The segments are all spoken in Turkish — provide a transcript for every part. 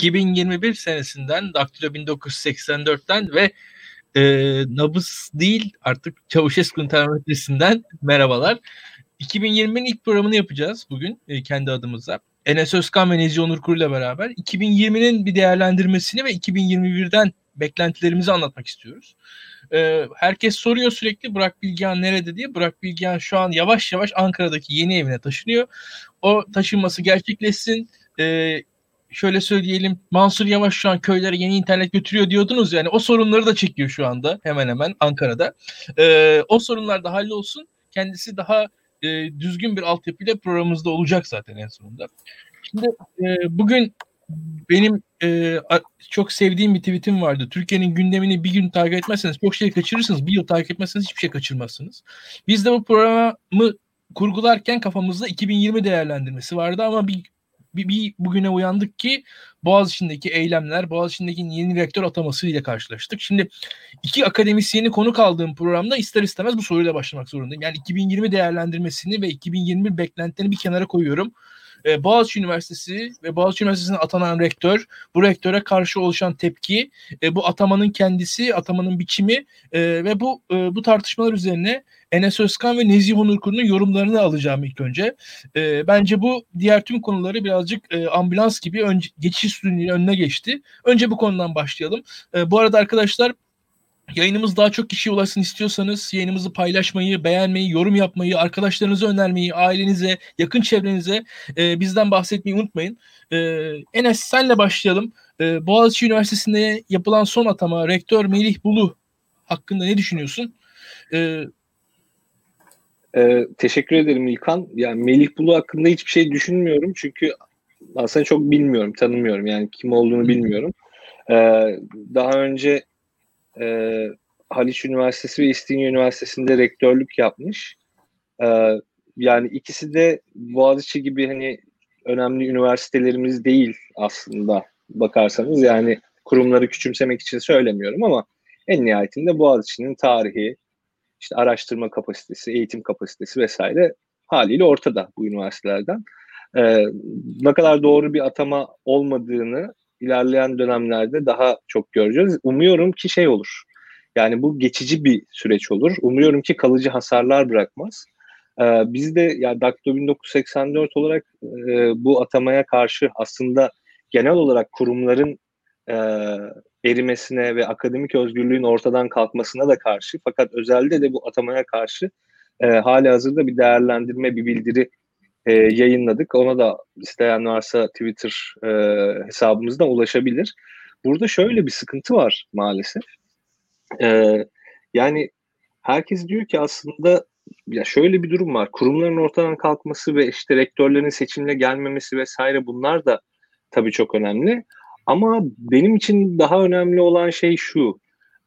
2021 senesinden Daktilo 1984'ten ve e, nabız değil artık Çavuşesku'nun termometresinden merhabalar. 2020'nin ilk programını yapacağız bugün e, kendi adımıza. Enes Özkan ve Nezih Onurkur ile beraber 2020'nin bir değerlendirmesini ve 2021'den beklentilerimizi anlatmak istiyoruz. Ee, herkes soruyor sürekli Burak Bilgehan nerede diye. Burak Bilgehan şu an yavaş yavaş Ankara'daki yeni evine taşınıyor. O taşınması gerçekleşsin. Ee, şöyle söyleyelim Mansur Yavaş şu an köylere yeni internet götürüyor diyordunuz yani o sorunları da çekiyor şu anda hemen hemen Ankara'da. Ee, o sorunlar da hallolsun. Kendisi daha e, düzgün bir altyapıyla programımızda olacak zaten en sonunda. Şimdi e, bugün benim e, çok sevdiğim bir tweetim vardı. Türkiye'nin gündemini bir gün takip etmezseniz çok şey kaçırırsınız. Bir yıl takip etmezseniz hiçbir şey kaçırmazsınız. Biz de bu programı kurgularken kafamızda 2020 değerlendirmesi vardı ama bir bir, bir bugüne uyandık ki Boğaziçi'ndeki eylemler, Boğaziçi'ndeki yeni rektör ataması ile karşılaştık. Şimdi iki akademisyeni konuk aldığım programda ister istemez bu soruyla başlamak zorundayım. Yani 2020 değerlendirmesini ve 2021 beklentilerini bir kenara koyuyorum. Ee, Boğaziçi Üniversitesi ve Boğaziçi Üniversitesi'ne atanan rektör, bu rektöre karşı oluşan tepki, e, bu atamanın kendisi, atamanın biçimi e, ve bu e, bu tartışmalar üzerine Enes Özkan ve Nezih Onurkur'un yorumlarını alacağım ilk önce. E, bence bu diğer tüm konuları birazcık e, ambulans gibi ön, geçiş üstünlüğüne önüne geçti. Önce bu konudan başlayalım. E, bu arada arkadaşlar Yayınımız daha çok kişiye ulaşsın istiyorsanız yayınımızı paylaşmayı, beğenmeyi, yorum yapmayı, arkadaşlarınıza önermeyi, ailenize, yakın çevrenize e, bizden bahsetmeyi unutmayın. E, Enes senle başlayalım. E, Boğaziçi Üniversitesi'nde yapılan son atama rektör Melih Bulu hakkında ne düşünüyorsun? E, ee, teşekkür ederim İlkan. Yani Melih Bulu hakkında hiçbir şey düşünmüyorum çünkü aslında çok bilmiyorum, tanımıyorum. Yani kim olduğunu bilmiyorum. Ee, daha önce e, Haliç Üniversitesi ve İstinye Üniversitesi'nde rektörlük yapmış. Ee, yani ikisi de Boğaziçi gibi hani önemli üniversitelerimiz değil aslında bakarsanız. Yani kurumları küçümsemek için söylemiyorum ama en nihayetinde Boğaziçi'nin tarihi, işte araştırma kapasitesi, eğitim kapasitesi vesaire haliyle ortada bu üniversitelerden. Ee, ne kadar doğru bir atama olmadığını ilerleyen dönemlerde daha çok göreceğiz. Umuyorum ki şey olur. Yani bu geçici bir süreç olur. Umuyorum ki kalıcı hasarlar bırakmaz. Ee, biz de yani Dakto 1984 olarak e, bu atamaya karşı aslında genel olarak kurumların e, erimesine ve akademik özgürlüğün ortadan kalkmasına da karşı fakat özelde de bu atamaya karşı e, hali hazırda bir değerlendirme, bir bildiri e, yayınladık. Ona da isteyen varsa Twitter e, hesabımızdan ulaşabilir. Burada şöyle bir sıkıntı var maalesef. E, yani herkes diyor ki aslında ya şöyle bir durum var. Kurumların ortadan kalkması ve işte rektörlerin seçimle gelmemesi vesaire bunlar da tabii çok önemli. Ama benim için daha önemli olan şey şu.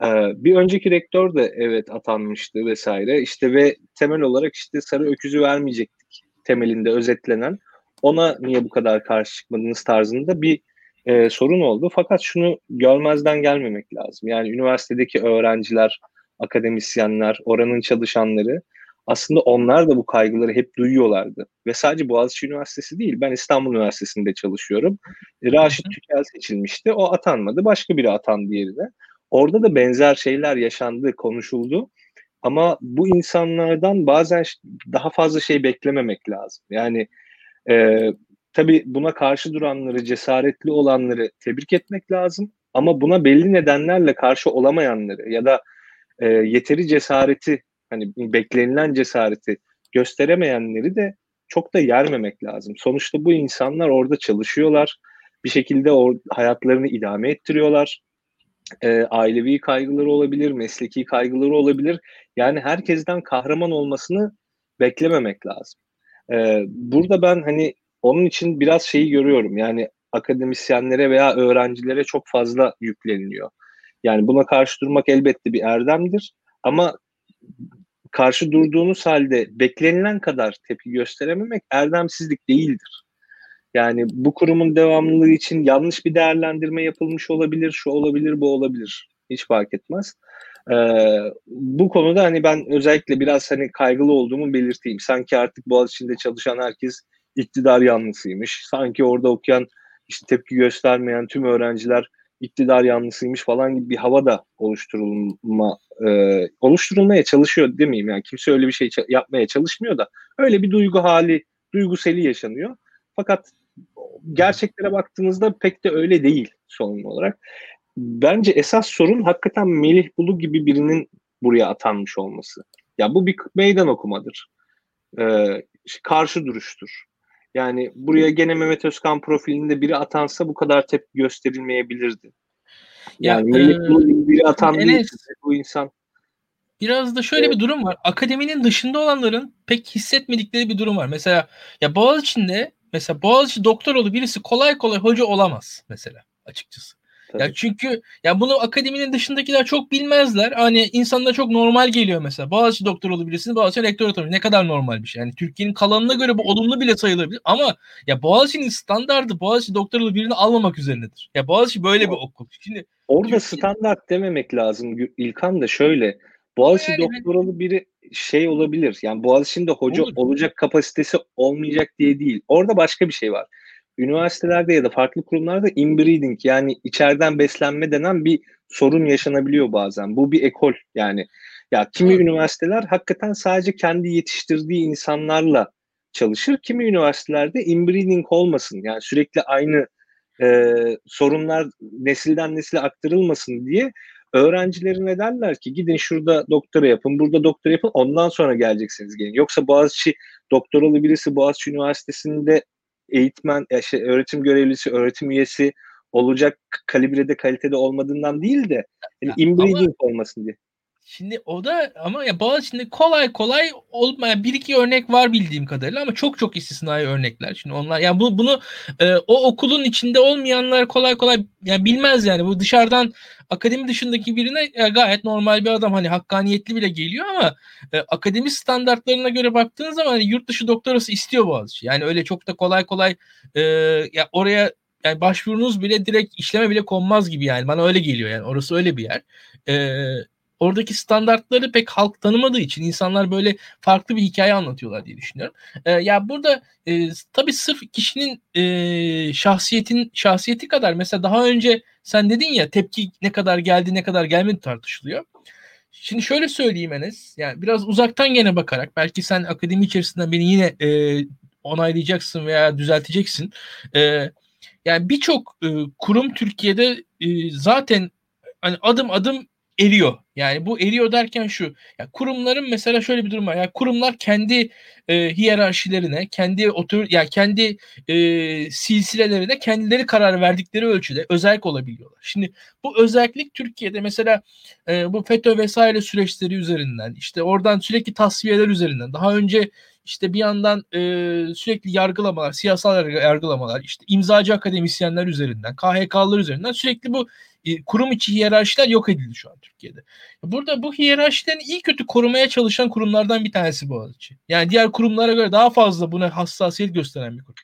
E, bir önceki rektör de evet atanmıştı vesaire. İşte ve temel olarak işte sarı öküzü vermeyecekti temelinde özetlenen ona niye bu kadar karşı çıkmadınız tarzında bir e, sorun oldu. Fakat şunu görmezden gelmemek lazım. Yani üniversitedeki öğrenciler, akademisyenler, oranın çalışanları aslında onlar da bu kaygıları hep duyuyorlardı. Ve sadece Boğaziçi Üniversitesi değil, ben İstanbul Üniversitesi'nde çalışıyorum. E, Raşit Tükel seçilmişti, o atanmadı, başka biri atandı yerine. Orada da benzer şeyler yaşandı, konuşuldu. Ama bu insanlardan bazen daha fazla şey beklememek lazım. Yani e, tabii buna karşı duranları, cesaretli olanları tebrik etmek lazım. Ama buna belli nedenlerle karşı olamayanları ya da e, yeteri cesareti hani beklenilen cesareti gösteremeyenleri de çok da yermemek lazım. Sonuçta bu insanlar orada çalışıyorlar. Bir şekilde or- hayatlarını idame ettiriyorlar. E, ailevi kaygıları olabilir, mesleki kaygıları olabilir. Yani herkesten kahraman olmasını beklememek lazım. E, burada ben hani onun için biraz şeyi görüyorum. Yani akademisyenlere veya öğrencilere çok fazla yükleniliyor. Yani buna karşı durmak elbette bir erdemdir ama karşı durduğunuz halde beklenilen kadar tepki gösterememek erdemsizlik değildir. Yani bu kurumun devamlılığı için yanlış bir değerlendirme yapılmış olabilir, şu olabilir, bu olabilir. Hiç fark etmez. Ee, bu konuda hani ben özellikle biraz hani kaygılı olduğumu belirteyim. Sanki artık Boğaziçi'nde çalışan herkes iktidar yanlısıymış. Sanki orada okuyan işte tepki göstermeyen tüm öğrenciler iktidar yanlısıymış falan gibi bir hava da oluşturulma e, oluşturulmaya çalışıyor demeyeyim yani kimse öyle bir şey yapmaya çalışmıyor da öyle bir duygu hali duyguseli yaşanıyor. Fakat gerçeklere baktığınızda pek de öyle değil sorun olarak. Bence esas sorun hakikaten Melih Bulu gibi birinin buraya atanmış olması. Ya bu bir meydan okumadır. Ee, karşı duruştur. Yani buraya gene Mehmet Özkan profilinde biri atansa bu kadar tepki gösterilmeyebilirdi. Yani ya, Melih e, biri Enes, bu insan Biraz da şöyle evet. bir durum var. Akademinin dışında olanların pek hissetmedikleri bir durum var. Mesela ya Boğaziçi'nde mesela Boğaziçi doktor birisi kolay kolay hoca olamaz mesela açıkçası. Tabii. Ya çünkü ya bunu akademinin dışındakiler çok bilmezler. Hani insanlara çok normal geliyor mesela. Boğaziçi doktor olabilirsiniz, Boğaziçi rektör olabilir. Ne kadar normal bir şey. Yani Türkiye'nin kalanına göre bu olumlu bile sayılabilir. Ama ya Boğaziçi'nin standardı Boğaziçi doktor birini almamak üzerinedir. Ya Boğaziçi böyle bir okul. Şimdi Orada Türkiye... standart dememek lazım İlkan da şöyle. Boğaziçi yani, doktoralı biri şey olabilir. Yani Boğaziçi'nde hoca olur. olacak kapasitesi olmayacak diye değil. Orada başka bir şey var üniversitelerde ya da farklı kurumlarda inbreeding yani içeriden beslenme denen bir sorun yaşanabiliyor bazen. Bu bir ekol yani. Ya kimi üniversiteler hakikaten sadece kendi yetiştirdiği insanlarla çalışır. Kimi üniversitelerde inbreeding olmasın. Yani sürekli aynı e, sorunlar nesilden nesile aktarılmasın diye öğrencilerine derler ki gidin şurada doktora yapın, burada doktora yapın ondan sonra geleceksiniz gelin. Yoksa Boğaziçi doktoralı birisi Boğaziçi Üniversitesi'nde eğitmen, şey, öğretim görevlisi, öğretim üyesi olacak kalibrede, kalitede olmadığından değil de yani inbreeding olmasın diye. Şimdi o da ama ya bazı şimdi kolay kolay olmayan bir iki örnek var bildiğim kadarıyla ama çok çok istisnai örnekler. Şimdi onlar yani bu bunu e, o okulun içinde olmayanlar kolay kolay yani bilmez yani. Bu dışarıdan akademi dışındaki birine e, gayet normal bir adam. Hani hakkaniyetli bile geliyor ama e, akademi standartlarına göre baktığınız zaman hani yurt dışı doktorası istiyor bazı Yani öyle çok da kolay kolay e, ya oraya yani başvurunuz bile direkt işleme bile konmaz gibi yani. Bana öyle geliyor yani. Orası öyle bir yer. E, oradaki standartları pek halk tanımadığı için insanlar böyle farklı bir hikaye anlatıyorlar diye düşünüyorum. E, ya burada e, tabii sırf kişinin e, şahsiyetin şahsiyeti kadar mesela daha önce sen dedin ya tepki ne kadar geldi ne kadar gelmedi tartışılıyor. Şimdi şöyle söyleyeyim Enes. Yani biraz uzaktan gene bakarak belki sen akademi içerisinde beni yine e, onaylayacaksın veya düzelteceksin. E, yani birçok e, kurum Türkiye'de e, zaten hani adım adım eriyor. Yani bu eriyor derken şu. Ya kurumların mesela şöyle bir durum var. Yani kurumlar kendi e, hiyerarşilerine, kendi otor ya kendi e, silsilelerine kendileri karar verdikleri ölçüde özellik olabiliyorlar. Şimdi bu özellik Türkiye'de mesela e, bu FETÖ vesaire süreçleri üzerinden işte oradan sürekli tasfiyeler üzerinden daha önce işte bir yandan e, sürekli yargılamalar, siyasal yargılamalar, işte imzacı akademisyenler üzerinden, KHK'lar üzerinden sürekli bu e, kurum içi hiyerarşiler yok edildi şu an Türkiye'de. Burada bu hiyerarşilerini iyi kötü korumaya çalışan kurumlardan bir tanesi Boğaziçi. Yani diğer kurumlara göre daha fazla buna hassasiyet gösteren bir kurum.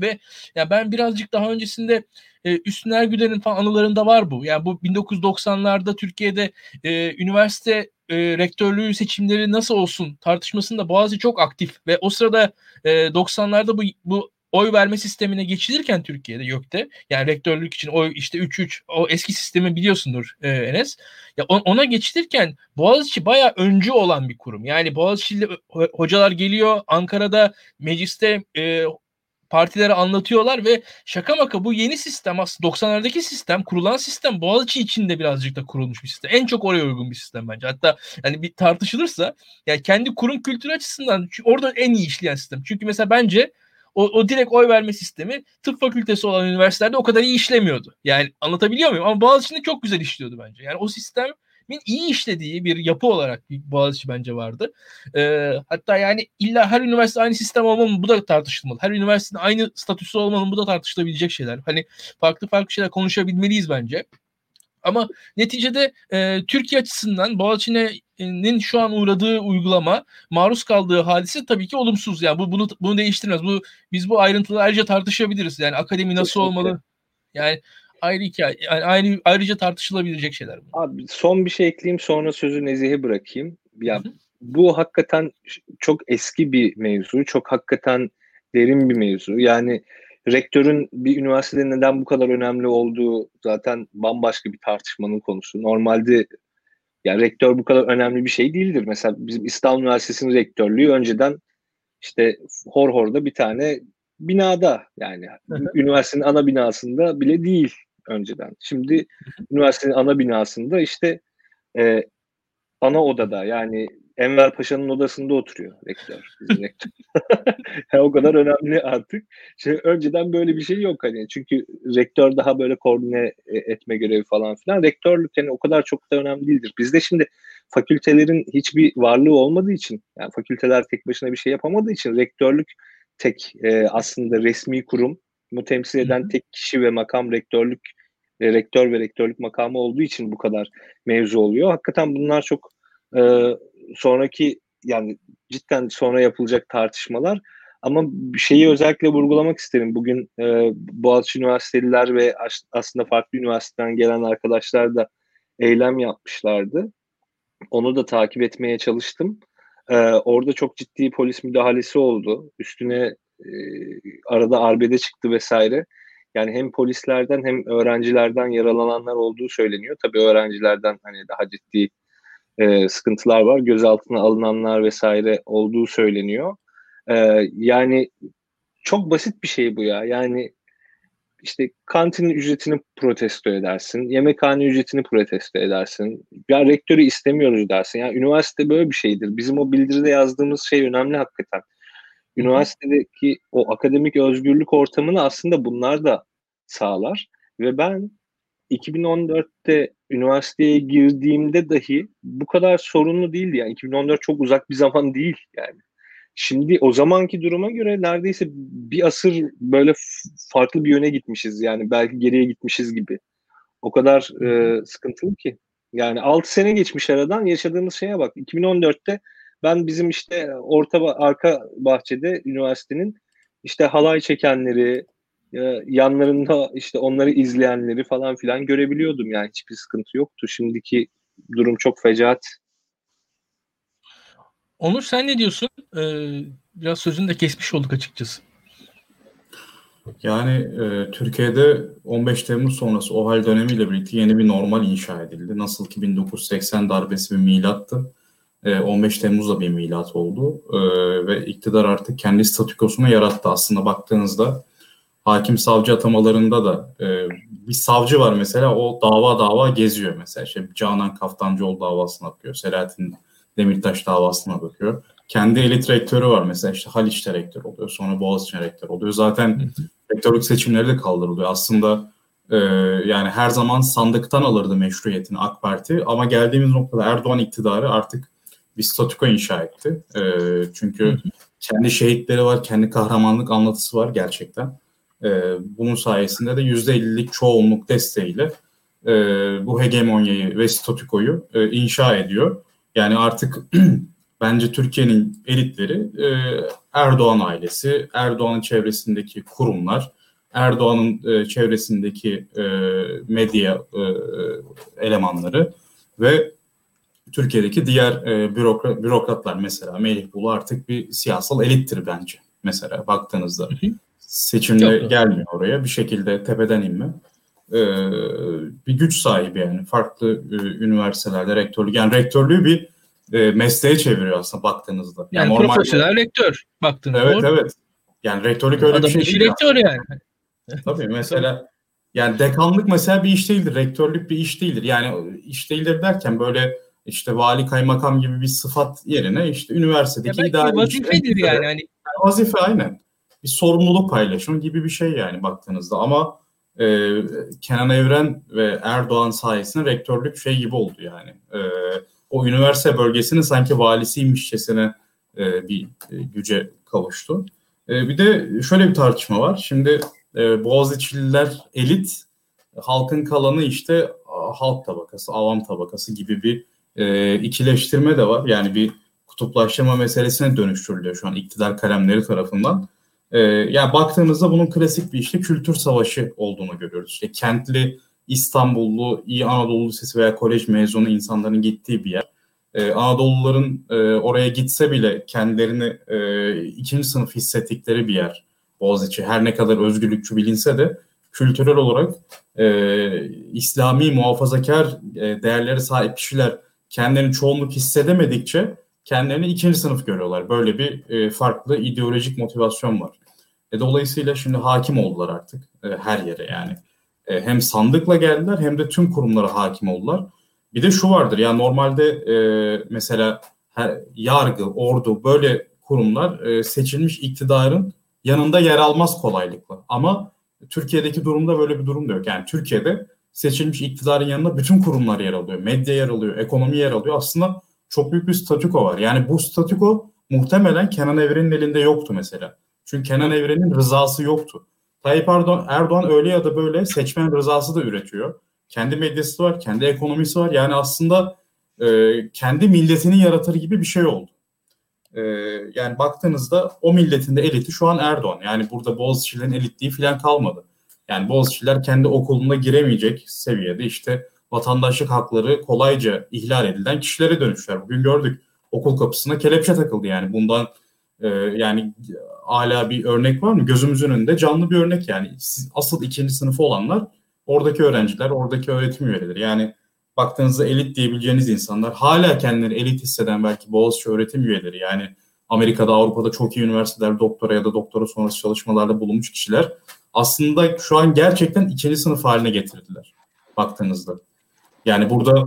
Ve ya ben birazcık daha öncesinde e, Üstün Ergüder'in falan anılarında var bu. Yani bu 1990'larda Türkiye'de e, üniversite e, rektörlüğü seçimleri nasıl olsun tartışmasında Boğaziçi çok aktif ve o sırada e, 90'larda bu bu oy verme sistemine geçilirken Türkiye'de YÖK'te yani rektörlük için oy işte 3-3 o eski sistemi biliyorsundur e, Enes. Ya ona geçilirken Boğaziçi baya öncü olan bir kurum. Yani Boğaziçi'li hocalar geliyor Ankara'da mecliste e, partilere anlatıyorlar ve şaka maka bu yeni sistem aslında 90'lardaki sistem kurulan sistem Boğaziçi içinde birazcık da kurulmuş bir sistem. En çok oraya uygun bir sistem bence. Hatta yani bir tartışılırsa yani kendi kurum kültürü açısından orada en iyi işleyen sistem. Çünkü mesela bence o, o direkt oy verme sistemi tıp fakültesi olan üniversitelerde o kadar iyi işlemiyordu. Yani anlatabiliyor muyum? Ama Boğaziçi'nde çok güzel işliyordu bence. Yani o sistem iyi işlediği bir yapı olarak Boğaziçi bence vardı. E, hatta yani illa her üniversite aynı sistem olmalı mı bu da tartışılmalı. Her üniversitenin aynı statüsü olmalı mı bu da tartışılabilecek şeyler. Hani farklı farklı şeyler konuşabilmeliyiz bence. Ama neticede e, Türkiye açısından Boğaziçi'nin şu an uğradığı uygulama, maruz kaldığı hadise tabii ki olumsuz. Yani bu bunu bunu değiştirmez. Bu biz bu ayrıntıları ayrıca tartışabiliriz. Yani akademi nasıl olmalı? Yani ayrı hikaye. Yani ayrı, ayrıca tartışılabilecek şeyler. Bunlar. Abi son bir şey ekleyeyim sonra sözü Nezih'e bırakayım. Ya Hı-hı. bu hakikaten çok eski bir mevzu. Çok hakikaten derin bir mevzu. Yani rektörün bir üniversitede neden bu kadar önemli olduğu zaten bambaşka bir tartışmanın konusu. Normalde yani rektör bu kadar önemli bir şey değildir. Mesela bizim İstanbul Üniversitesi'nin rektörlüğü önceden işte Horhor'da bir tane binada yani üniversitenin ana binasında bile değil önceden. Şimdi üniversitenin ana binasında işte e, ana odada yani Enver Paşa'nın odasında oturuyor rektör. rektör. yani o kadar önemli artık. Şimdi önceden böyle bir şey yok hani. Çünkü rektör daha böyle koordine e, etme görevi falan filan. Rektörlük yani o kadar çok da önemli değildir. Bizde şimdi fakültelerin hiçbir varlığı olmadığı için yani fakülteler tek başına bir şey yapamadığı için rektörlük tek e, aslında resmi kurum mu temsil eden tek kişi ve makam rektörlük e, rektör ve rektörlük makamı olduğu için bu kadar mevzu oluyor. Hakikaten bunlar çok e, sonraki yani cidden sonra yapılacak tartışmalar ama şeyi özellikle vurgulamak isterim. Bugün e, Boğaziçi Üniversiteliler ve aslında farklı üniversiteden gelen arkadaşlar da eylem yapmışlardı. Onu da takip etmeye çalıştım. E, orada çok ciddi polis müdahalesi oldu. Üstüne e, arada arbede çıktı vesaire. Yani hem polislerden hem öğrencilerden yaralananlar olduğu söyleniyor. Tabii öğrencilerden hani daha ciddi e, sıkıntılar var. Gözaltına alınanlar vesaire olduğu söyleniyor. E, yani çok basit bir şey bu ya. Yani işte kantinin ücretini protesto edersin, yemekhane ücretini protesto edersin. Ya rektörü istemiyoruz dersin. Yani üniversite böyle bir şeydir. Bizim o bildiride yazdığımız şey önemli hakikaten. Üniversitedeki o akademik özgürlük ortamını aslında bunlar da sağlar. Ve ben 2014'te üniversiteye girdiğimde dahi bu kadar sorunlu değildi. Yani 2014 çok uzak bir zaman değil yani. Şimdi o zamanki duruma göre neredeyse bir asır böyle farklı bir yöne gitmişiz. Yani belki geriye gitmişiz gibi. O kadar e, sıkıntılı ki. Yani 6 sene geçmiş aradan yaşadığımız şeye bak. 2014'te ben bizim işte orta arka bahçede üniversitenin işte halay çekenleri, yanlarında işte onları izleyenleri falan filan görebiliyordum yani hiçbir sıkıntı yoktu. Şimdiki durum çok fecaat. Onur sen ne diyorsun? Ee, biraz sözünü de kesmiş olduk açıkçası. Yani e, Türkiye'de 15 Temmuz sonrası o hal dönemiyle birlikte yeni bir normal inşa edildi. Nasıl ki 1980 darbesi bir milattı. E, 15 Temmuz'da bir milat oldu. E, ve iktidar artık kendi statükosunu yarattı. Aslında baktığınızda hakim savcı atamalarında da e, bir savcı var mesela o dava dava geziyor mesela. İşte Canan Kaftancıoğlu davasına bakıyor. Selahattin Demirtaş davasına bakıyor. Kendi elit rektörü var mesela işte Haliç'te rektör oluyor. Sonra Boğaziçi rektör oluyor. Zaten rektörlük seçimleri de kaldırılıyor. Aslında e, yani her zaman sandıktan alırdı meşruiyetini AK Parti. Ama geldiğimiz noktada Erdoğan iktidarı artık bir statüko inşa etti. E, çünkü kendi şehitleri var, kendi kahramanlık anlatısı var gerçekten. E, bunun sayesinde de %50'lik çoğunluk desteğiyle e, bu hegemonyayı ve statükoyu e, inşa ediyor. Yani artık bence Türkiye'nin elitleri e, Erdoğan ailesi, Erdoğan'ın çevresindeki kurumlar, Erdoğan'ın e, çevresindeki e, medya e, elemanları ve Türkiye'deki diğer e, bürokrat, bürokratlar mesela Melih Bulu artık bir siyasal elittir bence mesela baktığınızda. Hı hı seçimde Yok. gelmiyor oraya. Bir şekilde tepeden inme. Ee, bir güç sahibi yani. Farklı e, üniversitelerde rektörlük. Yani rektörlüğü bir e, mesleğe çeviriyor aslında baktığınızda. Yani, yani profesyonel rektör baktığınızda. Evet doğru. evet. Yani rektörlük öyle Adam bir şey değil. rektör yani. Tabii mesela yani dekanlık mesela bir iş değildir. Rektörlük bir iş değildir. Yani iş değildir derken böyle işte vali kaymakam gibi bir sıfat yerine işte üniversitedeki ya idari vazifedir yani. yani. yani. Vazife aynen. Bir sorumluluk paylaşımı gibi bir şey yani baktığınızda ama e, Kenan Evren ve Erdoğan sayesinde rektörlük şey gibi oldu yani. E, o üniversite bölgesinin sanki valisiymişçesine e, bir e, güce kavuştu. E, bir de şöyle bir tartışma var. Şimdi e, Boğaziçi'liler elit, halkın kalanı işte halk tabakası, avam tabakası gibi bir e, ikileştirme de var. Yani bir kutuplaştırma meselesine dönüştürülüyor şu an iktidar kalemleri tarafından. E, yani baktığınızda bunun klasik bir işte kültür savaşı olduğunu görüyoruz. İşte kentli, İstanbullu, iyi Anadolu Lisesi veya kolej mezunu insanların gittiği bir yer. Ee, Anadoluların e, oraya gitse bile kendilerini e, ikinci sınıf hissettikleri bir yer Boğaziçi. Her ne kadar özgürlükçü bilinse de kültürel olarak e, İslami muhafazakar e, değerlere sahip kişiler kendilerini çoğunluk hissedemedikçe kendilerini ikinci sınıf görüyorlar. Böyle bir e, farklı ideolojik motivasyon var. E, dolayısıyla şimdi hakim oldular artık e, her yere yani. E, hem sandıkla geldiler hem de tüm kurumlara hakim oldular. Bir de şu vardır ya normalde e, mesela her, yargı, ordu böyle kurumlar e, seçilmiş iktidarın yanında yer almaz kolaylıkla. Ama Türkiye'deki durumda böyle bir durum da yok. Yani Türkiye'de seçilmiş iktidarın yanında bütün kurumlar yer alıyor. Medya yer alıyor, ekonomi yer alıyor. Aslında çok büyük bir statüko var. Yani bu statüko muhtemelen Kenan Evren'in elinde yoktu mesela. Çünkü Kenan Evren'in rızası yoktu. Tayyip Erdoğan, öyle ya da böyle seçmen rızası da üretiyor. Kendi medyası var, kendi ekonomisi var. Yani aslında e, kendi milletini yaratır gibi bir şey oldu. E, yani baktığınızda o milletin de eliti şu an Erdoğan. Yani burada Boğaziçi'lerin elitliği falan kalmadı. Yani Boğaziçi'ler kendi okuluna giremeyecek seviyede işte vatandaşlık hakları kolayca ihlal edilen kişilere dönüşler. Bugün gördük okul kapısına kelepçe takıldı yani bundan e, yani hala bir örnek var mı? Gözümüzün önünde canlı bir örnek yani. Siz, asıl ikinci sınıfı olanlar oradaki öğrenciler, oradaki öğretim üyeleri. Yani baktığınızda elit diyebileceğiniz insanlar hala kendileri elit hisseden belki Boğaziçi öğretim üyeleri yani Amerika'da, Avrupa'da çok iyi üniversiteler doktora ya da doktora sonrası çalışmalarda bulunmuş kişiler aslında şu an gerçekten ikinci sınıf haline getirdiler baktığınızda. Yani burada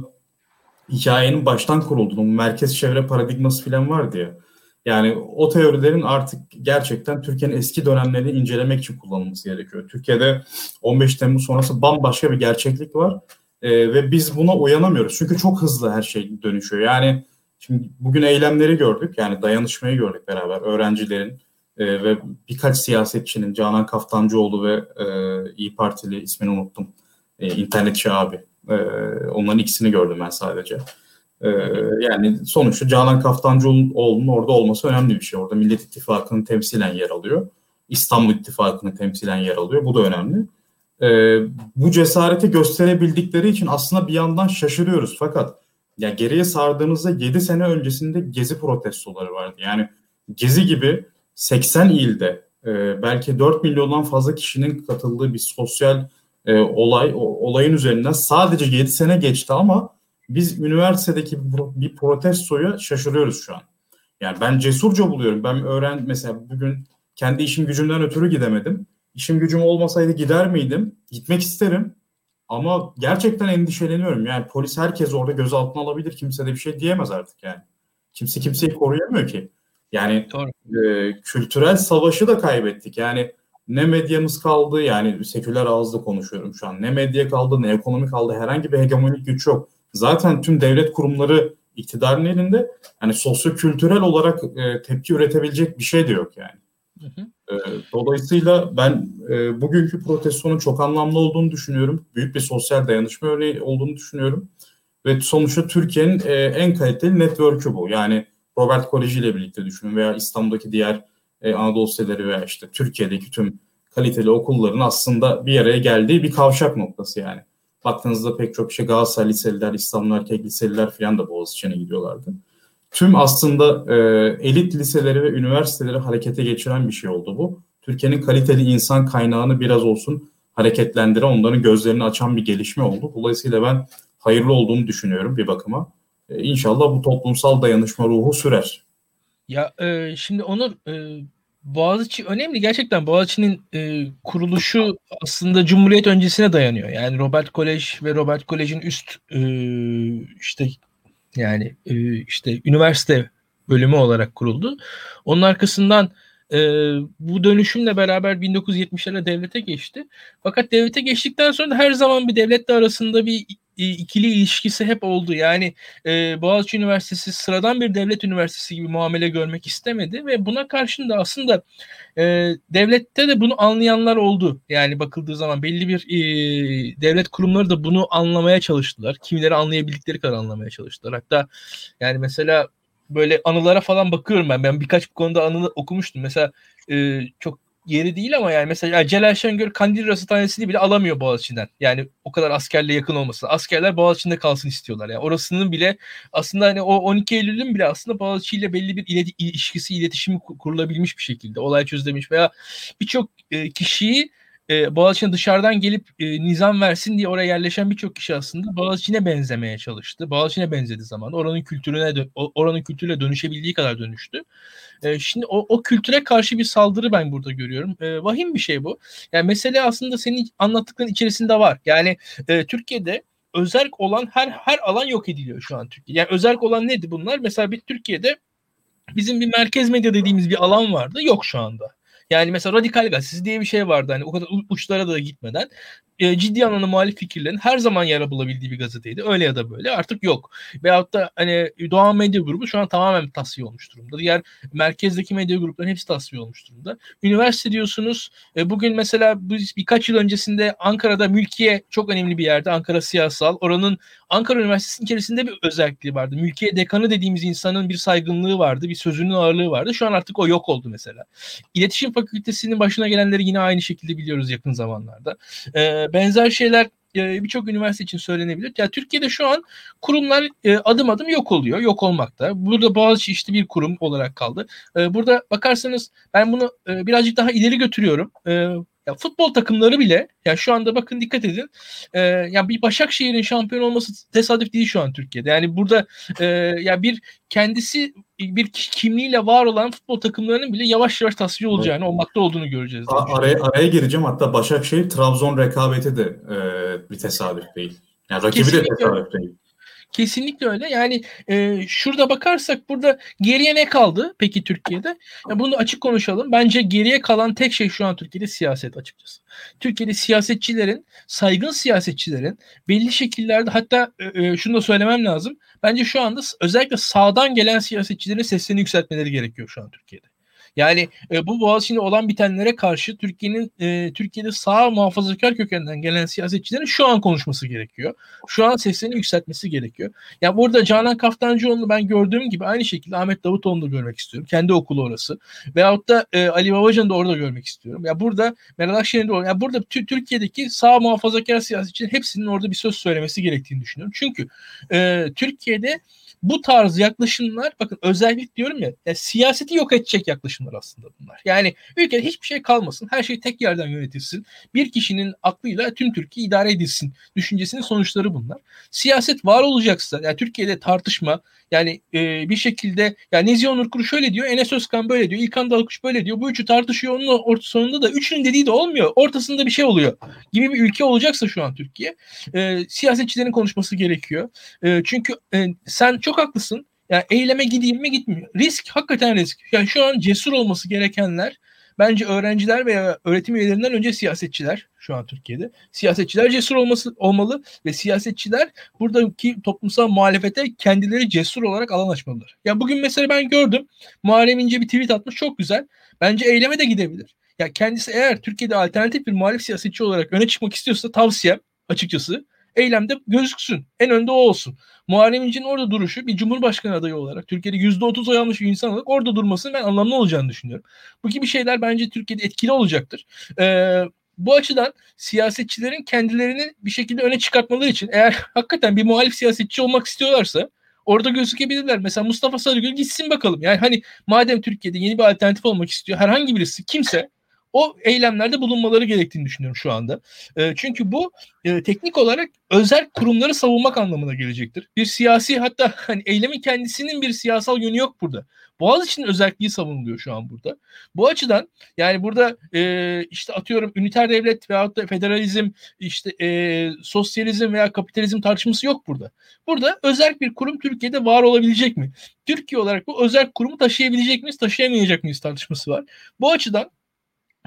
hikayenin baştan kurulduğunu, merkez çevre paradigması falan vardı ya. Yani o teorilerin artık gerçekten Türkiye'nin eski dönemlerini incelemek için kullanılması gerekiyor. Türkiye'de 15 Temmuz sonrası bambaşka bir gerçeklik var ee, ve biz buna uyanamıyoruz. Çünkü çok hızlı her şey dönüşüyor. Yani şimdi bugün eylemleri gördük, yani dayanışmayı gördük beraber öğrencilerin e, ve birkaç siyasetçinin Canan Kaftancıoğlu ve e, İyi Partili ismini unuttum. E, internetçi abi. E, onların ikisini gördüm ben sadece. E, yani sonuçta Canan Kaftancıoğlu'nun orada olması önemli bir şey. Orada Millet İttifakı'nın temsilen yer alıyor. İstanbul İttifakı'nın temsilen yer alıyor. Bu da önemli. E, bu cesareti gösterebildikleri için aslında bir yandan şaşırıyoruz. Fakat ya geriye sardığınızda 7 sene öncesinde gezi protestoları vardı. Yani gezi gibi 80 ilde e, belki 4 milyondan fazla kişinin katıldığı bir sosyal e, olay o, olayın üzerinden sadece 7 sene geçti ama biz üniversitedeki bir protestoya şaşırıyoruz şu an. Yani ben cesurca buluyorum. Ben öğren mesela bugün kendi işim gücümden ötürü gidemedim. İşim gücüm olmasaydı gider miydim? Gitmek isterim. Ama gerçekten endişeleniyorum. Yani polis herkes orada gözaltına alabilir. Kimse de bir şey diyemez artık yani. Kimse kimseyi koruyamıyor ki. Yani e, kültürel savaşı da kaybettik. Yani ne medyamız kaldı yani seküler ağızda konuşuyorum şu an. Ne medya kaldı ne ekonomi kaldı herhangi bir hegemonik güç yok. Zaten tüm devlet kurumları iktidarın elinde. Yani sosyo-kültürel olarak e, tepki üretebilecek bir şey de yok yani. Hı hı. E, dolayısıyla ben e, bugünkü protestonun çok anlamlı olduğunu düşünüyorum. Büyük bir sosyal dayanışma örneği olduğunu düşünüyorum. Ve sonuçta Türkiye'nin e, en kaliteli network'ü bu. Yani Robert Koleji ile birlikte düşünün veya İstanbul'daki diğer e, Anadolu liseleri veya işte Türkiye'deki tüm kaliteli okulların aslında bir araya geldiği bir kavşak noktası yani. Baktığınızda pek çok şey Galatasaray liseliler, İstanbul Erkek liseliler falan da Boğaziçi'ne gidiyorlardı. Tüm aslında e, elit liseleri ve üniversiteleri harekete geçiren bir şey oldu bu. Türkiye'nin kaliteli insan kaynağını biraz olsun hareketlendiren, onların gözlerini açan bir gelişme oldu. Dolayısıyla ben hayırlı olduğunu düşünüyorum bir bakıma. E, inşallah bu toplumsal dayanışma ruhu sürer. Ya e, şimdi Onur e, Boğaziçi önemli. Gerçekten Boğaziçi'nin e, kuruluşu aslında Cumhuriyet öncesine dayanıyor. Yani Robert Kolej ve Robert Kolej'in üst e, işte yani e, işte üniversite bölümü olarak kuruldu. Onun arkasından e, bu dönüşümle beraber 1970'lerde devlete geçti. Fakat devlete geçtikten sonra her zaman bir devletle arasında bir ikili ilişkisi hep oldu. Yani e, Boğaziçi Üniversitesi sıradan bir devlet üniversitesi gibi muamele görmek istemedi ve buna karşın da aslında e, devlette de bunu anlayanlar oldu. Yani bakıldığı zaman belli bir e, devlet kurumları da bunu anlamaya çalıştılar. Kimileri anlayabildikleri kadar anlamaya çalıştılar. Hatta yani mesela böyle anılara falan bakıyorum ben. Ben birkaç konuda anı okumuştum. Mesela e, çok yeri değil ama yani mesela Celal Şengör Kandil Rasathanesi'ni bile alamıyor Boğaziçi'nden. Yani o kadar askerle yakın olmasın. Askerler Boğaziçi'nde kalsın istiyorlar. Yani orasının bile aslında hani o 12 Eylül'ün bile aslında Boğaziçi ile belli bir ilet- ilişkisi, iletişimi kurulabilmiş bir şekilde. Olay çözülemiş veya birçok e, kişiyi e, Boğaziçi'ne dışarıdan gelip e, nizam versin diye oraya yerleşen birçok kişi aslında Boğaziçi'ne benzemeye çalıştı. Boğaziçi'ne benzedi zaman. Oranın kültürüne oranın kültürüyle dönüşebildiği kadar dönüştü. E, şimdi o, o kültüre karşı bir saldırı ben burada görüyorum. E, vahim bir şey bu. Yani mesele aslında senin anlattıkların içerisinde var. Yani e, Türkiye'de özerk olan her her alan yok ediliyor şu an Türkiye. Yani özerk olan nedir bunlar? Mesela bir Türkiye'de bizim bir merkez medya dediğimiz bir alan vardı. Yok şu anda. Yani mesela radikal gazetesi diye bir şey vardı hani o kadar uçlara da gitmeden e, ciddi anlamda muhalif fikirlerin her zaman yer bulabildiği bir gazeteydi. Öyle ya da böyle artık yok. Veyahut da hani Doğan Medya Grubu şu an tamamen tasfiye olmuş durumda. Diğer merkezdeki medya grupların hepsi tasfiye olmuş durumda. Üniversite diyorsunuz. E, bugün mesela biz birkaç yıl öncesinde Ankara'da mülkiye çok önemli bir yerde. Ankara Siyasal. Oranın Ankara Üniversitesi'nin içerisinde bir özelliği vardı. Mülkiye dekanı dediğimiz insanın bir saygınlığı vardı. Bir sözünün ağırlığı vardı. Şu an artık o yok oldu mesela. İletişim Fakültesinin başına gelenleri yine aynı şekilde biliyoruz yakın zamanlarda. E, benzer şeyler e, birçok üniversite için söylenebilir. Ya Türkiye'de şu an kurumlar e, adım adım yok oluyor, yok olmakta. Burada Boğaziçi işte bir kurum olarak kaldı. E, burada bakarsanız ben bunu birazcık daha ileri götürüyorum. Ya futbol takımları bile ya şu anda bakın dikkat edin. E, ya bir Başakşehir'in şampiyon olması tesadüf değil şu an Türkiye'de. Yani burada e, ya bir kendisi bir kimliğiyle var olan futbol takımlarının bile yavaş yavaş tasfiye olacağını, evet. olmakta olduğunu göreceğiz. A- araya, araya gireceğim. Hatta Başakşehir Trabzon rekabeti de e, bir tesadüf değil. Yani rakibi Kesinlikle. de tesadüf değil. Kesinlikle öyle. Yani e, şurada bakarsak burada geriye ne kaldı peki Türkiye'de? Ya bunu açık konuşalım. Bence geriye kalan tek şey şu an Türkiye'de siyaset açıkçası. Türkiye'de siyasetçilerin, saygın siyasetçilerin belli şekillerde hatta e, e, şunu da söylemem lazım. Bence şu anda özellikle sağdan gelen siyasetçilerin seslerini yükseltmeleri gerekiyor şu an Türkiye'de. Yani e, bu Boğaziçi'nde olan bitenlere karşı Türkiye'nin e, Türkiye'de sağ muhafazakar kökenden gelen siyasetçilerin şu an konuşması gerekiyor. Şu an seslerini yükseltmesi gerekiyor. Ya yani burada Canan Kaftancıoğlu'nu ben gördüğüm gibi aynı şekilde Ahmet Davutoğlu'nu da görmek istiyorum. Kendi okulu orası. Veyahut da e, Ali Babacan'ı da orada görmek istiyorum. Ya burada Meral Akşener'in de orada. Ya burada Türkiye'deki sağ muhafazakar siyasetçilerin hepsinin orada bir söz söylemesi gerektiğini düşünüyorum. Çünkü e, Türkiye'de bu tarz yaklaşımlar bakın özellik diyorum ya, ya siyaseti yok edecek yaklaşımlar aslında bunlar. Yani ülkede hiçbir şey kalmasın. Her şey tek yerden yönetilsin. Bir kişinin aklıyla tüm Türkiye idare edilsin. Düşüncesinin sonuçları bunlar. Siyaset var olacaksa yani Türkiye'de tartışma yani e, bir şekilde yani Nezih Onur Kuru şöyle diyor, Enes Özkan böyle diyor, İlkan Dalkuş böyle diyor. Bu üçü tartışıyor. Onun orta sonunda da üçünün dediği de olmuyor. Ortasında bir şey oluyor. Gibi bir ülke olacaksa şu an Türkiye. E, siyasetçilerin konuşması gerekiyor. E, çünkü e, sen çok haklısın. Yani eyleme gideyim mi gitmiyor. Risk hakikaten risk. Yani şu an cesur olması gerekenler bence öğrenciler veya öğretim üyelerinden önce siyasetçiler şu an Türkiye'de. Siyasetçiler cesur olması olmalı ve siyasetçiler buradaki toplumsal muhalefete kendileri cesur olarak alan açmalılar. Ya bugün mesela ben gördüm Muharrem İnce bir tweet atmış çok güzel. Bence eyleme de gidebilir. Ya kendisi eğer Türkiye'de alternatif bir muhalif siyasetçi olarak öne çıkmak istiyorsa tavsiyem açıkçası eylemde gözüksün. En önde o olsun. Muharrem İnce'nin orada duruşu bir cumhurbaşkanı adayı olarak Türkiye'de %30 oy almış bir insan olarak orada durmasının ben anlamlı olacağını düşünüyorum. Bu gibi şeyler bence Türkiye'de etkili olacaktır. Ee, bu açıdan siyasetçilerin kendilerini bir şekilde öne çıkartmaları için eğer hakikaten bir muhalif siyasetçi olmak istiyorlarsa orada gözükebilirler. Mesela Mustafa Sarıgül gitsin bakalım. Yani hani madem Türkiye'de yeni bir alternatif olmak istiyor herhangi birisi kimse o eylemlerde bulunmaları gerektiğini düşünüyorum şu anda. E, çünkü bu e, teknik olarak özel kurumları savunmak anlamına gelecektir. Bir siyasi hatta hani eylemin kendisinin bir siyasal yönü yok burada. Boğaziçi'nin özelliği savunuluyor şu an burada. Bu açıdan yani burada e, işte atıyorum üniter devlet veyahut da federalizm, işte e, sosyalizm veya kapitalizm tartışması yok burada. Burada özel bir kurum Türkiye'de var olabilecek mi? Türkiye olarak bu özel kurumu taşıyabilecek miyiz, taşıyamayacak mıyız tartışması var. Bu açıdan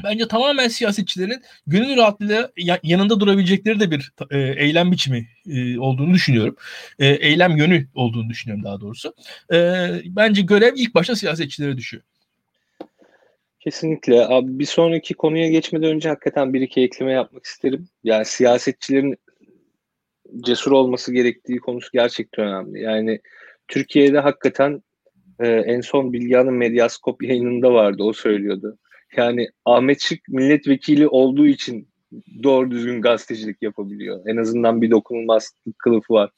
bence tamamen siyasetçilerin gönül rahatlığıyla yanında durabilecekleri de bir e, eylem biçimi e, olduğunu düşünüyorum. E, eylem yönü olduğunu düşünüyorum daha doğrusu. E, bence görev ilk başta siyasetçilere düşüyor. Kesinlikle. Abi bir sonraki konuya geçmeden önce hakikaten bir iki ekleme yapmak isterim. Yani siyasetçilerin cesur olması gerektiği konusu gerçekten önemli. Yani Türkiye'de hakikaten e, en son Bilgehan'ın Medyaskop yayınında vardı. O söylüyordu. Yani Ahmet Şık milletvekili olduğu için doğru düzgün gazetecilik yapabiliyor. En azından bir dokunulmazlık kılıfı var.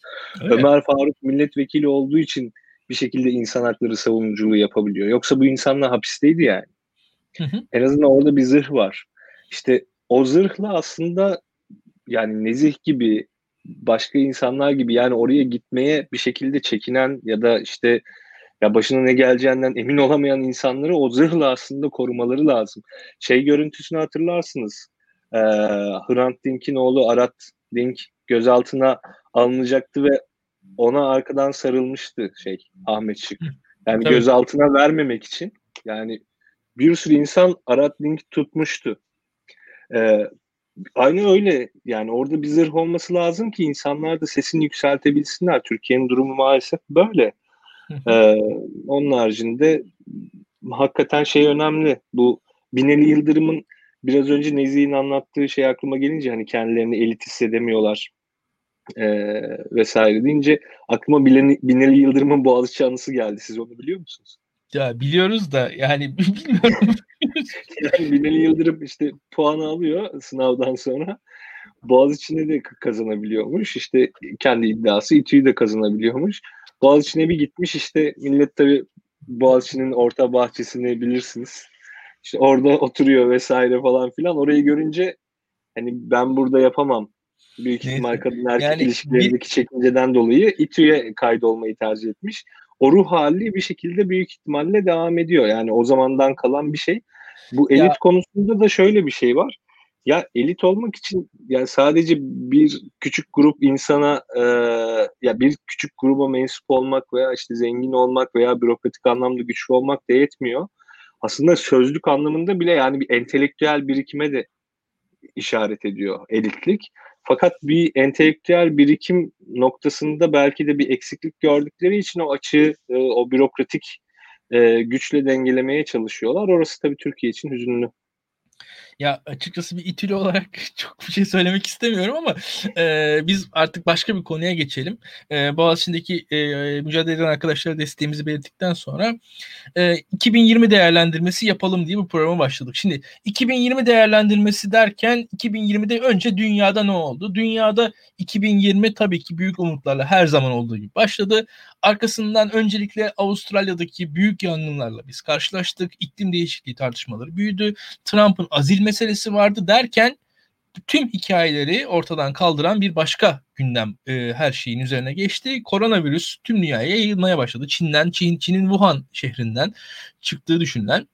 Öyle. Ömer Faruk milletvekili olduğu için bir şekilde insan hakları savunuculuğu yapabiliyor. Yoksa bu insanlar hapisteydi yani. Hı hı. En azından orada bir zırh var. İşte o zırhla aslında yani Nezih gibi başka insanlar gibi yani oraya gitmeye bir şekilde çekinen ya da işte ya başına ne geleceğinden emin olamayan insanları o zırhla aslında korumaları lazım. Şey görüntüsünü hatırlarsınız. Ee, Hrant Dink'in oğlu Arat Dink gözaltına alınacaktı ve ona arkadan sarılmıştı şey Ahmet Şık. Yani Tabii. gözaltına vermemek için yani bir sürü insan Arat Dink tutmuştu. Ee, aynı öyle yani orada bir zırh olması lazım ki insanlar da sesini yükseltebilsinler. Türkiye'nin durumu maalesef böyle ee, onun haricinde hakikaten şey önemli. Bu Binali Yıldırım'ın biraz önce Nezih'in anlattığı şey aklıma gelince hani kendilerini elit hissedemiyorlar e, vesaire deyince aklıma Binali, Binali Yıldırım'ın Boğaziçi anısı geldi. Siz onu biliyor musunuz? Ya biliyoruz da yani bilmiyorum. yani Binali Yıldırım işte puanı alıyor sınavdan sonra. Boğaziçi'ne de kazanabiliyormuş. İşte kendi iddiası İTÜ'yü de kazanabiliyormuş. Boğaziçi'ne bir gitmiş işte millet tabi Boğaziçi'nin orta bahçesini bilirsiniz. İşte orada oturuyor vesaire falan filan. Orayı görünce hani ben burada yapamam. Büyük ihtimal kadın erkek yani, ilişkilerindeki bir... çekinceden dolayı İTÜ'ye kaydolmayı tercih etmiş. O ruh hali bir şekilde büyük ihtimalle devam ediyor. Yani o zamandan kalan bir şey. Bu elit ya... konusunda da şöyle bir şey var. Ya elit olmak için yani sadece bir küçük grup insana e, ya bir küçük gruba mensup olmak veya işte zengin olmak veya bürokratik anlamda güçlü olmak da yetmiyor. Aslında sözlük anlamında bile yani bir entelektüel birikime de işaret ediyor elitlik. Fakat bir entelektüel birikim noktasında belki de bir eksiklik gördükleri için o açığı, e, o bürokratik e, güçle dengelemeye çalışıyorlar. Orası tabii Türkiye için hüzünlü. Ya açıkçası bir itili olarak çok bir şey söylemek istemiyorum ama e, biz artık başka bir konuya geçelim. E, Boğaziçi'ndeki e, mücadele eden arkadaşlara desteğimizi belirttikten sonra e, 2020 değerlendirmesi yapalım diye bu programa başladık. Şimdi 2020 değerlendirmesi derken 2020'de önce dünyada ne oldu? Dünyada 2020 tabii ki büyük umutlarla her zaman olduğu gibi başladı. Arkasından öncelikle Avustralya'daki büyük yangınlarla biz karşılaştık. İklim değişikliği tartışmaları büyüdü. Trump'ın azil meselesi vardı derken tüm hikayeleri ortadan kaldıran bir başka gündem e, her şeyin üzerine geçti. Koronavirüs tüm dünyaya yayılmaya başladı. Çin'den, Çin, Çin'in Wuhan şehrinden çıktığı düşünülen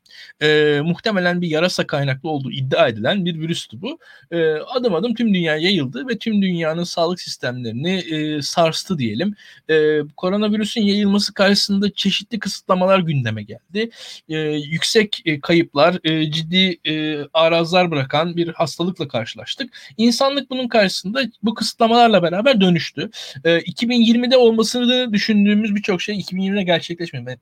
e, muhtemelen bir yarasa kaynaklı olduğu iddia edilen bir virüstü bu. E, adım adım tüm dünyaya yayıldı ve tüm dünyanın sağlık sistemlerini e, sarstı diyelim. E, koronavirüsün yayılması karşısında çeşitli kısıtlamalar gündeme geldi. E, yüksek e, kayıplar, e, ciddi e, arazlar bırakan bir hastalıkla karşılaştık. İnsanlık bunun karşısında bu kısıtlamalarla beraber dönüştü. E, 2020'de olmasını düşündüğümüz birçok şey 2020'de gerçekleşmedi.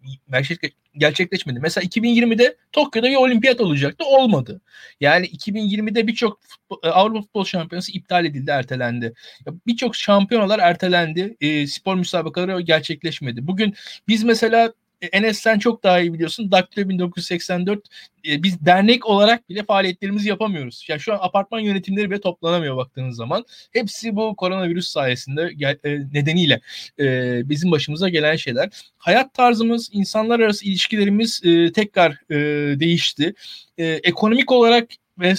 Gerçekleşmedi. Mesela 2020'de Tokyo'da bir olimpiyat olacaktı. Olmadı. Yani 2020'de birçok e, Avrupa Futbol Şampiyonası iptal edildi, ertelendi. Birçok şampiyonalar ertelendi. E, spor müsabakaları gerçekleşmedi. Bugün biz mesela Enes sen çok daha iyi biliyorsun. Daktilo 1984 e, biz dernek olarak bile faaliyetlerimizi yapamıyoruz. Yani şu an apartman yönetimleri bile toplanamıyor baktığınız zaman. Hepsi bu koronavirüs sayesinde e, nedeniyle e, bizim başımıza gelen şeyler. Hayat tarzımız, insanlar arası ilişkilerimiz e, tekrar e, değişti. E, ekonomik olarak ve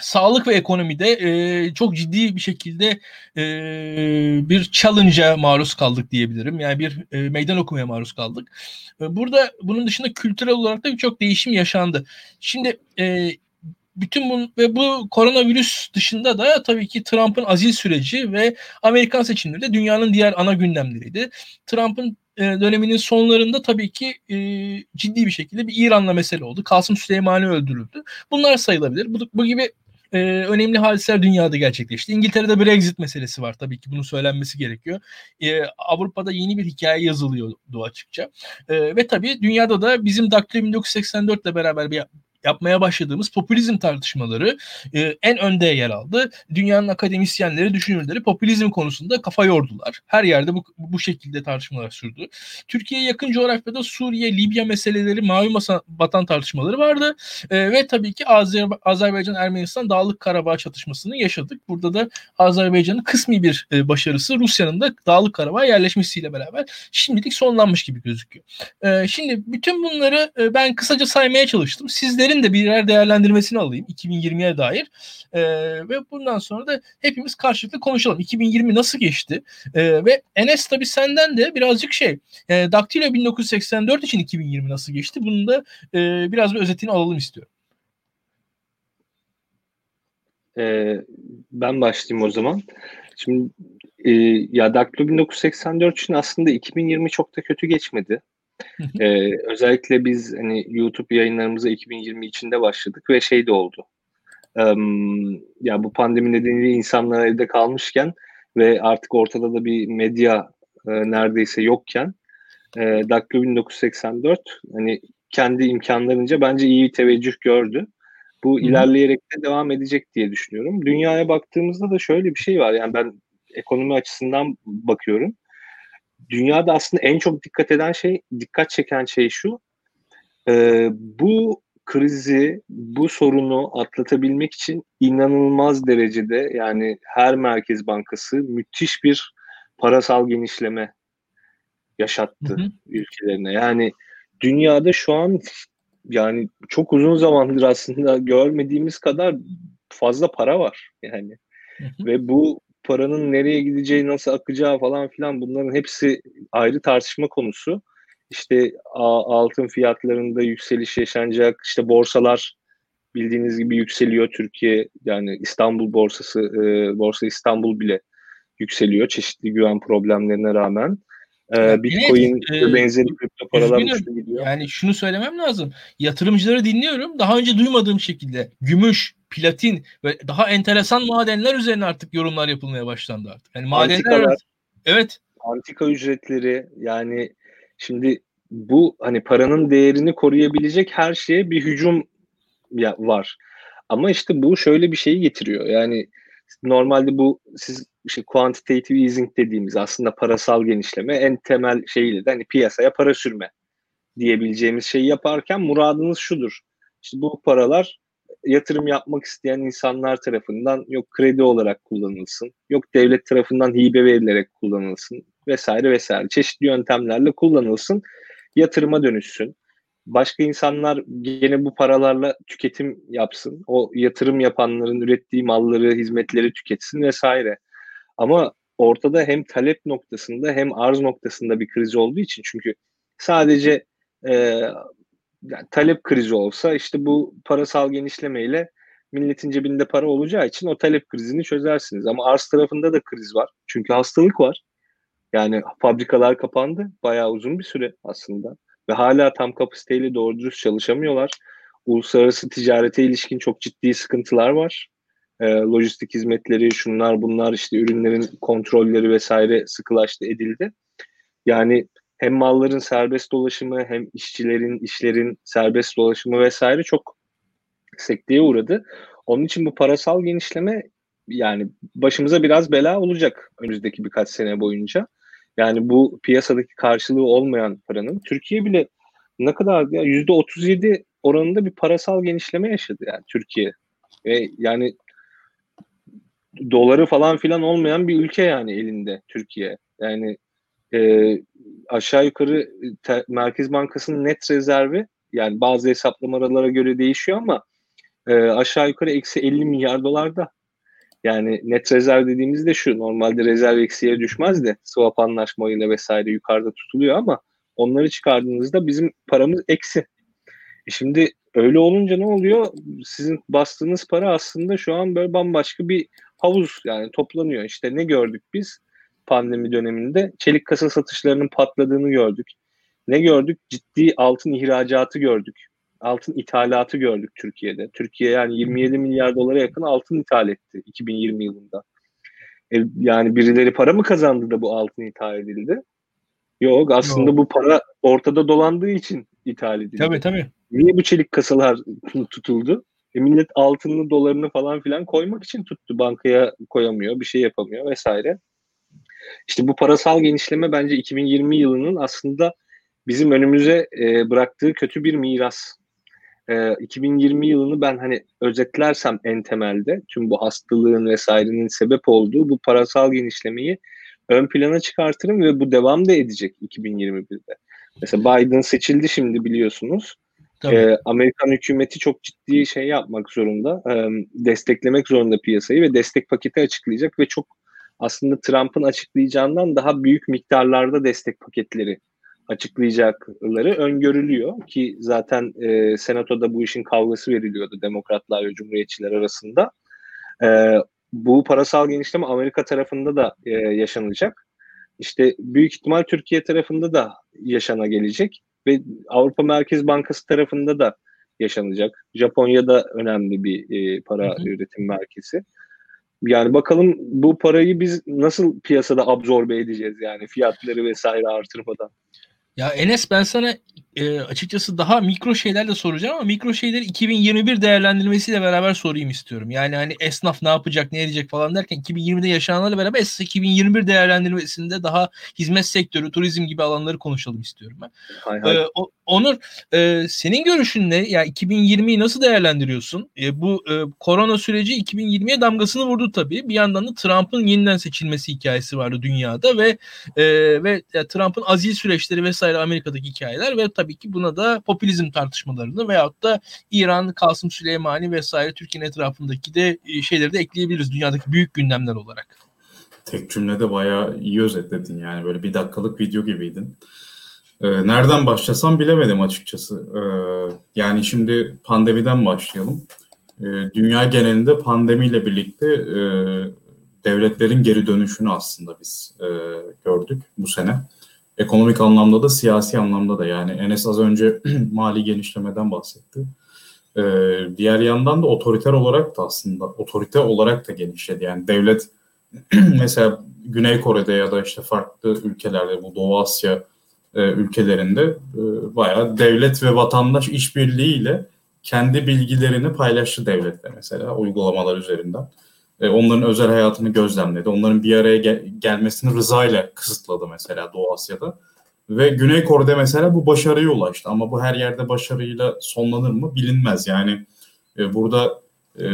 sağlık ve ekonomide e, çok ciddi bir şekilde e, bir challenge'a maruz kaldık diyebilirim. Yani bir e, meydan okumaya maruz kaldık. E, burada bunun dışında kültürel olarak da birçok değişim yaşandı. Şimdi e, bütün bu ve bu koronavirüs dışında da tabii ki Trump'ın azil süreci ve Amerikan seçimleri de dünyanın diğer ana gündemleriydi. Trump'ın e, döneminin sonlarında tabii ki e, ciddi bir şekilde bir İran'la mesele oldu. Kasım Süleymani öldürüldü. Bunlar sayılabilir. Bu, bu gibi e, önemli hadiseler dünyada gerçekleşti. İngiltere'de Brexit meselesi var tabii ki bunu söylenmesi gerekiyor. E, Avrupa'da yeni bir hikaye yazılıyordu açıkça. E, ve tabii dünyada da bizim Daktilo 1984 ile beraber bir yapmaya başladığımız popülizm tartışmaları e, en önde yer aldı. Dünyanın akademisyenleri, düşünürleri popülizm konusunda kafa yordular. Her yerde bu, bu şekilde tartışmalar sürdü. Türkiye'ye yakın coğrafyada Suriye, Libya meseleleri, mavi masa batan tartışmaları vardı. E, ve tabii ki Azer Azerbaycan, Ermenistan, Dağlık Karabağ çatışmasını yaşadık. Burada da Azerbaycan'ın kısmi bir e, başarısı Rusya'nın da Dağlık Karabağ yerleşmesiyle beraber şimdilik sonlanmış gibi gözüküyor. E, şimdi bütün bunları e, ben kısaca saymaya çalıştım. Sizlerin Sizlerin de birer değerlendirmesini alayım 2020'ye dair. E, ve bundan sonra da hepimiz karşılıklı konuşalım. 2020 nasıl geçti? E, ve Enes tabii senden de birazcık şey e, Daktilo 1984 için 2020 nasıl geçti? Bunun da e, biraz bir özetini alalım istiyorum. Ee, ben başlayayım o zaman. Şimdi e, ya Daktilo 1984 için aslında 2020 çok da kötü geçmedi ee, özellikle biz hani YouTube yayınlarımıza 2020 içinde başladık ve şey de oldu. Um, ya bu pandemi nedeniyle insanlar evde kalmışken ve artık ortada da bir medya e, neredeyse yokken e, Daktilo 1984 hani kendi imkanlarınca bence iyi bir teveccüh gördü. Bu Hı. ilerleyerek de devam edecek diye düşünüyorum. Dünyaya baktığımızda da şöyle bir şey var. Yani ben ekonomi açısından bakıyorum dünyada aslında en çok dikkat eden şey, dikkat çeken şey şu. E, bu krizi, bu sorunu atlatabilmek için inanılmaz derecede yani her merkez bankası müthiş bir parasal genişleme yaşattı hı hı. ülkelerine. Yani dünyada şu an yani çok uzun zamandır aslında görmediğimiz kadar fazla para var yani. Hı hı. Ve bu paranın nereye gideceği, nasıl akacağı falan filan bunların hepsi ayrı tartışma konusu. İşte altın fiyatlarında yükseliş yaşanacak. İşte borsalar bildiğiniz gibi yükseliyor Türkiye yani İstanbul borsası e, borsa İstanbul bile yükseliyor çeşitli güven problemlerine rağmen. Ee, Bitcoin ve benzeri kripto paralar gidiyor. Yani şunu söylemem lazım. Yatırımcıları dinliyorum. Daha önce duymadığım şekilde gümüş, platin ve daha enteresan madenler üzerine artık yorumlar yapılmaya başlandı artık. Yani madenler Antikalar, evet. Antika ücretleri yani şimdi bu hani paranın değerini koruyabilecek her şeye bir hücum ya, var. Ama işte bu şöyle bir şeyi getiriyor. Yani normalde bu siz işte quantitative easing dediğimiz aslında parasal genişleme en temel şeyiyle de hani piyasaya para sürme diyebileceğimiz şeyi yaparken muradınız şudur. İşte bu paralar yatırım yapmak isteyen insanlar tarafından yok kredi olarak kullanılsın, yok devlet tarafından hibe verilerek kullanılsın vesaire vesaire. Çeşitli yöntemlerle kullanılsın, yatırıma dönüşsün. Başka insanlar gene bu paralarla tüketim yapsın. O yatırım yapanların ürettiği malları, hizmetleri tüketsin vesaire. Ama ortada hem talep noktasında hem arz noktasında bir kriz olduğu için çünkü sadece e, yani talep krizi olsa işte bu parasal genişlemeyle milletin cebinde para olacağı için o talep krizini çözersiniz. Ama arz tarafında da kriz var. Çünkü hastalık var. Yani fabrikalar kapandı. Bayağı uzun bir süre aslında. Ve hala tam kapasiteyle doğru dürüst çalışamıyorlar. Uluslararası ticarete ilişkin çok ciddi sıkıntılar var. E, lojistik hizmetleri, şunlar bunlar işte ürünlerin kontrolleri vesaire sıkılaştı edildi. Yani hem malların serbest dolaşımı hem işçilerin, işlerin serbest dolaşımı vesaire çok sekteye uğradı. Onun için bu parasal genişleme yani başımıza biraz bela olacak önümüzdeki birkaç sene boyunca. Yani bu piyasadaki karşılığı olmayan paranın Türkiye bile ne kadar ya yüzde 37 oranında bir parasal genişleme yaşadı yani Türkiye. Ve yani doları falan filan olmayan bir ülke yani elinde Türkiye. Yani e, aşağı yukarı te, Merkez Bankası'nın net rezervi yani bazı hesaplamalara göre değişiyor ama e, aşağı yukarı eksi 50 milyar dolarda. Yani net rezerv dediğimizde şu normalde rezerv eksiye düşmez de swap anlaşmayla vesaire yukarıda tutuluyor ama onları çıkardığınızda bizim paramız eksi. E şimdi öyle olunca ne oluyor? Sizin bastığınız para aslında şu an böyle bambaşka bir havuz yani toplanıyor. İşte ne gördük biz pandemi döneminde? Çelik kasa satışlarının patladığını gördük. Ne gördük? Ciddi altın ihracatı gördük. Altın ithalatı gördük Türkiye'de. Türkiye yani 27 milyar dolara yakın altın ithal etti 2020 yılında. E, yani birileri para mı kazandı da bu altın ithal edildi? Yok aslında Yok. bu para ortada dolandığı için ithal edildi. Tabii tabii. Niye bu çelik kasalar tutuldu? E millet altınını, dolarını falan filan koymak için tuttu. Bankaya koyamıyor, bir şey yapamıyor vesaire. İşte bu parasal genişleme bence 2020 yılının aslında bizim önümüze e, bıraktığı kötü bir miras. E, 2020 yılını ben hani özetlersem en temelde tüm bu hastalığın vesairenin sebep olduğu bu parasal genişlemeyi ön plana çıkartırım ve bu devam da edecek 2021'de. Mesela Biden seçildi şimdi biliyorsunuz. Ee, Amerikan hükümeti çok ciddi şey yapmak zorunda, e, desteklemek zorunda piyasayı ve destek paketi açıklayacak ve çok aslında Trump'ın açıklayacağından daha büyük miktarlarda destek paketleri açıklayacakları öngörülüyor ki zaten e, senatoda bu işin kavgası veriliyordu demokratlar ve cumhuriyetçiler arasında. E, bu parasal genişleme Amerika tarafında da e, yaşanacak. İşte büyük ihtimal Türkiye tarafında da yaşana gelecek ve Avrupa Merkez Bankası tarafında da yaşanacak. Japonya'da önemli bir e, para hı hı. üretim merkezi. Yani bakalım bu parayı biz nasıl piyasada absorbe edeceğiz yani fiyatları vesaire artırmadan. Ya Enes ben sana e, açıkçası daha mikro şeyler de soracağım ama mikro şeyleri 2021 değerlendirmesiyle beraber sorayım istiyorum. Yani hani esnaf ne yapacak, ne edecek falan derken 2020'de yaşananlarla beraber esas 2021 değerlendirmesinde daha hizmet sektörü, turizm gibi alanları konuşalım istiyorum ben. Hay hay. Ee, o, Onur, e, senin görüşün ne? Ya yani 2020'yi nasıl değerlendiriyorsun? E, bu e, korona süreci 2020'ye damgasını vurdu tabii. Bir yandan da Trump'ın yeniden seçilmesi hikayesi vardı dünyada ve e, ve Trump'ın azil süreçleri vesaire Amerika'daki hikayeler ve tabii ki buna da popülizm tartışmalarını veyahut da İran, Kasım Süleymani vesaire Türkiye'nin etrafındaki de e, şeyleri de ekleyebiliriz dünyadaki büyük gündemler olarak. Tek cümlede bayağı iyi özetledin yani böyle bir dakikalık video gibiydin. Ee, nereden başlasam bilemedim açıkçası. Ee, yani şimdi pandemiden başlayalım. Ee, dünya genelinde pandemiyle birlikte e, devletlerin geri dönüşünü aslında biz e, gördük bu sene. Ekonomik anlamda da siyasi anlamda da yani Enes az önce mali genişlemeden bahsetti. Ee, diğer yandan da otoriter olarak da aslında otorite olarak da genişledi. Yani devlet mesela Güney Kore'de ya da işte farklı ülkelerde bu Doğu Asya e, ülkelerinde e, bayağı devlet ve vatandaş işbirliğiyle kendi bilgilerini paylaştı devletle mesela uygulamalar üzerinden. E, onların özel hayatını gözlemledi. Onların bir araya gel- gelmesini rızayla kısıtladı mesela Doğu Asya'da. Ve Güney Kore'de mesela bu başarıya ulaştı. Ama bu her yerde başarıyla sonlanır mı bilinmez. Yani e, burada e,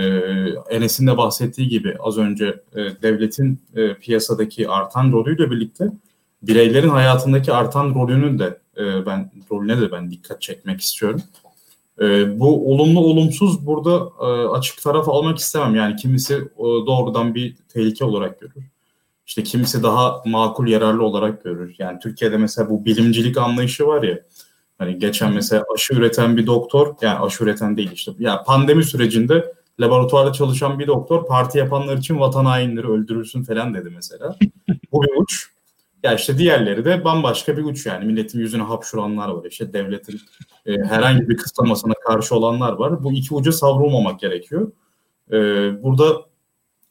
Enes'in de bahsettiği gibi az önce e, devletin e, piyasadaki artan rolüyle birlikte bireylerin hayatındaki artan rolünün de e, ben rolüne de ben dikkat çekmek istiyorum. E, bu olumlu olumsuz burada e, açık taraf almak istemem. Yani kimisi e, doğrudan bir tehlike olarak görür. İşte kimisi daha makul yararlı olarak görür. Yani Türkiye'de mesela bu bilimcilik anlayışı var ya. Hani geçen mesela aşı üreten bir doktor, yani aşı üreten değil işte. Yani pandemi sürecinde laboratuvarda çalışan bir doktor parti yapanlar için vatan hainleri öldürülsün falan dedi mesela. Bu bir uç. Ya işte diğerleri de bambaşka bir uç yani. Milletin yüzüne hapşuranlar var. İşte devletin e, herhangi bir kısıtlamasına karşı olanlar var. Bu iki uca savrulmamak gerekiyor. E, burada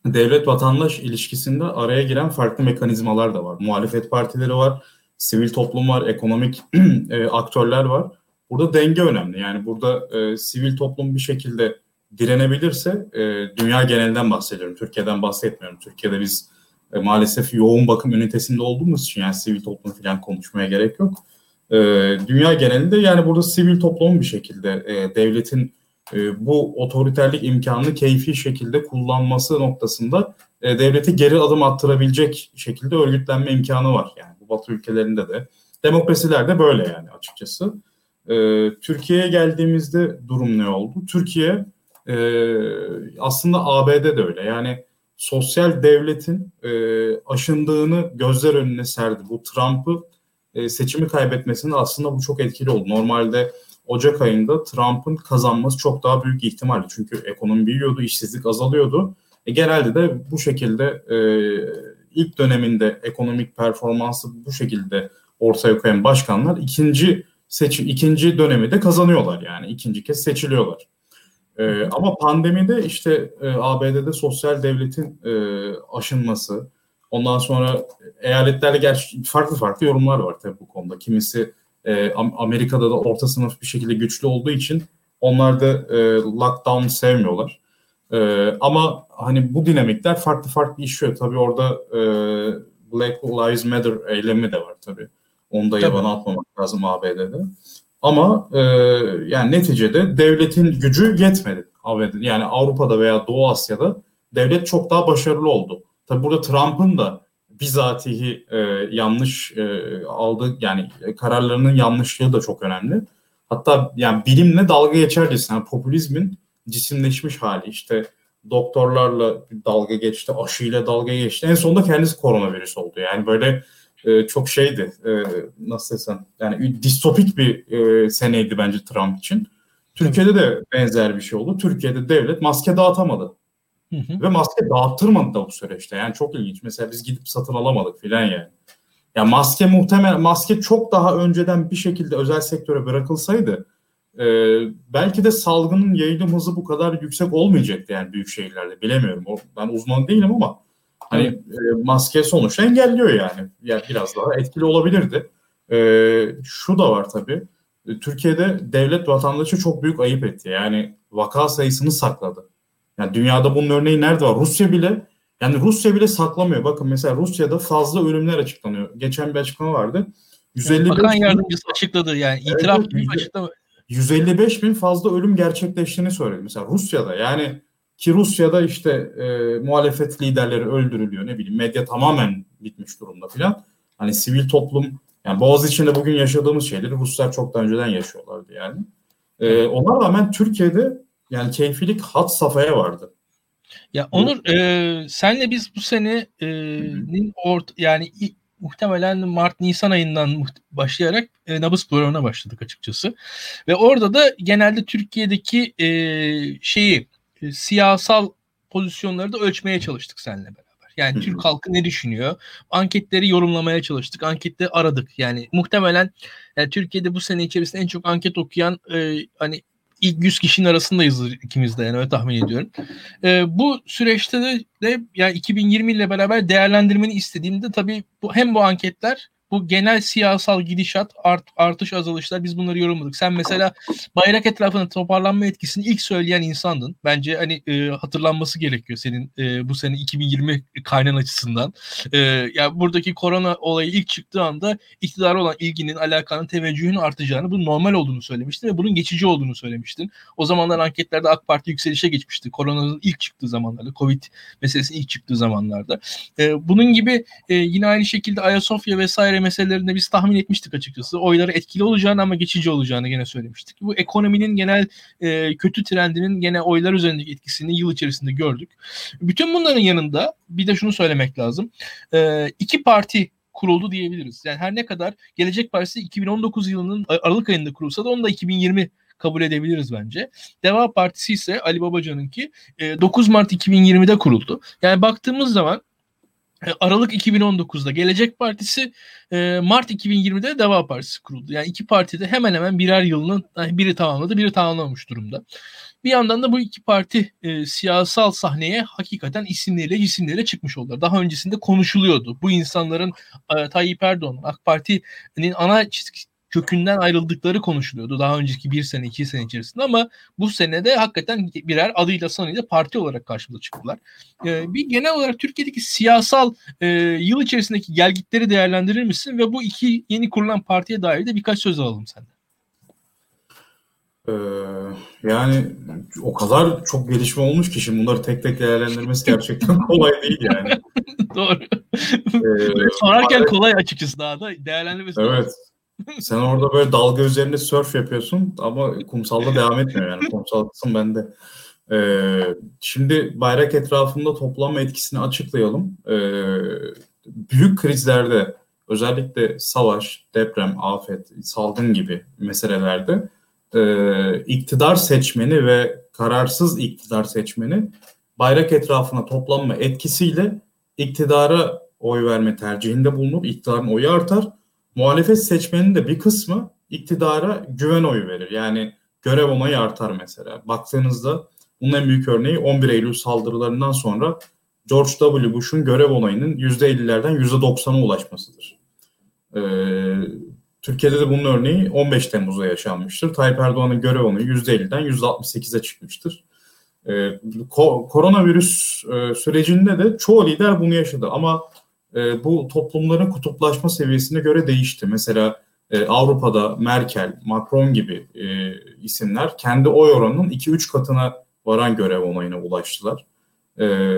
devlet vatandaş ilişkisinde araya giren farklı mekanizmalar da var. Muhalefet partileri var, sivil toplum var, ekonomik e, aktörler var. Burada denge önemli. Yani burada e, sivil toplum bir şekilde direnebilirse, e, dünya genelden bahsediyorum, Türkiye'den bahsetmiyorum. Türkiye'de biz e, maalesef yoğun bakım ünitesinde olduğumuz için yani sivil toplum falan konuşmaya gerek yok. E, dünya genelinde yani burada sivil toplumun bir şekilde e, devletin e, bu otoriterlik imkanını keyfi şekilde kullanması noktasında e, devleti geri adım attırabilecek şekilde örgütlenme imkanı var. Yani bu Batı ülkelerinde de. Demokrasilerde böyle yani açıkçası. E, Türkiye'ye geldiğimizde durum ne oldu? Türkiye e, aslında ABD de öyle. Yani sosyal devletin e, aşındığını gözler önüne serdi. Bu Trump'ı e, seçimi kaybetmesinde aslında bu çok etkili oldu. Normalde Ocak ayında Trump'ın kazanması çok daha büyük ihtimaldi. Çünkü ekonomi büyüyordu, işsizlik azalıyordu. E, genelde de bu şekilde e, ilk döneminde ekonomik performansı bu şekilde ortaya koyan başkanlar ikinci seçim ikinci dönemi de kazanıyorlar yani ikinci kez seçiliyorlar. Ee, ama pandemide işte e, ABD'de sosyal devletin e, aşınması, ondan sonra eyaletlerle gerçi farklı farklı yorumlar var tabii bu konuda. Kimisi e, Amerika'da da orta sınıf bir şekilde güçlü olduğu için onlar da e, lockdown sevmiyorlar. E, ama hani bu dinamikler farklı farklı işiyor. Tabii orada e, Black Lives Matter eylemi de var tabii. Onu da yabana atmamak lazım ABD'de. Ama e, yani neticede devletin gücü yetmedi. Yani Avrupa'da veya Doğu Asya'da devlet çok daha başarılı oldu. Tabi burada Trump'ın da bizatihi e, yanlış e, aldığı yani kararlarının yanlışlığı da çok önemli. Hatta yani bilimle dalga geçercesine yani popülizmin cisimleşmiş hali işte doktorlarla dalga geçti, aşıyla dalga geçti. En sonunda kendisi koronavirüs oldu. Yani böyle e, çok şeydi e, nasıl desem yani distopik bir e, seneydi bence Trump için. Türkiye'de de benzer bir şey oldu. Türkiye'de devlet maske dağıtamadı. Hı hı. Ve maske dağıttırmadı da bu süreçte. Yani çok ilginç. Mesela biz gidip satın alamadık filan yani. Ya maske muhtemel maske çok daha önceden bir şekilde özel sektöre bırakılsaydı e, belki de salgının yayılım hızı bu kadar yüksek olmayacaktı yani büyük şehirlerde. Bilemiyorum. O, ben uzman değilim ama Hani e, maske sonuçta engelliyor yani. Yani biraz daha etkili olabilirdi. E, şu da var tabii. E, Türkiye'de devlet vatandaşı çok büyük ayıp etti. Yani vaka sayısını sakladı. Yani dünyada bunun örneği nerede var? Rusya bile yani Rusya bile saklamıyor. Bakın mesela Rusya'da fazla ölümler açıklanıyor. Geçen bir açıklama vardı. 155 Bakan yardımcısı açıkladı yani itiraf evet, gibi açıklama. 155 bin fazla ölüm gerçekleştiğini söyledi. Mesela Rusya'da yani ki Rusya'da işte e, muhalefet liderleri öldürülüyor ne bileyim medya tamamen bitmiş durumda filan. Hani sivil toplum yani Boğaz içinde bugün yaşadığımız şeyleri Ruslar çok daha önceden yaşıyorlardı yani. E, ona rağmen Türkiye'de yani keyfilik hat safhaya vardı. Ya Onur e, senle biz bu senenin ort yani muhtemelen Mart Nisan ayından başlayarak e, nabız programına başladık açıkçası. Ve orada da genelde Türkiye'deki e, şeyi e, siyasal pozisyonları da ölçmeye çalıştık seninle beraber. Yani Hı-hı. Türk halkı ne düşünüyor? Anketleri yorumlamaya çalıştık. Ankette aradık. Yani muhtemelen yani e, Türkiye'de bu sene içerisinde en çok anket okuyan e, hani ilk 100 kişinin arasındayız ikimiz de yani öyle tahmin ediyorum. E, bu süreçte de, de yani 2020 ile beraber değerlendirmeni istediğimde tabii bu hem bu anketler bu genel siyasal gidişat, art, artış azalışlar biz bunları yorumladık. Sen mesela bayrak etrafında toparlanma etkisini ilk söyleyen insandın. Bence hani e, hatırlanması gerekiyor senin e, bu sene 2020 kaynan açısından. E, ya yani buradaki korona olayı ilk çıktığı anda iktidar olan ilginin, alakanın, teveccühün artacağını, bunun normal olduğunu söylemiştin ve bunun geçici olduğunu söylemiştin. O zamanlar anketlerde AK Parti yükselişe geçmişti. Koronanın ilk çıktığı zamanlarda, Covid meselesinin ilk çıktığı zamanlarda. E, bunun gibi e, yine aynı şekilde Ayasofya vesaire meselelerinde biz tahmin etmiştik açıkçası. Oyları etkili olacağını ama geçici olacağını gene söylemiştik. Bu ekonominin genel e, kötü trendinin gene oylar üzerindeki etkisini yıl içerisinde gördük. Bütün bunların yanında bir de şunu söylemek lazım. E, iki parti kuruldu diyebiliriz. Yani her ne kadar Gelecek Partisi 2019 yılının Aralık ayında kurulsa da onu da 2020 kabul edebiliriz bence. Deva Partisi ise Ali Babacan'ınki 9 Mart 2020'de kuruldu. Yani baktığımız zaman e, Aralık 2019'da Gelecek Partisi, e, Mart 2020'de Deva Partisi kuruldu. Yani iki parti de hemen hemen birer yılını biri tamamladı, biri tamamlamış durumda. Bir yandan da bu iki parti e, siyasal sahneye hakikaten isimleriyle cisimleriyle çıkmış oldular. Daha öncesinde konuşuluyordu. Bu insanların e, Tayyip Erdoğan, AK Parti'nin ana çizgi, kökünden ayrıldıkları konuşuluyordu daha önceki bir sene iki sene içerisinde ama bu senede hakikaten birer adıyla sanıyla parti olarak karşımıza çıktılar. Ee, bir genel olarak Türkiye'deki siyasal e, yıl içerisindeki gelgitleri değerlendirir misin ve bu iki yeni kurulan partiye dair de birkaç söz alalım senden. Ee, yani o kadar çok gelişme olmuş ki şimdi bunları tek tek değerlendirmesi gerçekten kolay değil yani. Doğru. Ee, Sorarken kolay açıkçası daha da değerlendirmesi. Evet. Lazım. Sen orada böyle dalga üzerinde surf yapıyorsun ama kumsalda devam etmiyor yani. Kumsal kısım bende. Ee, şimdi bayrak etrafında toplanma etkisini açıklayalım. Ee, büyük krizlerde özellikle savaş, deprem, afet, salgın gibi meselelerde e, iktidar seçmeni ve kararsız iktidar seçmeni bayrak etrafına toplanma etkisiyle iktidara oy verme tercihinde bulunup iktidarın oyu artar. Muhalefet seçmenin de bir kısmı iktidara güven oyu verir. Yani görev onayı artar mesela. Baktığınızda bunun en büyük örneği 11 Eylül saldırılarından sonra George W. Bush'un görev onayının %50'lerden %90'a ulaşmasıdır. Ee, Türkiye'de de bunun örneği 15 Temmuz'da yaşanmıştır. Tayyip Erdoğan'ın görev onayı %50'den %68'e çıkmıştır. Ee, ko- koronavirüs e, sürecinde de çoğu lider bunu yaşadı ama e, bu toplumların kutuplaşma seviyesine göre değişti. Mesela e, Avrupa'da Merkel, Macron gibi e, isimler kendi oy oranının 2-3 katına varan görev onayına ulaştılar. E,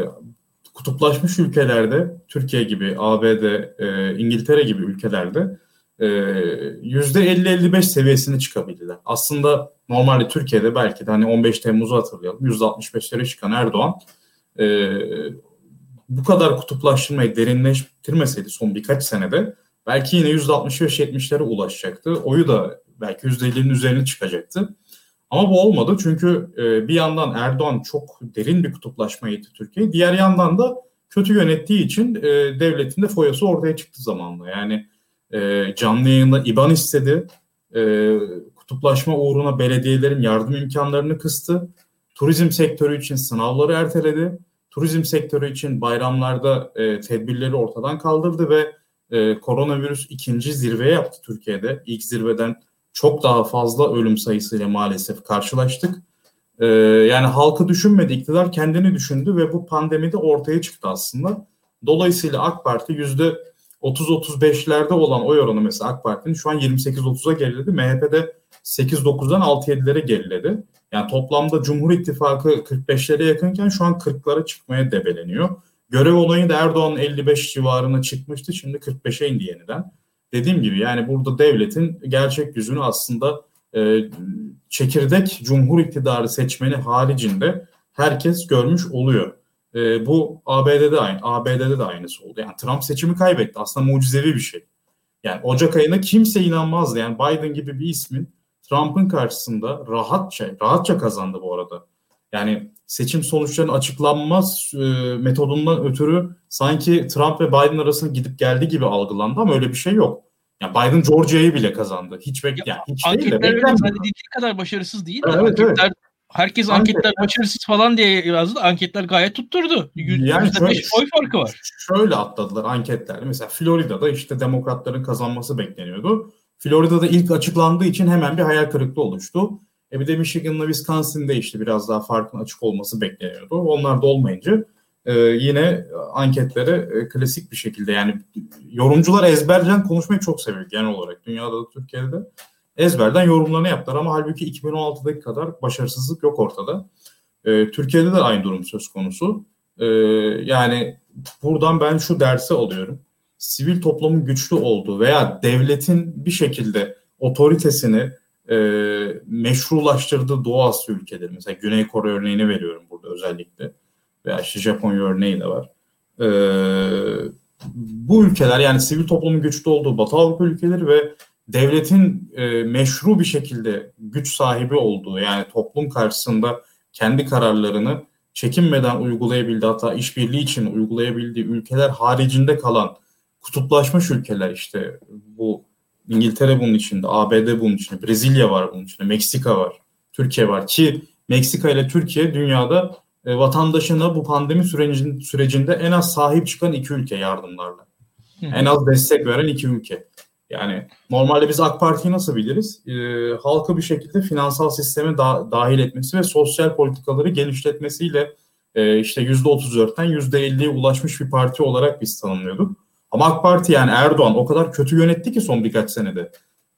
kutuplaşmış ülkelerde, Türkiye gibi, ABD, e, İngiltere gibi ülkelerde %50-55 seviyesine çıkabildiler. Aslında normalde Türkiye'de belki de hani 15 Temmuz'u hatırlayalım. %65'lere çıkan Erdoğan e, bu kadar kutuplaştırmayı derinleştirmeseydi son birkaç senede belki yine %65-70'lere ulaşacaktı. Oyu da belki %50'nin üzerine çıkacaktı. Ama bu olmadı çünkü e, bir yandan Erdoğan çok derin bir kutuplaşma etti Türkiye. Diğer yandan da kötü yönettiği için e, devletin de foyası ortaya çıktı zamanla. Yani e, canlı yayında IBAN istedi. Kutuplaşma uğruna belediyelerin yardım imkanlarını kıstı. Turizm sektörü için sınavları erteledi. Turizm sektörü için bayramlarda e, tedbirleri ortadan kaldırdı ve e, koronavirüs ikinci zirve yaptı Türkiye'de. İlk zirveden çok daha fazla ölüm sayısıyla maalesef karşılaştık. E, yani halkı düşünmedi, iktidar kendini düşündü ve bu pandemide ortaya çıktı aslında. Dolayısıyla AK Parti yüzde 30-35'lerde olan oy oranı mesela AK Parti'nin şu an 28-30'a geriledi. MHP'de 8-9'dan 6-7'lere geriledi. Yani toplamda Cumhur İttifakı 45'lere yakınken şu an 40'lara çıkmaya debeleniyor. Görev onayı da Erdoğan 55 civarına çıkmıştı. Şimdi 45'e indi yeniden. Dediğim gibi yani burada devletin gerçek yüzünü aslında e, çekirdek Cumhur iktidarı seçmeni haricinde herkes görmüş oluyor. E, bu ABD'de aynı, ABD'de de aynısı oldu. Yani Trump seçimi kaybetti. Aslında mucizevi bir şey. Yani Ocak ayına kimse inanmazdı. Yani Biden gibi bir ismin Trump'ın karşısında rahatça, rahatça kazandı bu arada. Yani seçim sonuçlarının açıklanmaz e, metodundan ötürü sanki Trump ve Biden arasında gidip geldi gibi algılandı ama öyle bir şey yok. Yani Biden Georgia'yı bile kazandı. Hiç bek yani hiç anketler değil de zannedildiği kadar başarısız değil. Evet, anketler evet. Herkes anketler Anket, başarısız falan diye yazdı. Anketler gayet tutturdu. Y- yani şöyle, oy farkı var. Şöyle atladılar anketler. Mesela Florida'da işte demokratların kazanması bekleniyordu. Florida'da ilk açıklandığı için hemen bir hayal kırıklığı oluştu. E bir de Michigan'la Wisconsin'de işte biraz daha farkın açık olması bekleniyordu. Onlar da olmayınca e, yine anketlere e, klasik bir şekilde yani yorumcular ezberden konuşmayı çok seviyor genel olarak. Dünyada da Türkiye'de de ezberden yorumlarını yaptılar ama halbuki 2016'daki kadar başarısızlık yok ortada. E, Türkiye'de de aynı durum söz konusu. E, yani buradan ben şu dersi alıyorum. Sivil toplumun güçlü olduğu veya devletin bir şekilde otoritesini e, meşrulaştırdığı Doğu Asya ülkeleri. Mesela Güney Kore örneğini veriyorum burada özellikle. Veya işte Japonya örneği de var. E, bu ülkeler yani sivil toplumun güçlü olduğu Batı Avrupa ülkeleri ve devletin e, meşru bir şekilde güç sahibi olduğu yani toplum karşısında kendi kararlarını çekinmeden uygulayabildiği hatta işbirliği için uygulayabildiği ülkeler haricinde kalan kutuplaşmış ülkeler işte bu İngiltere bunun içinde, ABD bunun içinde, Brezilya var bunun içinde, Meksika var, Türkiye var ki Meksika ile Türkiye dünyada e, vatandaşına bu pandemi sürecin, sürecinde en az sahip çıkan iki ülke yardımlarla. Hı. En az destek veren iki ülke. Yani normalde biz AK Parti'yi nasıl biliriz? E, halkı bir şekilde finansal sisteme da, dahil etmesi ve sosyal politikaları geliştirmesiyle e, işte %34'ten %50'ye ulaşmış bir parti olarak biz tanımlıyorduk. Ama AK Parti yani Erdoğan o kadar kötü yönetti ki son birkaç senede.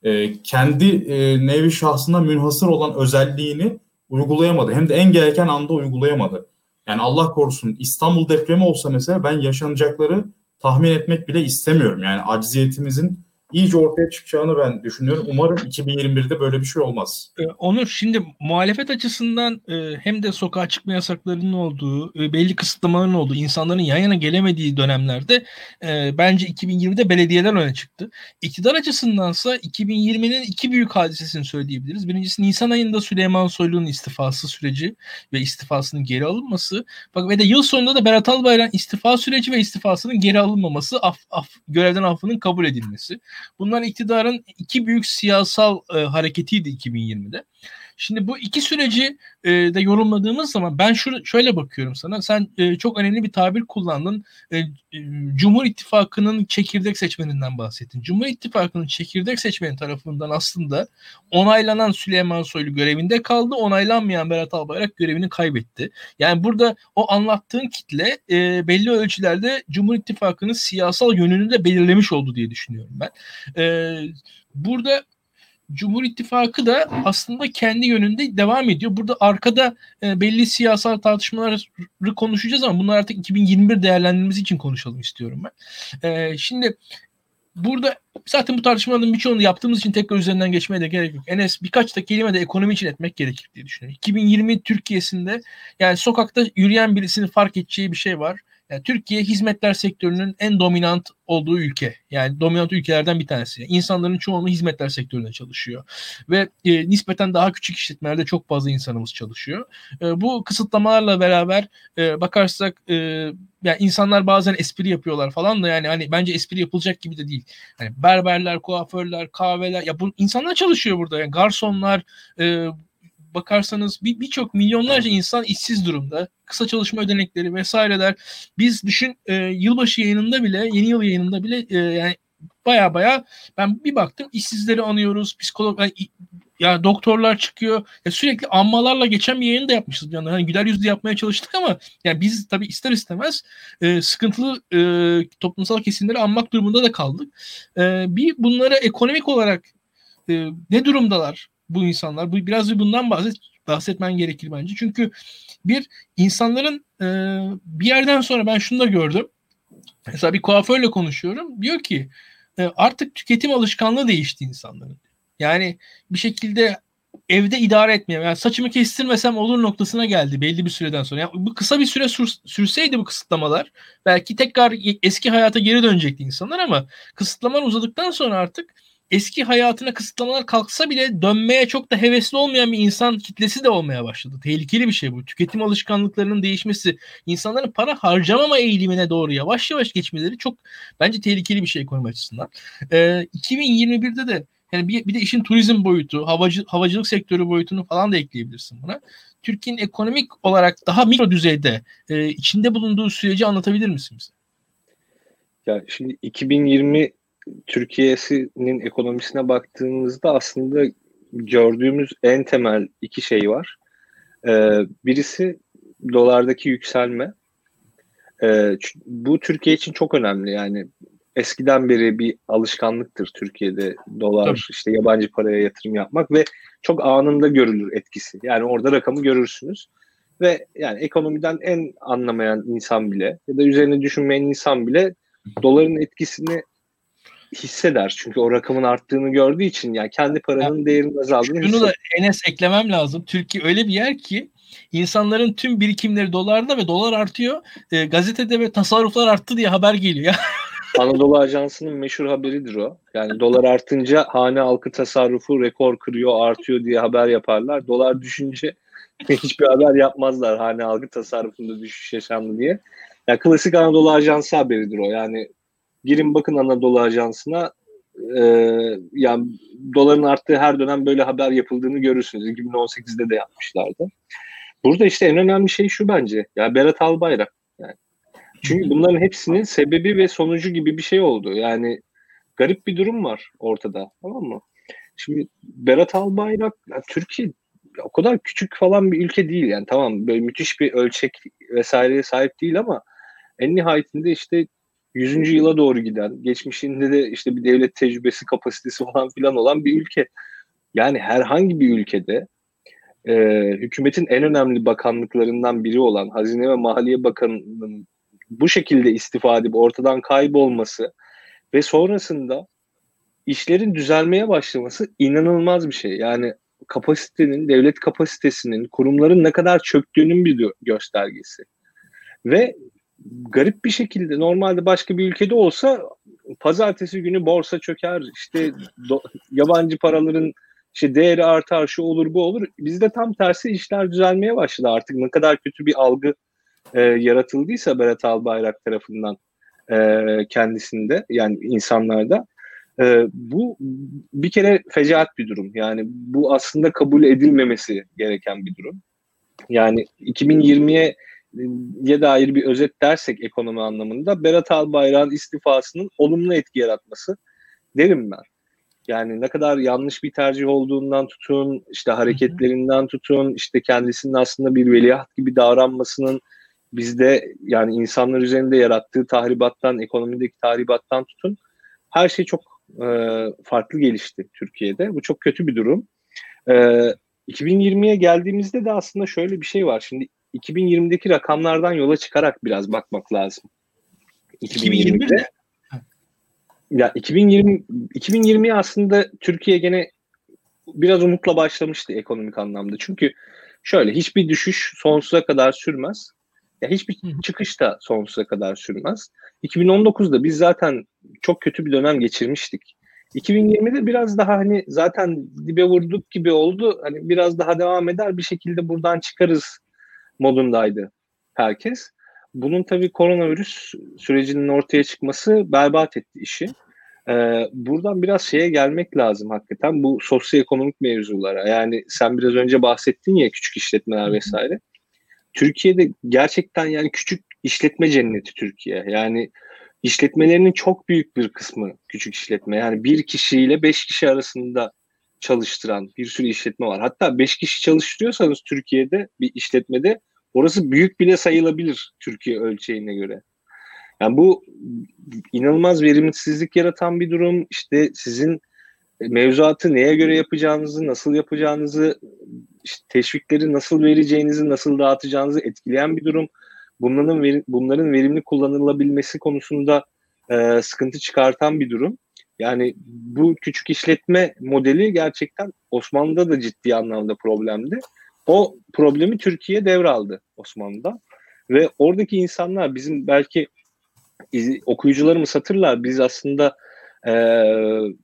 E, kendi e, nevi şahsına münhasır olan özelliğini uygulayamadı. Hem de en gereken anda uygulayamadı. Yani Allah korusun İstanbul depremi olsa mesela ben yaşanacakları tahmin etmek bile istemiyorum. Yani acziyetimizin iyice ortaya çıkacağını ben düşünüyorum. Umarım 2021'de böyle bir şey olmaz. Ee, Onur şimdi muhalefet açısından e, hem de sokağa çıkma yasaklarının olduğu, e, belli kısıtlamaların olduğu, insanların yan yana gelemediği dönemlerde e, bence 2020'de belediyeler öne çıktı. İktidar açısındansa 2020'nin iki büyük hadisesini söyleyebiliriz. Birincisi Nisan ayında Süleyman Soylu'nun istifası süreci ve istifasının geri alınması. Bak ve de yıl sonunda da Berat Albayrak'ın istifa süreci ve istifasının geri alınmaması, af, af, görevden affının kabul edilmesi. Bunlar iktidarın iki büyük siyasal e, hareketiydi 2020'de. Şimdi bu iki süreci e, de yorumladığımız zaman ben şu, şöyle bakıyorum sana. Sen e, çok önemli bir tabir kullandın. E, e, Cumhur İttifakı'nın çekirdek seçmeninden bahsettin. Cumhur İttifakı'nın çekirdek seçmeni tarafından aslında onaylanan Süleyman Soylu görevinde kaldı. Onaylanmayan Berat Albayrak görevini kaybetti. Yani burada o anlattığın kitle e, belli ölçülerde Cumhur İttifakı'nın siyasal yönünü de belirlemiş oldu diye düşünüyorum ben. E, burada Cumhur İttifakı da aslında kendi yönünde devam ediyor. Burada arkada e, belli siyasal tartışmaları konuşacağız ama bunlar artık 2021 değerlendirmemiz için konuşalım istiyorum ben. E, şimdi burada zaten bu tartışmaların birçoğunu yaptığımız için tekrar üzerinden geçmeye de gerek yok. Enes birkaç da kelime de ekonomi için etmek gerekir diye düşünüyorum. 2020 Türkiye'sinde yani sokakta yürüyen birisinin fark edeceği bir şey var. Yani Türkiye hizmetler sektörünün en dominant olduğu ülke. Yani dominant ülkelerden bir tanesi. İnsanların çoğunluğu hizmetler sektöründe çalışıyor. Ve e, nispeten daha küçük işletmelerde çok fazla insanımız çalışıyor. E, bu kısıtlamalarla beraber e, bakarsak e, yani insanlar bazen espri yapıyorlar falan da yani hani bence espri yapılacak gibi de değil. Hani berberler, kuaförler, kahveler ya bu insanlar çalışıyor burada. Yani garsonlar, e, bakarsanız birçok bir milyonlarca insan işsiz durumda. Kısa çalışma ödenekleri vesaireler. Biz düşün e, yılbaşı yayınında bile, yeni yıl yayınında bile e, yani baya baya ben bir baktım işsizleri anıyoruz. Psikolog yani, ya doktorlar çıkıyor. Ya sürekli anmalarla geçen bir yayın da yapmışız. Yani hani güler yüzlü yapmaya çalıştık ama yani biz tabii ister istemez e, sıkıntılı e, toplumsal kesimleri anmak durumunda da kaldık. E, bir bunları ekonomik olarak e, ne durumdalar? Bu insanlar. Bu biraz bundan bahset, bahsetmen gerekir bence. Çünkü bir insanların e, bir yerden sonra ben şunu da gördüm. Mesela bir kuaförle konuşuyorum. Diyor ki e, artık tüketim alışkanlığı değişti insanların. Yani bir şekilde evde idare etmeye yani saçımı kestirmesem olur noktasına geldi belli bir süreden sonra. Yani bu kısa bir süre sür, sürseydi bu kısıtlamalar belki tekrar eski hayata geri dönecekti insanlar ama kısıtlamalar uzadıktan sonra artık eski hayatına kısıtlamalar kalksa bile dönmeye çok da hevesli olmayan bir insan kitlesi de olmaya başladı. Tehlikeli bir şey bu. Tüketim alışkanlıklarının değişmesi, insanların para harcamama eğilimine doğru yavaş yavaş geçmeleri çok bence tehlikeli bir şey ekonomi açısından. Ee, 2021'de de yani bir, bir de işin turizm boyutu, havacı, havacılık sektörü boyutunu falan da ekleyebilirsin buna. Türkiye'nin ekonomik olarak daha mikro düzeyde e, içinde bulunduğu süreci anlatabilir misin bize? Ya şimdi 2020 Türkiye'sinin ekonomisine baktığımızda aslında gördüğümüz en temel iki şey var. Ee, birisi dolardaki yükselme. Ee, bu Türkiye için çok önemli. Yani eskiden beri bir alışkanlıktır Türkiye'de dolar Tabii. işte yabancı paraya yatırım yapmak ve çok anında görülür etkisi. Yani orada rakamı görürsünüz ve yani ekonomiden en anlamayan insan bile ya da üzerine düşünmeyen insan bile doların etkisini hisseder. Çünkü o rakamın arttığını gördüğü için yani kendi paranın yani, değerinin azaldığını Şunu hisseder. da Enes eklemem lazım. Türkiye öyle bir yer ki insanların tüm birikimleri dolarda ve dolar artıyor. E, gazetede ve tasarruflar arttı diye haber geliyor. Anadolu Ajansı'nın meşhur haberidir o. Yani dolar artınca hane halkı tasarrufu rekor kırıyor, artıyor diye haber yaparlar. Dolar düşünce hiçbir haber yapmazlar hane halkı tasarrufunda düşüş yaşandı diye. Ya klasik Anadolu Ajansı haberidir o. Yani girin bakın Anadolu Ajansı'na e, yani doların arttığı her dönem böyle haber yapıldığını görürsünüz. 2018'de de yapmışlardı. Burada işte en önemli şey şu bence. Ya Berat Albayrak. Yani. Çünkü bunların hepsinin sebebi ve sonucu gibi bir şey oldu. Yani garip bir durum var ortada. Tamam mı? Şimdi Berat Albayrak ya Türkiye o kadar küçük falan bir ülke değil yani tamam böyle müthiş bir ölçek vesaireye sahip değil ama en nihayetinde işte 100. yıla doğru giden, geçmişinde de işte bir devlet tecrübesi, kapasitesi falan filan olan bir ülke. Yani herhangi bir ülkede e, hükümetin en önemli bakanlıklarından biri olan Hazine ve Maliye işlerin düzelmeye başlaması inanılmaz bir şey. Yani kapasitenin, devlet kapasitesinin, kurumların ne kadar çöktüğünün bir göstergesi. Ve garip bir şekilde normalde başka bir ülkede olsa pazartesi günü borsa çöker, işte do, yabancı paraların işte değeri artar, şu olur bu olur. Bizde tam tersi işler düzelmeye başladı artık. Ne kadar kötü bir algı e, yaratıldıysa Berat Albayrak tarafından e, kendisinde yani insanlarda e, bu bir kere fecaat bir durum. Yani bu aslında kabul edilmemesi gereken bir durum. Yani 2020'ye ye dair bir özet dersek ekonomi anlamında Berat Albayrak'ın istifasının olumlu etki yaratması derim ben. Yani ne kadar yanlış bir tercih olduğundan tutun, işte hareketlerinden tutun, işte kendisinin aslında bir veliaht gibi davranmasının bizde yani insanlar üzerinde yarattığı tahribattan, ekonomideki tahribattan tutun her şey çok e, farklı gelişti Türkiye'de. Bu çok kötü bir durum. E, 2020'ye geldiğimizde de aslında şöyle bir şey var. Şimdi 2020'deki rakamlardan yola çıkarak biraz bakmak lazım. 2020'de ya 2020 2020 aslında Türkiye gene biraz umutla başlamıştı ekonomik anlamda. Çünkü şöyle hiçbir düşüş sonsuza kadar sürmez. Ya hiçbir çıkış da sonsuza kadar sürmez. 2019'da biz zaten çok kötü bir dönem geçirmiştik. 2020'de biraz daha hani zaten dibe vurduk gibi oldu. Hani biraz daha devam eder bir şekilde buradan çıkarız modundaydı herkes. Bunun tabii koronavirüs sürecinin ortaya çıkması berbat etti işi. Ee, buradan biraz şeye gelmek lazım hakikaten bu sosyoekonomik mevzulara. Yani sen biraz önce bahsettin ya küçük işletmeler vesaire. Türkiye'de gerçekten yani küçük işletme cenneti Türkiye. Yani işletmelerinin çok büyük bir kısmı küçük işletme. Yani bir kişiyle beş kişi arasında çalıştıran bir sürü işletme var. Hatta beş kişi çalıştırıyorsanız Türkiye'de bir işletmede orası büyük bile sayılabilir Türkiye ölçeğine göre. Yani bu inanılmaz verimsizlik yaratan bir durum. İşte sizin mevzuatı neye göre yapacağınızı, nasıl yapacağınızı, işte teşvikleri nasıl vereceğinizi, nasıl dağıtacağınızı etkileyen bir durum. Bunların bunların verimli kullanılabilmesi konusunda e, sıkıntı çıkartan bir durum. Yani bu küçük işletme modeli gerçekten Osmanlı'da da ciddi anlamda problemdi. O problemi Türkiye devraldı Osmanlı'da. Ve oradaki insanlar bizim belki okuyucularımız hatırlar. Biz aslında e,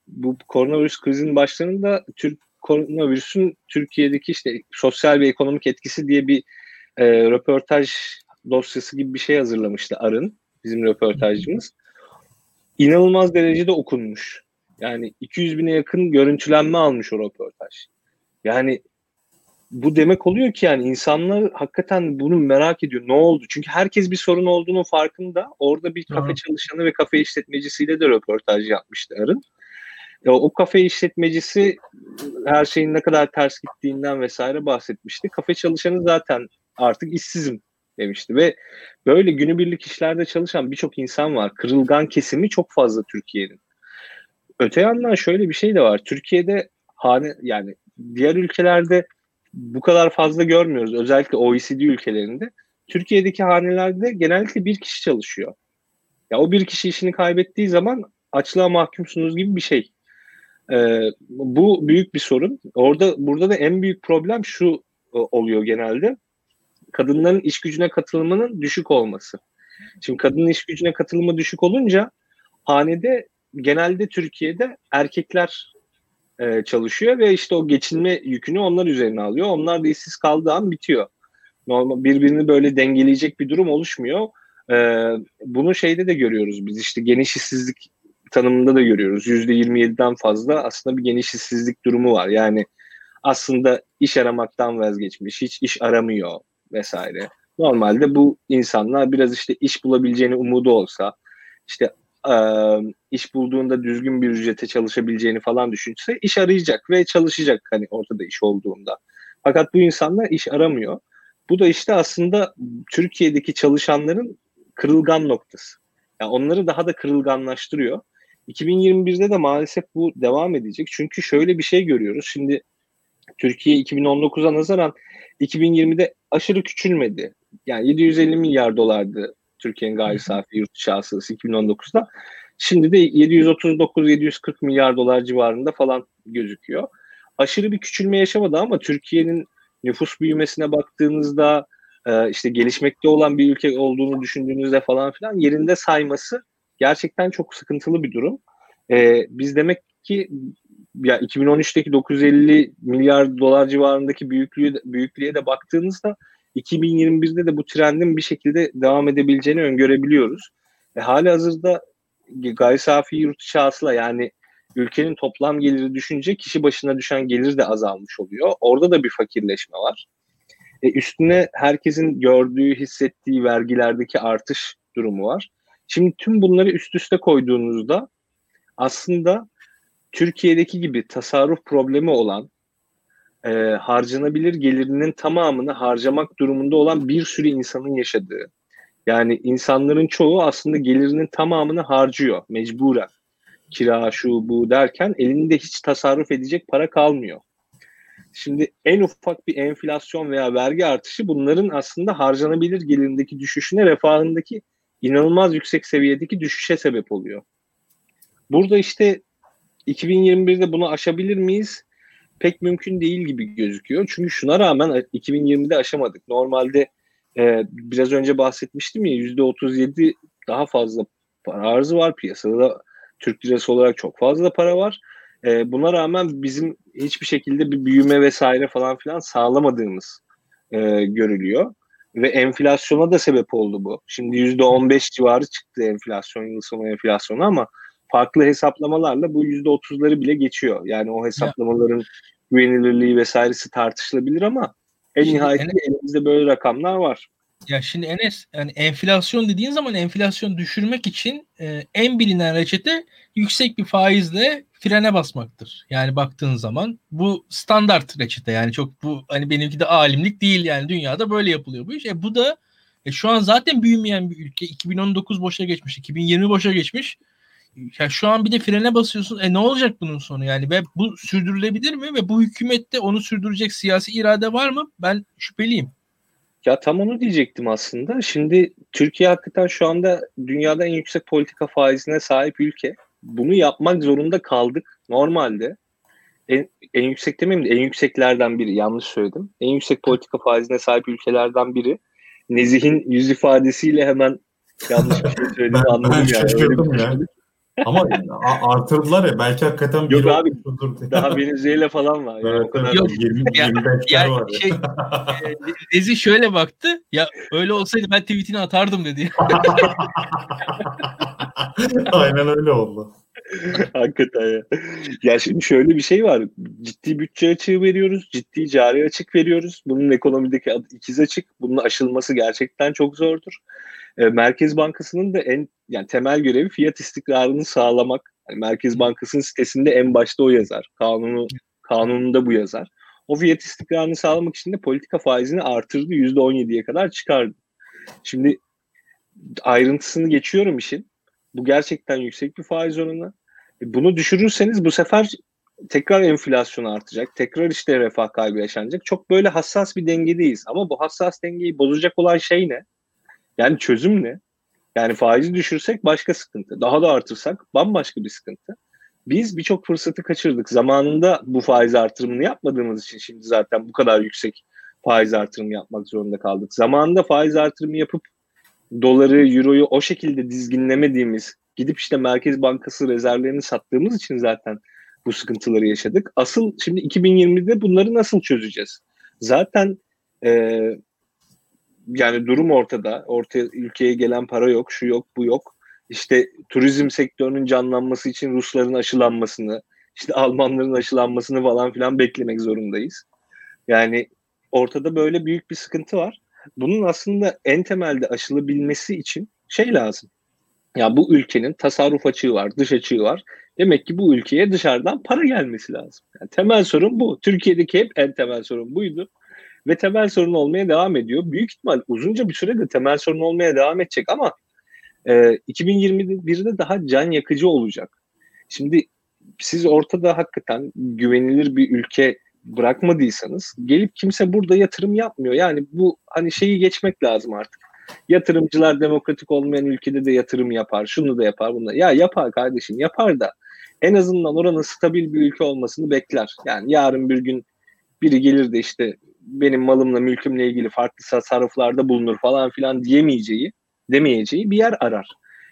bu koronavirüs krizinin başlarında Türk koronavirüsün Türkiye'deki işte sosyal ve ekonomik etkisi diye bir e, röportaj dosyası gibi bir şey hazırlamıştı Arın, bizim röportajcımız. İnanılmaz derecede okunmuş. Yani 200 bine yakın görüntülenme almış o röportaj. Yani bu demek oluyor ki yani insanlar hakikaten bunu merak ediyor. Ne oldu? Çünkü herkes bir sorun olduğunu farkında. Orada bir kafe çalışanı ve kafe işletmecisiyle de röportaj yapmıştı Arın. E, o kafe işletmecisi her şeyin ne kadar ters gittiğinden vesaire bahsetmişti. Kafe çalışanı zaten artık işsizim demişti ve böyle günübirlik işlerde çalışan birçok insan var. Kırılgan kesimi çok fazla Türkiye'nin. Öte yandan şöyle bir şey de var. Türkiye'de hane yani diğer ülkelerde bu kadar fazla görmüyoruz. Özellikle OECD ülkelerinde. Türkiye'deki hanelerde genellikle bir kişi çalışıyor. Ya o bir kişi işini kaybettiği zaman açlığa mahkumsunuz gibi bir şey. Ee, bu büyük bir sorun. Orada burada da en büyük problem şu e, oluyor genelde. Kadınların iş gücüne katılımının düşük olması. Şimdi kadının iş gücüne katılımı düşük olunca hanede genelde Türkiye'de erkekler e, çalışıyor ve işte o geçinme yükünü onlar üzerine alıyor. Onlar da işsiz kaldığı an bitiyor. Normal birbirini böyle dengeleyecek bir durum oluşmuyor. E, bunu şeyde de görüyoruz biz işte geniş işsizlik tanımında da görüyoruz. %27'den fazla aslında bir geniş işsizlik durumu var. Yani aslında iş aramaktan vazgeçmiş, hiç iş aramıyor vesaire. Normalde bu insanlar biraz işte iş bulabileceğini umudu olsa, işte e, iş bulduğunda düzgün bir ücrete çalışabileceğini falan düşünse iş arayacak ve çalışacak hani ortada iş olduğunda. Fakat bu insanlar iş aramıyor. Bu da işte aslında Türkiye'deki çalışanların kırılgan noktası. Yani onları daha da kırılganlaştırıyor. 2021'de de maalesef bu devam edecek. Çünkü şöyle bir şey görüyoruz. Şimdi Türkiye 2019'a nazaran 2020'de aşırı küçülmedi. Yani 750 milyar dolardı Türkiye'nin gayri safi yurt içi hasılası 2019'da. Şimdi de 739-740 milyar dolar civarında falan gözüküyor. Aşırı bir küçülme yaşamadı ama Türkiye'nin nüfus büyümesine baktığınızda e, işte gelişmekte olan bir ülke olduğunu düşündüğünüzde falan filan yerinde sayması gerçekten çok sıkıntılı bir durum. E, biz demek ki ya 2013'teki 950 milyar dolar civarındaki büyüklüğü büyüklüğe de baktığınızda 2021'de de bu trendin bir şekilde devam edebileceğini öngörebiliyoruz. E, hali hazırda gayri safi yurt içi hasıla yani ülkenin toplam geliri düşünce kişi başına düşen gelir de azalmış oluyor. Orada da bir fakirleşme var. E, üstüne herkesin gördüğü, hissettiği vergilerdeki artış durumu var. Şimdi tüm bunları üst üste koyduğunuzda aslında Türkiye'deki gibi tasarruf problemi olan e, harcanabilir gelirinin tamamını harcamak durumunda olan bir sürü insanın yaşadığı. Yani insanların çoğu aslında gelirinin tamamını harcıyor mecburen. Kira şu bu derken elinde hiç tasarruf edecek para kalmıyor. Şimdi en ufak bir enflasyon veya vergi artışı bunların aslında harcanabilir gelirindeki düşüşüne, refahındaki inanılmaz yüksek seviyedeki düşüşe sebep oluyor. Burada işte 2021'de bunu aşabilir miyiz? Pek mümkün değil gibi gözüküyor. Çünkü şuna rağmen 2020'de aşamadık. Normalde e, biraz önce bahsetmiştim ya %37 daha fazla para arzı var piyasada. Türk lirası olarak çok fazla para var. E, buna rağmen bizim hiçbir şekilde bir büyüme vesaire falan filan sağlamadığımız e, görülüyor. Ve enflasyona da sebep oldu bu. Şimdi %15 civarı çıktı enflasyon, yıl sonu enflasyonu ama farklı hesaplamalarla bu %30'ları bile geçiyor. Yani o hesaplamaların güvenilirliği vesairesi tartışılabilir ama en nihayetinde elimizde böyle rakamlar var. Ya şimdi Enes yani enflasyon dediğin zaman enflasyon düşürmek için e, en bilinen reçete yüksek bir faizle frene basmaktır. Yani baktığın zaman bu standart reçete yani çok bu hani benimki de alimlik değil yani dünyada böyle yapılıyor bu iş. E, bu da e, şu an zaten büyümeyen bir ülke. 2019 boşa geçmiş, 2020 boşa geçmiş. Ya şu an bir de frene basıyorsun. E ne olacak bunun sonu yani? Ve bu sürdürülebilir mi? Ve bu hükümette onu sürdürecek siyasi irade var mı? Ben şüpheliyim. Ya tam onu diyecektim aslında. Şimdi Türkiye hakikaten şu anda dünyada en yüksek politika faizine sahip ülke. Bunu yapmak zorunda kaldık normalde. En, en yüksek demeyeyim de en yükseklerden biri. Yanlış söyledim. En yüksek politika faizine sahip ülkelerden biri. Nezih'in yüz ifadesiyle hemen yanlış bir şey söylediğini anladım ben yani. Şaşırdım ya. Ama artırdılar ya belki hakikaten Yok abi daha Venezuela falan var. Yani evet, o kadar Yok, 20, ya, 25 ya, var. Şey, e, şöyle baktı. Ya öyle olsaydı ben tweetini atardım dedi. Aynen öyle oldu. Hakikaten ya. Ya şimdi şöyle bir şey var. Ciddi bütçe açığı veriyoruz. Ciddi cari açık veriyoruz. Bunun ekonomideki ikiz açık. Bunun aşılması gerçekten çok zordur. E, Merkez Bankası'nın da en yani temel görevi fiyat istikrarını sağlamak. Yani Merkez Bankası'nın sitesinde en başta o yazar. Kanunu kanununda bu yazar. O fiyat istikrarını sağlamak için de politika faizini artırdı. %17'ye kadar çıkardı. Şimdi ayrıntısını geçiyorum işin. Bu gerçekten yüksek bir faiz oranı. E, bunu düşürürseniz bu sefer tekrar enflasyon artacak. Tekrar işte refah kaybı yaşanacak. Çok böyle hassas bir dengedeyiz. Ama bu hassas dengeyi bozacak olan şey ne? Yani çözüm ne? Yani faizi düşürsek başka sıkıntı. Daha da artırsak bambaşka bir sıkıntı. Biz birçok fırsatı kaçırdık. Zamanında bu faiz artırımını yapmadığımız için şimdi zaten bu kadar yüksek faiz artırımı yapmak zorunda kaldık. Zamanında faiz artırımı yapıp doları, euroyu o şekilde dizginlemediğimiz, gidip işte Merkez Bankası rezervlerini sattığımız için zaten bu sıkıntıları yaşadık. Asıl şimdi 2020'de bunları nasıl çözeceğiz? Zaten yani durum ortada. Ortaya ülkeye gelen para yok, şu yok, bu yok. İşte turizm sektörünün canlanması için Rusların aşılanmasını, işte Almanların aşılanmasını falan filan beklemek zorundayız. Yani ortada böyle büyük bir sıkıntı var. Bunun aslında en temelde aşılabilmesi için şey lazım. Ya bu ülkenin tasarruf açığı var, dış açığı var. Demek ki bu ülkeye dışarıdan para gelmesi lazım. Yani temel sorun bu. Türkiye'deki hep en temel sorun buydu ve temel sorun olmaya devam ediyor. Büyük ihtimal uzunca bir sürede temel sorun olmaya devam edecek ama e, 2021'de daha can yakıcı olacak. Şimdi siz ortada hakikaten güvenilir bir ülke bırakmadıysanız gelip kimse burada yatırım yapmıyor. Yani bu hani şeyi geçmek lazım artık. Yatırımcılar demokratik olmayan ülkede de yatırım yapar. Şunu da yapar, bunu da. Ya yapar kardeşim, yapar da en azından oranın stabil bir ülke olmasını bekler. Yani yarın bir gün biri gelir de işte benim malımla mülkümle ilgili farklı tasarruflarda bulunur falan filan diyemeyeceği, demeyeceği bir yer arar.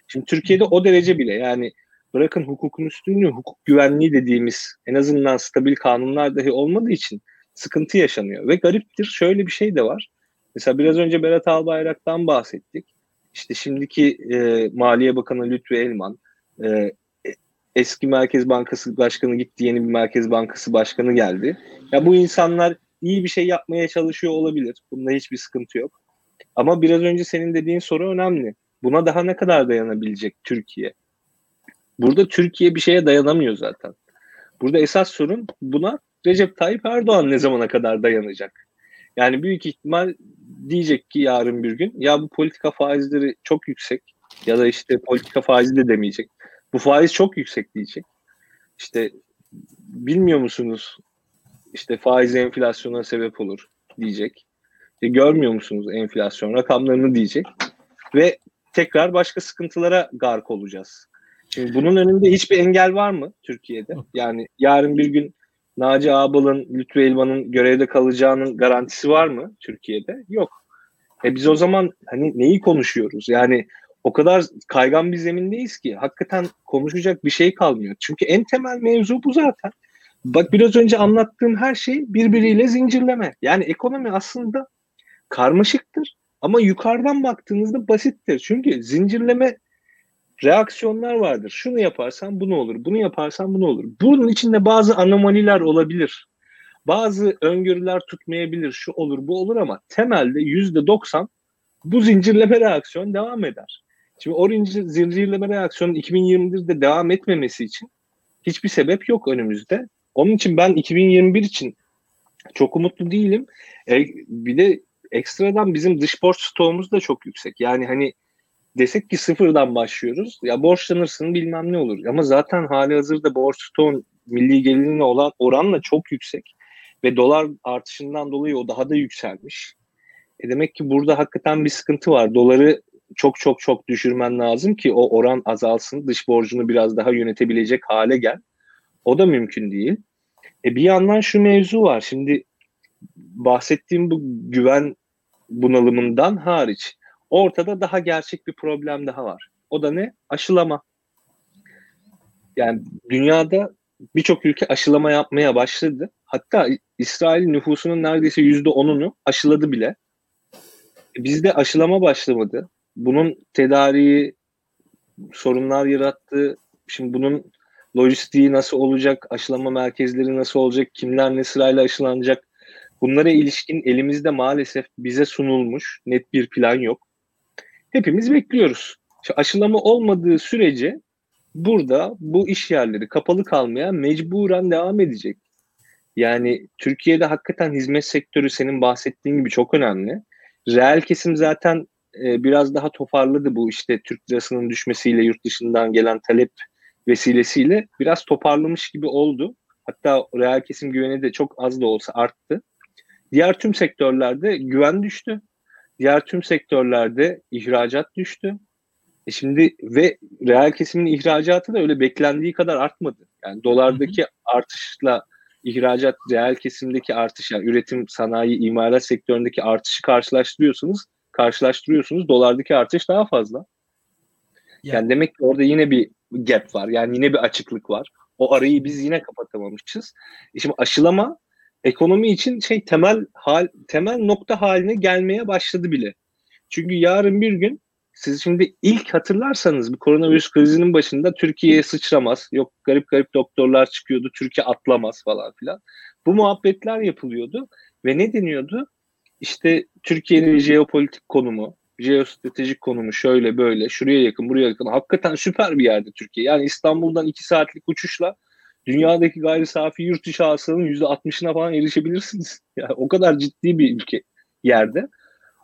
Şimdi Türkiye'de o derece bile yani bırakın hukukun üstünlüğü, hukuk güvenliği dediğimiz en azından stabil kanunlar dahi olmadığı için sıkıntı yaşanıyor. Ve gariptir şöyle bir şey de var. Mesela biraz önce Berat Albayrak'tan bahsettik. İşte şimdiki e, Maliye Bakanı Lütfü Elman, e, eski Merkez Bankası Başkanı gitti, yeni bir Merkez Bankası Başkanı geldi. Ya bu insanlar iyi bir şey yapmaya çalışıyor olabilir. Bunda hiçbir sıkıntı yok. Ama biraz önce senin dediğin soru önemli. Buna daha ne kadar dayanabilecek Türkiye? Burada Türkiye bir şeye dayanamıyor zaten. Burada esas sorun buna Recep Tayyip Erdoğan ne zamana kadar dayanacak? Yani büyük ihtimal diyecek ki yarın bir gün ya bu politika faizleri çok yüksek ya da işte politika faizi de demeyecek. Bu faiz çok yüksek diyecek. İşte bilmiyor musunuz işte faiz enflasyona sebep olur diyecek. İşte görmüyor musunuz enflasyon rakamlarını diyecek. Ve tekrar başka sıkıntılara gark olacağız. Şimdi bunun önünde hiçbir engel var mı Türkiye'de? Yani yarın bir gün Naci Ağbal'ın, Lütfü Elvan'ın görevde kalacağının garantisi var mı Türkiye'de? Yok. E biz o zaman hani neyi konuşuyoruz? Yani o kadar kaygan bir zemindeyiz ki hakikaten konuşacak bir şey kalmıyor. Çünkü en temel mevzu bu zaten. Bak biraz önce anlattığım her şey birbiriyle zincirleme. Yani ekonomi aslında karmaşıktır ama yukarıdan baktığınızda basittir. Çünkü zincirleme reaksiyonlar vardır. Şunu yaparsan bunu olur, bunu yaparsan bunu olur. Bunun içinde bazı anomaliler olabilir. Bazı öngörüler tutmayabilir, şu olur, bu olur ama temelde yüzde doksan bu zincirleme reaksiyon devam eder. Şimdi o zincirleme reaksiyonun 2021'de devam etmemesi için hiçbir sebep yok önümüzde. Onun için ben 2021 için çok umutlu değilim. E, bir de ekstradan bizim dış borç stoğumuz da çok yüksek. Yani hani desek ki sıfırdan başlıyoruz. Ya borçlanırsın bilmem ne olur. Ama zaten hali hazırda borç stoğun milli gelirine olan oranla çok yüksek. Ve dolar artışından dolayı o daha da yükselmiş. E demek ki burada hakikaten bir sıkıntı var. Doları çok çok çok düşürmen lazım ki o oran azalsın. Dış borcunu biraz daha yönetebilecek hale gel. O da mümkün değil. E bir yandan şu mevzu var. Şimdi bahsettiğim bu güven bunalımından hariç ortada daha gerçek bir problem daha var. O da ne? Aşılama. Yani dünyada birçok ülke aşılama yapmaya başladı. Hatta İsrail nüfusunun neredeyse yüzde onunu aşıladı bile. E, bizde aşılama başlamadı. Bunun tedariği sorunlar yarattı. Şimdi bunun lojistiği nasıl olacak, aşılama merkezleri nasıl olacak, kimler ne sırayla aşılanacak. Bunlara ilişkin elimizde maalesef bize sunulmuş net bir plan yok. Hepimiz bekliyoruz. İşte aşılama olmadığı sürece burada bu iş yerleri kapalı kalmaya mecburen devam edecek. Yani Türkiye'de hakikaten hizmet sektörü senin bahsettiğin gibi çok önemli. Reel kesim zaten e, biraz daha toparladı bu işte Türk lirasının düşmesiyle yurt dışından gelen talep vesilesiyle biraz toparlamış gibi oldu. Hatta reel kesim güveni de çok az da olsa arttı. Diğer tüm sektörlerde güven düştü. Diğer tüm sektörlerde ihracat düştü. E şimdi ve reel kesimin ihracatı da öyle beklendiği kadar artmadı. Yani dolardaki hı hı. artışla ihracat reel kesimdeki artış yani üretim, sanayi, imalat sektöründeki artışı karşılaştırıyorsunuz. Karşılaştırıyorsunuz. Dolardaki artış daha fazla. Yani, yani demek ki orada yine bir gap var. Yani yine bir açıklık var. O arayı biz yine kapatamamışız. E şimdi aşılama ekonomi için şey temel hal temel nokta haline gelmeye başladı bile. Çünkü yarın bir gün siz şimdi ilk hatırlarsanız bu koronavirüs krizinin başında Türkiye'ye sıçramaz. Yok garip garip doktorlar çıkıyordu. Türkiye atlamaz falan filan. Bu muhabbetler yapılıyordu ve ne deniyordu? İşte Türkiye'nin jeopolitik konumu, jeostratejik konumu şöyle böyle, şuraya yakın, buraya yakın. Hakikaten süper bir yerde Türkiye. Yani İstanbul'dan iki saatlik uçuşla dünyadaki gayri safi yurt dışı hasılanın %60'ına falan erişebilirsiniz. Yani o kadar ciddi bir ülke yerde.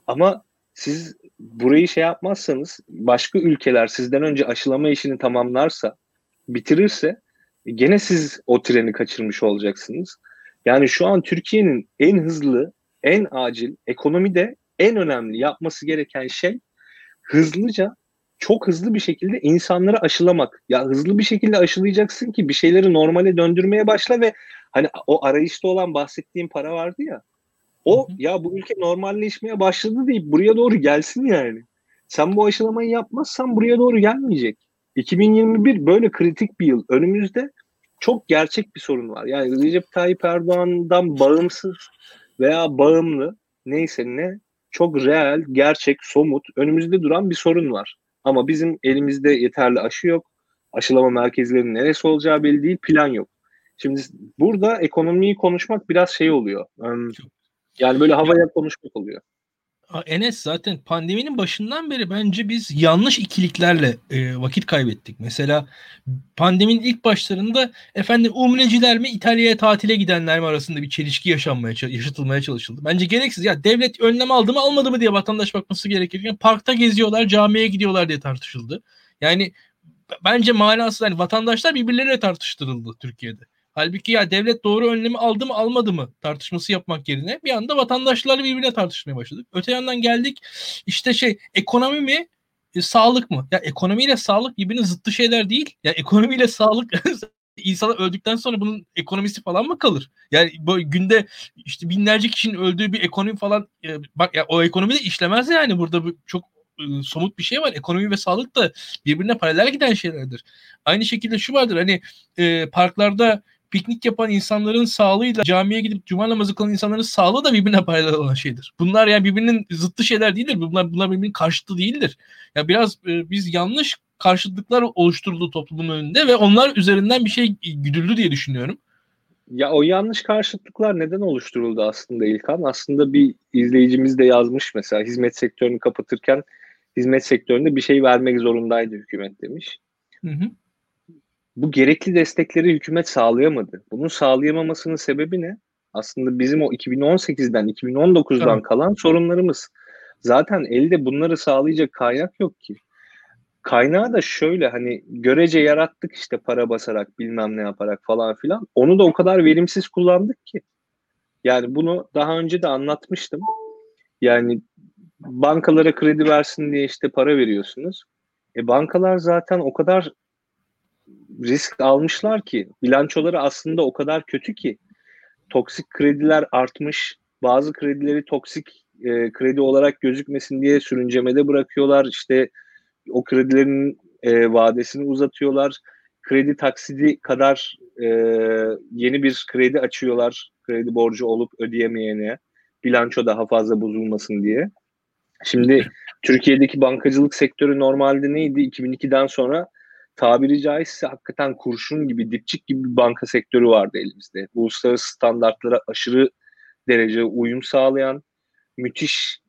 Ama siz burayı şey yapmazsanız başka ülkeler sizden önce aşılama işini tamamlarsa bitirirse gene siz o treni kaçırmış olacaksınız. Yani şu an Türkiye'nin en hızlı, en acil ekonomide en önemli yapması gereken şey hızlıca çok hızlı bir şekilde insanları aşılamak. Ya hızlı bir şekilde aşılayacaksın ki bir şeyleri normale döndürmeye başla ve hani o arayışta olan bahsettiğim para vardı ya. O hı hı. ya bu ülke normalleşmeye başladı deyip buraya doğru gelsin yani. Sen bu aşılamayı yapmazsan buraya doğru gelmeyecek. 2021 böyle kritik bir yıl. Önümüzde çok gerçek bir sorun var. Yani Recep Tayyip Erdoğan'dan bağımsız veya bağımlı neyse ne çok reel, gerçek, somut önümüzde duran bir sorun var. Ama bizim elimizde yeterli aşı yok. Aşılama merkezlerinin neresi olacağı belli değil, plan yok. Şimdi burada ekonomiyi konuşmak biraz şey oluyor. Yani böyle havaya konuşmak oluyor. Enes zaten pandeminin başından beri bence biz yanlış ikiliklerle e, vakit kaybettik. Mesela pandeminin ilk başlarında efendim umreciler mi İtalya'ya tatile gidenler mi arasında bir çelişki yaşanmaya yaşatılmaya çalışıldı. Bence gereksiz. Ya devlet önlem aldı mı almadı mı diye vatandaş bakması gerekirken parkta geziyorlar, camiye gidiyorlar diye tartışıldı. Yani bence manasız yani vatandaşlar birbirleriyle tartıştırıldı Türkiye'de. Halbuki ya devlet doğru önlemi aldı mı almadı mı tartışması yapmak yerine bir anda vatandaşlarla birbirine tartışmaya başladık. Öte yandan geldik işte şey ekonomi mi e, sağlık mı? Ya ekonomiyle sağlık birbirinin zıttı şeyler değil. Ya ekonomiyle sağlık insanlar öldükten sonra bunun ekonomisi falan mı kalır? Yani böyle günde işte binlerce kişinin öldüğü bir ekonomi falan e, bak ya o ekonomi de işlemez yani burada bu çok e, somut bir şey var. Ekonomi ve sağlık da birbirine paralel giden şeylerdir. Aynı şekilde şu vardır hani e, parklarda piknik yapan insanların sağlığıyla camiye gidip cuma namazı kılan insanların sağlığı da birbirine paralel olan şeydir. Bunlar yani birbirinin zıttı şeyler değildir. Bunlar bunlar birbirinin karşıtı değildir. Ya biraz e, biz yanlış karşıtlıklar oluşturuldu toplumun önünde ve onlar üzerinden bir şey güdüldü diye düşünüyorum. Ya o yanlış karşıtlıklar neden oluşturuldu aslında İlkan? Aslında bir izleyicimiz de yazmış mesela hizmet sektörünü kapatırken hizmet sektöründe bir şey vermek zorundaydı hükümet demiş. Hı hı bu gerekli destekleri hükümet sağlayamadı. Bunun sağlayamamasının sebebi ne? Aslında bizim o 2018'den 2019'dan tamam. kalan sorunlarımız. Zaten elde bunları sağlayacak kaynak yok ki. Kaynağı da şöyle hani görece yarattık işte para basarak bilmem ne yaparak falan filan. Onu da o kadar verimsiz kullandık ki. Yani bunu daha önce de anlatmıştım. Yani bankalara kredi versin diye işte para veriyorsunuz. E bankalar zaten o kadar risk almışlar ki bilançoları aslında o kadar kötü ki toksik krediler artmış. Bazı kredileri toksik e, kredi olarak gözükmesin diye sürüncemede bırakıyorlar. İşte o kredilerin e, vadesini uzatıyorlar. Kredi taksidi kadar e, yeni bir kredi açıyorlar. Kredi borcu olup ödeyemeyene. Bilanço daha fazla bozulmasın diye. Şimdi Türkiye'deki bankacılık sektörü normalde neydi? 2002'den sonra tabiri caizse hakikaten kurşun gibi, dipçik gibi bir banka sektörü vardı elimizde. Uluslararası standartlara aşırı derece uyum sağlayan müthiş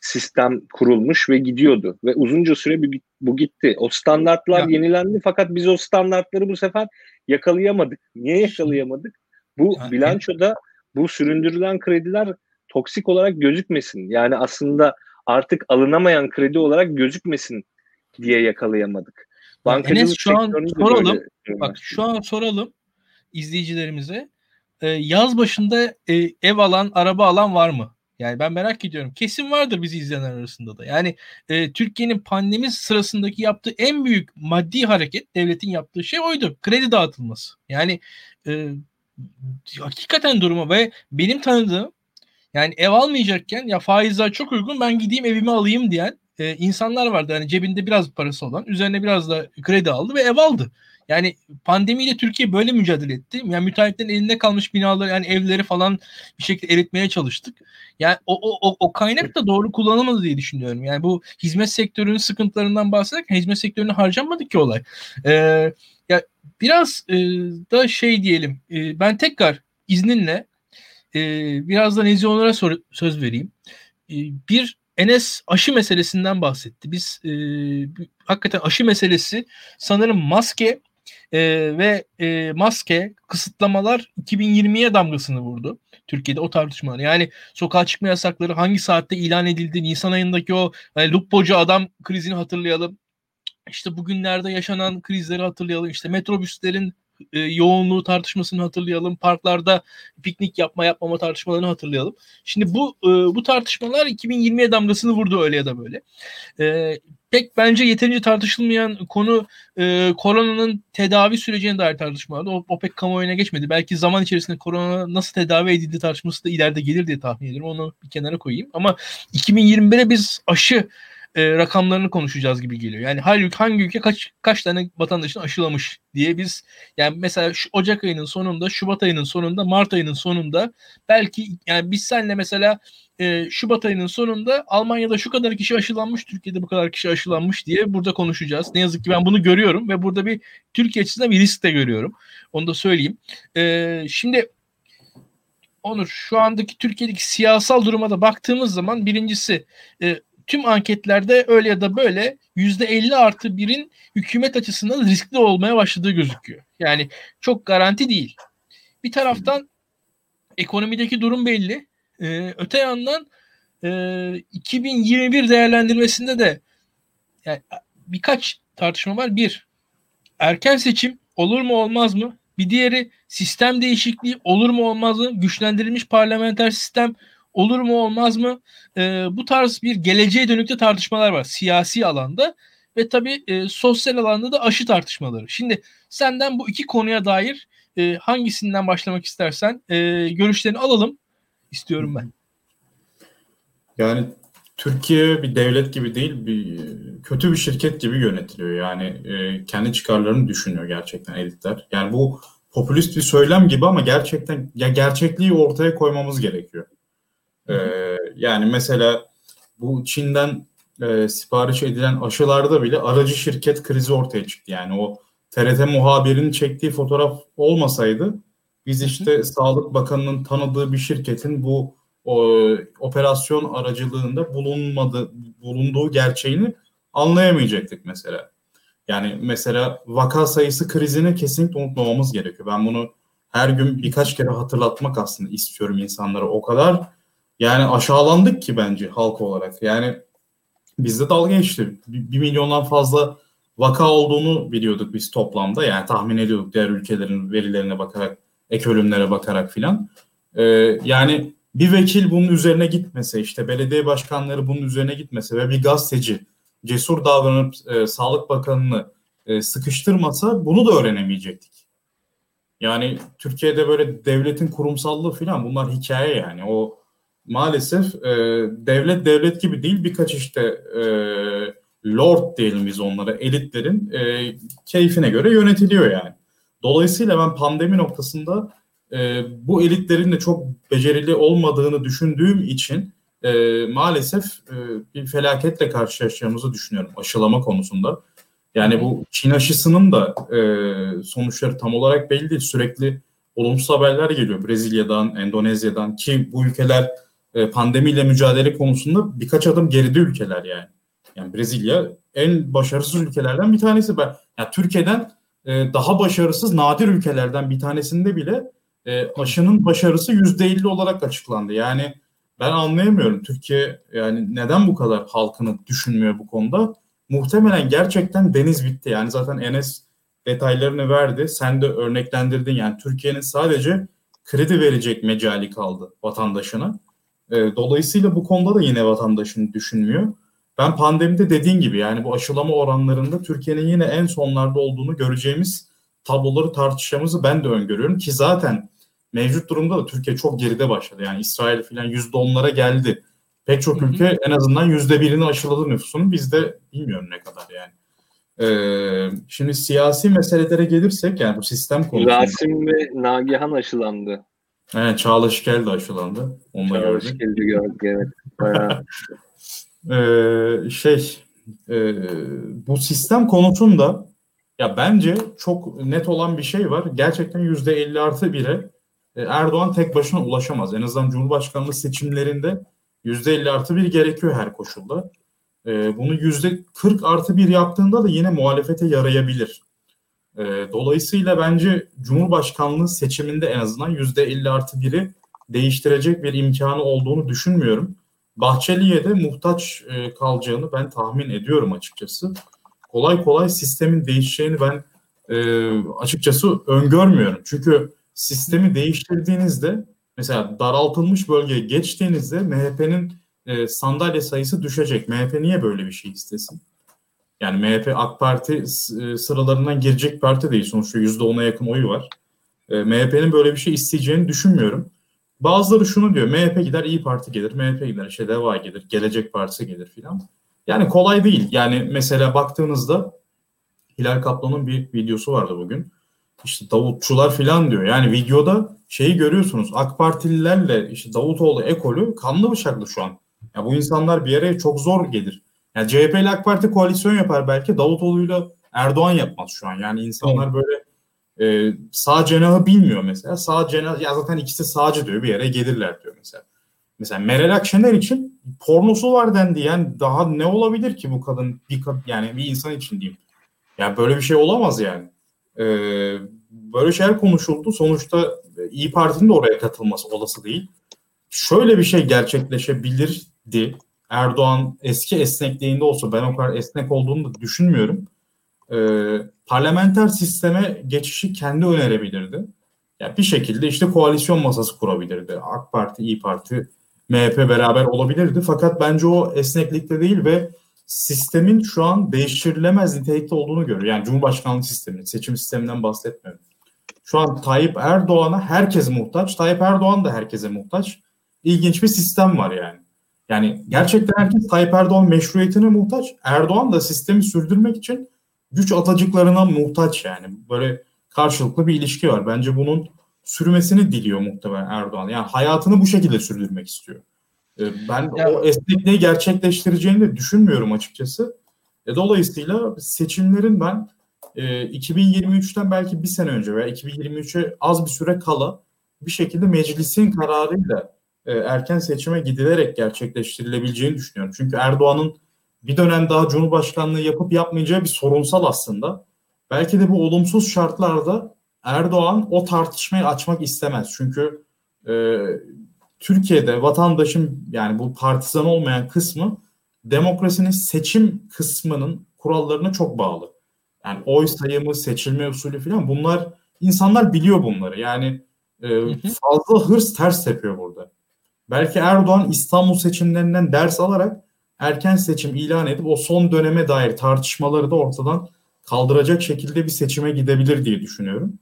sistem kurulmuş ve gidiyordu. Ve uzunca süre bu gitti. O standartlar ya. yenilendi fakat biz o standartları bu sefer yakalayamadık. Niye yakalayamadık? Bu ya. bilançoda bu süründürülen krediler toksik olarak gözükmesin. Yani aslında artık alınamayan kredi olarak gözükmesin diye yakalayamadık. Bankacılık Enes şu an soralım. Bak şu an soralım izleyicilerimize. Ee, yaz başında e, ev alan, araba alan var mı? Yani ben merak ediyorum. Kesin vardır bizi izleyenler arasında da. Yani e, Türkiye'nin pandemi sırasındaki yaptığı en büyük maddi hareket devletin yaptığı şey oydu. Kredi dağıtılması. Yani e, hakikaten durumu ve benim tanıdığım yani ev almayacakken ya faizler çok uygun ben gideyim evimi alayım diyen e, insanlar vardı. Yani cebinde biraz parası olan, üzerine biraz da kredi aldı ve ev aldı. Yani pandemiyle Türkiye böyle mücadele etti. Yani müteahhitlerin elinde kalmış binaları yani evleri falan bir şekilde eritmeye çalıştık. Yani o, o, o kaynak da doğru kullanılmadı diye düşünüyorum. Yani bu hizmet sektörünün sıkıntılarından bahsederken hizmet sektörüne harcanmadı ki olay. Ee, ya biraz e, da şey diyelim. E, ben tekrar izninle e, biraz da Nezih Onur'a söz vereyim. E, bir Enes aşı meselesinden bahsetti. Biz e, hakikaten aşı meselesi sanırım maske e, ve e, maske kısıtlamalar 2020'ye damgasını vurdu. Türkiye'de o tartışmalar. Yani sokağa çıkma yasakları hangi saatte ilan edildi? Nisan ayındaki o e, Lupocu adam krizini hatırlayalım. İşte bugünlerde yaşanan krizleri hatırlayalım. İşte metrobüslerin e, yoğunluğu tartışmasını hatırlayalım. Parklarda piknik yapma yapmama tartışmalarını hatırlayalım. Şimdi bu e, bu tartışmalar 2020'ye damgasını vurdu öyle ya da böyle. E, pek bence yeterince tartışılmayan konu e, koronanın tedavi sürecine dair tartışmalardı. O, o pek kamuoyuna geçmedi. Belki zaman içerisinde korona nasıl tedavi edildi tartışması da ileride gelir diye tahmin ediyorum. Onu bir kenara koyayım. Ama 2021'e biz aşı e, rakamlarını konuşacağız gibi geliyor. Yani halbuki hangi ülke kaç kaç tane vatandaşını aşılamış diye biz yani mesela şu Ocak ayının sonunda, Şubat ayının sonunda, Mart ayının sonunda belki yani biz senle mesela e, Şubat ayının sonunda Almanya'da şu kadar kişi aşılanmış, Türkiye'de bu kadar kişi aşılanmış diye burada konuşacağız. Ne yazık ki ben bunu görüyorum ve burada bir Türkiye açısından bir risk de görüyorum. Onu da söyleyeyim. E, şimdi Onur şu andaki Türkiye'deki siyasal duruma da baktığımız zaman birincisi e, tüm anketlerde öyle ya da böyle yüzde 50 artı birin hükümet açısından riskli olmaya başladığı gözüküyor. Yani çok garanti değil. Bir taraftan ekonomideki durum belli. Ee, öte yandan e, 2021 değerlendirmesinde de yani birkaç tartışma var. Bir, erken seçim olur mu olmaz mı? Bir diğeri sistem değişikliği olur mu olmaz mı? Güçlendirilmiş parlamenter sistem olur mu olmaz mı? E, bu tarz bir geleceğe dönükte tartışmalar var siyasi alanda ve tabii e, sosyal alanda da aşı tartışmaları. Şimdi senden bu iki konuya dair e, hangisinden başlamak istersen e, görüşlerini alalım istiyorum ben. Yani Türkiye bir devlet gibi değil, bir kötü bir şirket gibi yönetiliyor. Yani e, kendi çıkarlarını düşünüyor gerçekten elitler. Yani bu popülist bir söylem gibi ama gerçekten ya gerçekliği ortaya koymamız gerekiyor. E, yani mesela bu Çin'den e, sipariş edilen aşılarda bile aracı şirket krizi ortaya çıktı. Yani o TRT muhabirinin çektiği fotoğraf olmasaydı biz işte Sağlık Bakanı'nın tanıdığı bir şirketin bu o, operasyon aracılığında bulunmadı bulunduğu gerçeğini anlayamayacaktık mesela. Yani mesela vaka sayısı krizini kesinlikle unutmamamız gerekiyor. Ben bunu her gün birkaç kere hatırlatmak aslında istiyorum insanlara. O kadar yani aşağılandık ki bence halk olarak. Yani bizde dalga geçti. Bir, milyondan fazla vaka olduğunu biliyorduk biz toplamda. Yani tahmin ediyorduk diğer ülkelerin verilerine bakarak, ek ölümlere bakarak filan. Ee, yani bir vekil bunun üzerine gitmese, işte belediye başkanları bunun üzerine gitmese ve bir gazeteci cesur davranıp e, Sağlık Bakanı'nı e, sıkıştırmasa bunu da öğrenemeyecektik. Yani Türkiye'de böyle devletin kurumsallığı falan bunlar hikaye yani. O maalesef e, devlet devlet gibi değil birkaç işte e, lord diyelim biz onlara elitlerin e, keyfine göre yönetiliyor yani. Dolayısıyla ben pandemi noktasında e, bu elitlerin de çok becerili olmadığını düşündüğüm için e, maalesef e, bir felaketle karşılaşacağımızı düşünüyorum aşılama konusunda. Yani bu Çin aşısının da e, sonuçları tam olarak belli değil. Sürekli olumsuz haberler geliyor Brezilya'dan, Endonezya'dan ki bu ülkeler e, pandemiyle mücadele konusunda birkaç adım geride ülkeler yani. Yani Brezilya en başarısız ülkelerden bir tanesi. Ben yani Türkiye'den e, daha başarısız nadir ülkelerden bir tanesinde bile e, aşının başarısı yüzde elli olarak açıklandı. Yani ben anlayamıyorum Türkiye yani neden bu kadar halkını düşünmüyor bu konuda. Muhtemelen gerçekten deniz bitti. Yani zaten Enes detaylarını verdi. Sen de örneklendirdin. Yani Türkiye'nin sadece kredi verecek mecali kaldı vatandaşına. E, dolayısıyla bu konuda da yine vatandaşını düşünmüyor. Ben pandemide dediğin gibi yani bu aşılama oranlarında Türkiye'nin yine en sonlarda olduğunu göreceğimiz tabloları tartışacağımızı ben de öngörüyorum ki zaten mevcut durumda da Türkiye çok geride başladı. Yani İsrail filan yüzde onlara geldi. Pek çok ülke en azından yüzde birini aşıladı nüfusunun. Bizde bilmiyorum ne kadar yani. Ee, şimdi siyasi meselelere gelirsek yani bu sistem konusunda. Rasim ve Nagihan aşılandı. Evet, Çağla Şikel de aşılandı. Onu da Çağla Şikel'i gördük evet. Bayağı. ee, şey e, bu sistem konusunda ya bence çok net olan bir şey var. Gerçekten yüzde 50 artı bire e, Erdoğan tek başına ulaşamaz. En azından Cumhurbaşkanlığı seçimlerinde yüzde 50 artı bir gerekiyor her koşulda. E, bunu yüzde 40 artı bir yaptığında da yine muhalefete yarayabilir. E, dolayısıyla bence Cumhurbaşkanlığı seçiminde en azından yüzde 50 artı biri değiştirecek bir imkanı olduğunu düşünmüyorum. Bahçeli'ye de muhtaç e, kalacağını ben tahmin ediyorum açıkçası. Kolay kolay sistemin değişeceğini ben e, açıkçası öngörmüyorum. Çünkü sistemi değiştirdiğinizde mesela daraltılmış bölgeye geçtiğinizde MHP'nin e, sandalye sayısı düşecek. MHP niye böyle bir şey istesin? Yani MHP AK Parti e, sıralarından girecek parti değil. Sonuçta %10'a yakın oyu var. E, MHP'nin böyle bir şey isteyeceğini düşünmüyorum. Bazıları şunu diyor. MHP gider İyi Parti gelir. MHP gider işte DEVA gelir. Gelecek Partisi gelir filan. Yani kolay değil. Yani mesela baktığınızda Hilal Kaplan'ın bir videosu vardı bugün. İşte Davutçular filan diyor. Yani videoda şeyi görüyorsunuz. AK Partililerle işte Davutoğlu ekolü kanlı bıçaklı şu an. Ya bu insanlar bir yere çok zor gelir. Yani CHP ile AK Parti koalisyon yapar belki. Davutoğlu'yla Erdoğan yapmaz şu an. Yani insanlar evet. böyle e, sağ cenahı bilmiyor mesela. Sağ cenah ya zaten ikisi sağcı diyor bir yere gelirler diyor mesela. Mesela Meral Akşener için pornosu var dendi. Yani daha ne olabilir ki bu kadın bir kadın yani bir insan için diyeyim. Yani böyle bir şey olamaz yani. Ee, böyle şeyler konuşuldu. Sonuçta İyi Parti'nin de oraya katılması olası değil. Şöyle bir şey gerçekleşebilirdi. Erdoğan eski esnekliğinde olsa ben o kadar esnek olduğunu da düşünmüyorum. Ee, parlamenter sisteme geçişi kendi önerebilirdi. Yani bir şekilde işte koalisyon masası kurabilirdi. AK Parti, İyi Parti, MHP beraber olabilirdi. Fakat bence o esneklikte değil ve sistemin şu an değiştirilemez nitelikte olduğunu görüyor. Yani Cumhurbaşkanlığı sistemi, seçim sisteminden bahsetmiyorum. Şu an Tayyip Erdoğan'a herkes muhtaç. Tayyip Erdoğan da herkese muhtaç. İlginç bir sistem var yani. Yani gerçekten herkes Tayyip Erdoğan meşruiyetine muhtaç. Erdoğan da sistemi sürdürmek için güç atacıklarına muhtaç yani. Böyle karşılıklı bir ilişki var. Bence bunun sürmesini diliyor muhtemelen Erdoğan. Yani hayatını bu şekilde sürdürmek istiyor. Ee, ben ya. o esnekliği gerçekleştireceğini de düşünmüyorum açıkçası. E, dolayısıyla seçimlerin ben e, 2023'ten belki bir sene önce veya 2023'e az bir süre kala bir şekilde meclisin kararıyla e, erken seçime gidilerek gerçekleştirilebileceğini düşünüyorum. Çünkü Erdoğan'ın bir dönem daha Cumhurbaşkanlığı yapıp yapmayacağı bir sorunsal aslında. Belki de bu olumsuz şartlarda Erdoğan o tartışmayı açmak istemez. Çünkü e, Türkiye'de vatandaşın yani bu partizan olmayan kısmı demokrasinin seçim kısmının kurallarına çok bağlı. Yani oy sayımı, seçilme usulü falan bunlar insanlar biliyor bunları. Yani e, fazla hırs ters tepiyor burada. Belki Erdoğan İstanbul seçimlerinden ders alarak erken seçim ilan edip o son döneme dair tartışmaları da ortadan kaldıracak şekilde bir seçime gidebilir diye düşünüyorum.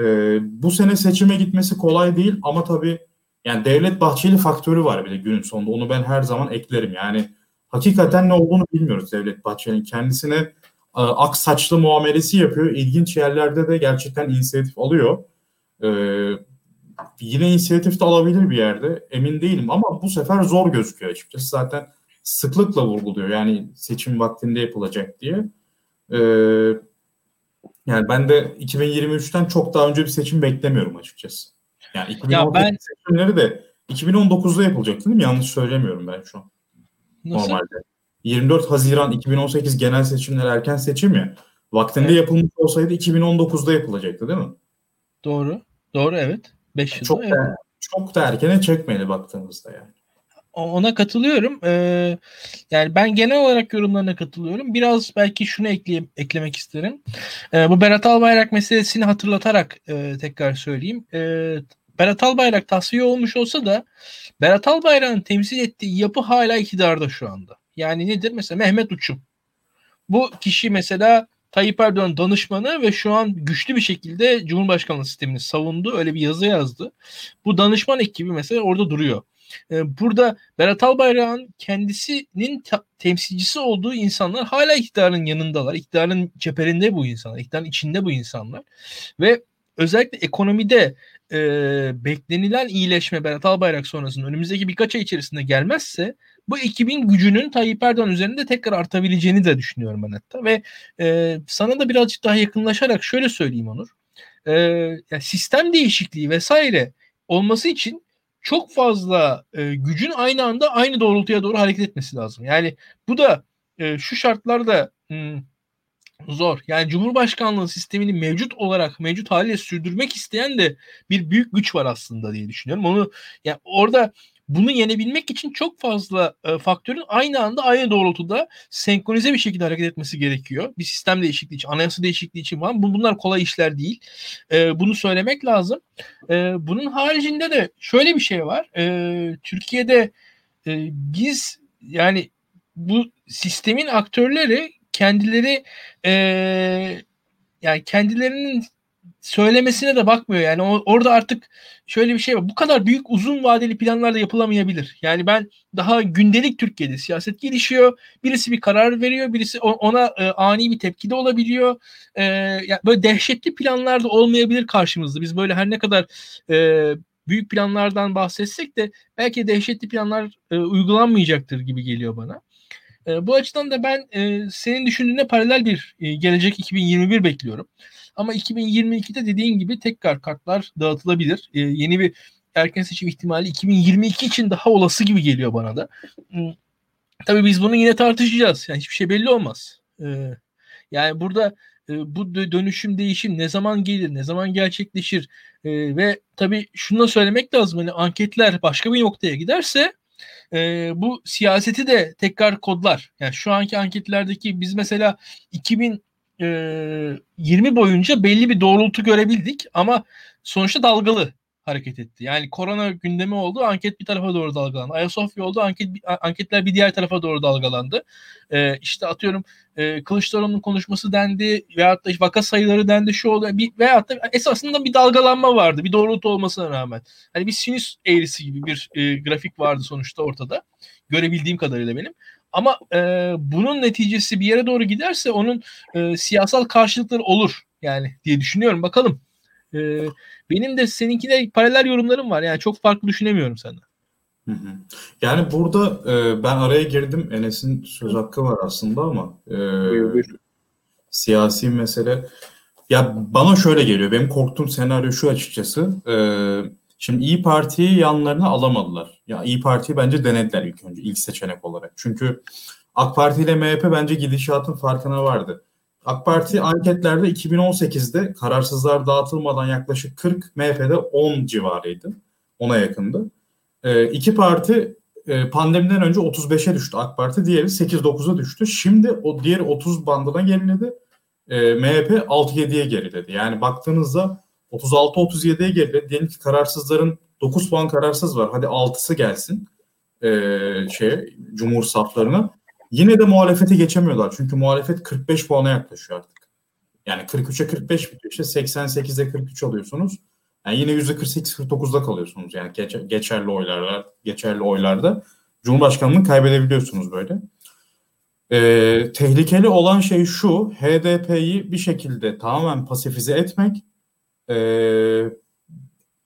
Ee, bu sene seçime gitmesi kolay değil ama tabii yani Devlet Bahçeli faktörü var bir de günün sonunda. Onu ben her zaman eklerim. Yani hakikaten ne olduğunu bilmiyoruz Devlet Bahçeli'nin. Kendisine e, ak saçlı muamelesi yapıyor. İlginç yerlerde de gerçekten inisiyatif alıyor. E, yine inisiyatif de alabilir bir yerde. Emin değilim ama bu sefer zor gözüküyor açıkçası. Zaten sıklıkla vurguluyor. Yani seçim vaktinde yapılacak diye. E, yani ben de 2023'ten çok daha önce bir seçim beklemiyorum açıkçası. Yani 2018 ben... seçimleri de 2019'da yapılacaktı değil mi? Yanlış söylemiyorum ben şu an. Nasıl? Normalde. 24 Haziran 2018 genel seçimler erken seçim ya. Vaktinde evet. yapılmış olsaydı 2019'da yapılacaktı değil mi? Doğru. Doğru evet. 5 yıl. Çok da, çok da erkene çekmedi baktığımızda yani. Ona katılıyorum. Ee, yani ben genel olarak yorumlarına katılıyorum. Biraz belki şunu ekleyeyim, eklemek isterim. Ee, bu Berat Albayrak meselesini hatırlatarak e, tekrar söyleyeyim. Ee, Berat Albayrak tasfiye olmuş olsa da Berat Albayrak'ın temsil ettiği yapı hala iktidarda şu anda. Yani nedir? Mesela Mehmet Uçum. Bu kişi mesela Tayyip Erdoğan danışmanı ve şu an güçlü bir şekilde Cumhurbaşkanlığı sistemini savundu. Öyle bir yazı yazdı. Bu danışman ekibi mesela orada duruyor. Ee, burada Berat Albayrak'ın kendisinin temsilcisi olduğu insanlar hala iktidarın yanındalar. İktidarın çeperinde bu insanlar. iktidarın içinde bu insanlar. Ve özellikle ekonomide e, beklenilen iyileşme Berat Albayrak sonrasında önümüzdeki birkaç ay içerisinde gelmezse bu ekibin gücünün Tayyip Erdoğan üzerinde tekrar artabileceğini de düşünüyorum ben hatta. Ve e, sana da birazcık daha yakınlaşarak şöyle söyleyeyim Onur. E, yani sistem değişikliği vesaire olması için çok fazla e, gücün aynı anda aynı doğrultuya doğru hareket etmesi lazım. Yani bu da e, şu şartlarda hmm, zor. Yani Cumhurbaşkanlığı sistemini mevcut olarak mevcut haliyle sürdürmek isteyen de bir büyük güç var aslında diye düşünüyorum. Onu yani orada bunu yenebilmek için çok fazla e, faktörün aynı anda aynı doğrultuda senkronize bir şekilde hareket etmesi gerekiyor. Bir sistem değişikliği için, anayasa değişikliği için falan. Bunlar kolay işler değil. E, bunu söylemek lazım. E, bunun haricinde de şöyle bir şey var. E, Türkiye'de e, biz yani bu sistemin aktörleri kendileri e, yani kendilerinin söylemesine de bakmıyor. Yani orada artık şöyle bir şey var. Bu kadar büyük uzun vadeli planlar da yapılamayabilir. Yani ben daha gündelik Türkiye'de siyaset gelişiyor. Birisi bir karar veriyor. Birisi ona e, ani bir tepki de olabiliyor. E, yani böyle dehşetli planlar da olmayabilir karşımızda. Biz böyle her ne kadar e, büyük planlardan bahsetsek de belki dehşetli planlar e, uygulanmayacaktır gibi geliyor bana. E, bu açıdan da ben e, senin düşündüğüne paralel bir e, gelecek 2021 bekliyorum. Ama 2022'de dediğin gibi tekrar kartlar dağıtılabilir. E, yeni bir erken seçim ihtimali 2022 için daha olası gibi geliyor bana da. E, tabii biz bunu yine tartışacağız. Yani hiçbir şey belli olmaz. E, yani burada e, bu dönüşüm değişim ne zaman gelir, ne zaman gerçekleşir e, ve tabii şunu da söylemek lazım. Hani anketler başka bir noktaya giderse e, bu siyaseti de tekrar kodlar. Yani şu anki anketlerdeki biz mesela 2000 20 boyunca belli bir doğrultu görebildik ama sonuçta dalgalı hareket etti. Yani korona gündemi oldu, anket bir tarafa doğru dalgalandı. Ayasofya oldu, anket anketler bir diğer tarafa doğru dalgalandı. Ee, işte atıyorum e, Kılıçdaroğlu'nun konuşması dendi veyahut da vaka sayıları dendi şu oldu bir, veyahut da esasında bir dalgalanma vardı bir doğrultu olmasına rağmen. Hani bir sinüs eğrisi gibi bir e, grafik vardı sonuçta ortada. Görebildiğim kadarıyla benim. Ama e, bunun neticesi bir yere doğru giderse onun e, siyasal karşılıkları olur yani diye düşünüyorum. Bakalım. E, benim de seninkine paralel yorumlarım var. Yani çok farklı düşünemiyorum senden. Yani burada e, ben araya girdim. Enes'in söz hakkı var aslında ama e, siyasi mesele ya bana şöyle geliyor. Benim korktuğum senaryo şu açıkçası. E, Şimdi İyi Parti'yi yanlarına alamadılar. Ya İyi Parti'yi bence denediler ilk önce ilk seçenek olarak. Çünkü AK Parti ile MHP bence gidişatın farkına vardı. AK Parti anketlerde 2018'de kararsızlar dağıtılmadan yaklaşık 40, MHP'de 10 civarıydı. Ona yakındı. E, iki parti e, pandemiden önce 35'e düştü AK Parti. Diğeri 8-9'a düştü. Şimdi o diğer 30 bandına geriledi. E, MHP 6-7'ye geriledi. Yani baktığınızda 36-37'ye geriledi. Diyelim ki kararsızların 9 puan kararsız var. Hadi 6'sı gelsin e, şey Cumhur saflarına. Yine de muhalefete geçemiyorlar. Çünkü muhalefet 45 puana yaklaşıyor artık. Yani 43'e 45 bitiyor. İşte 88'e 43 alıyorsunuz. Yani yine %48-49'da kalıyorsunuz. Yani geç, geçerli oylarda, geçerli oylarda Cumhurbaşkanlığını kaybedebiliyorsunuz böyle. Ee, tehlikeli olan şey şu, HDP'yi bir şekilde tamamen pasifize etmek, e,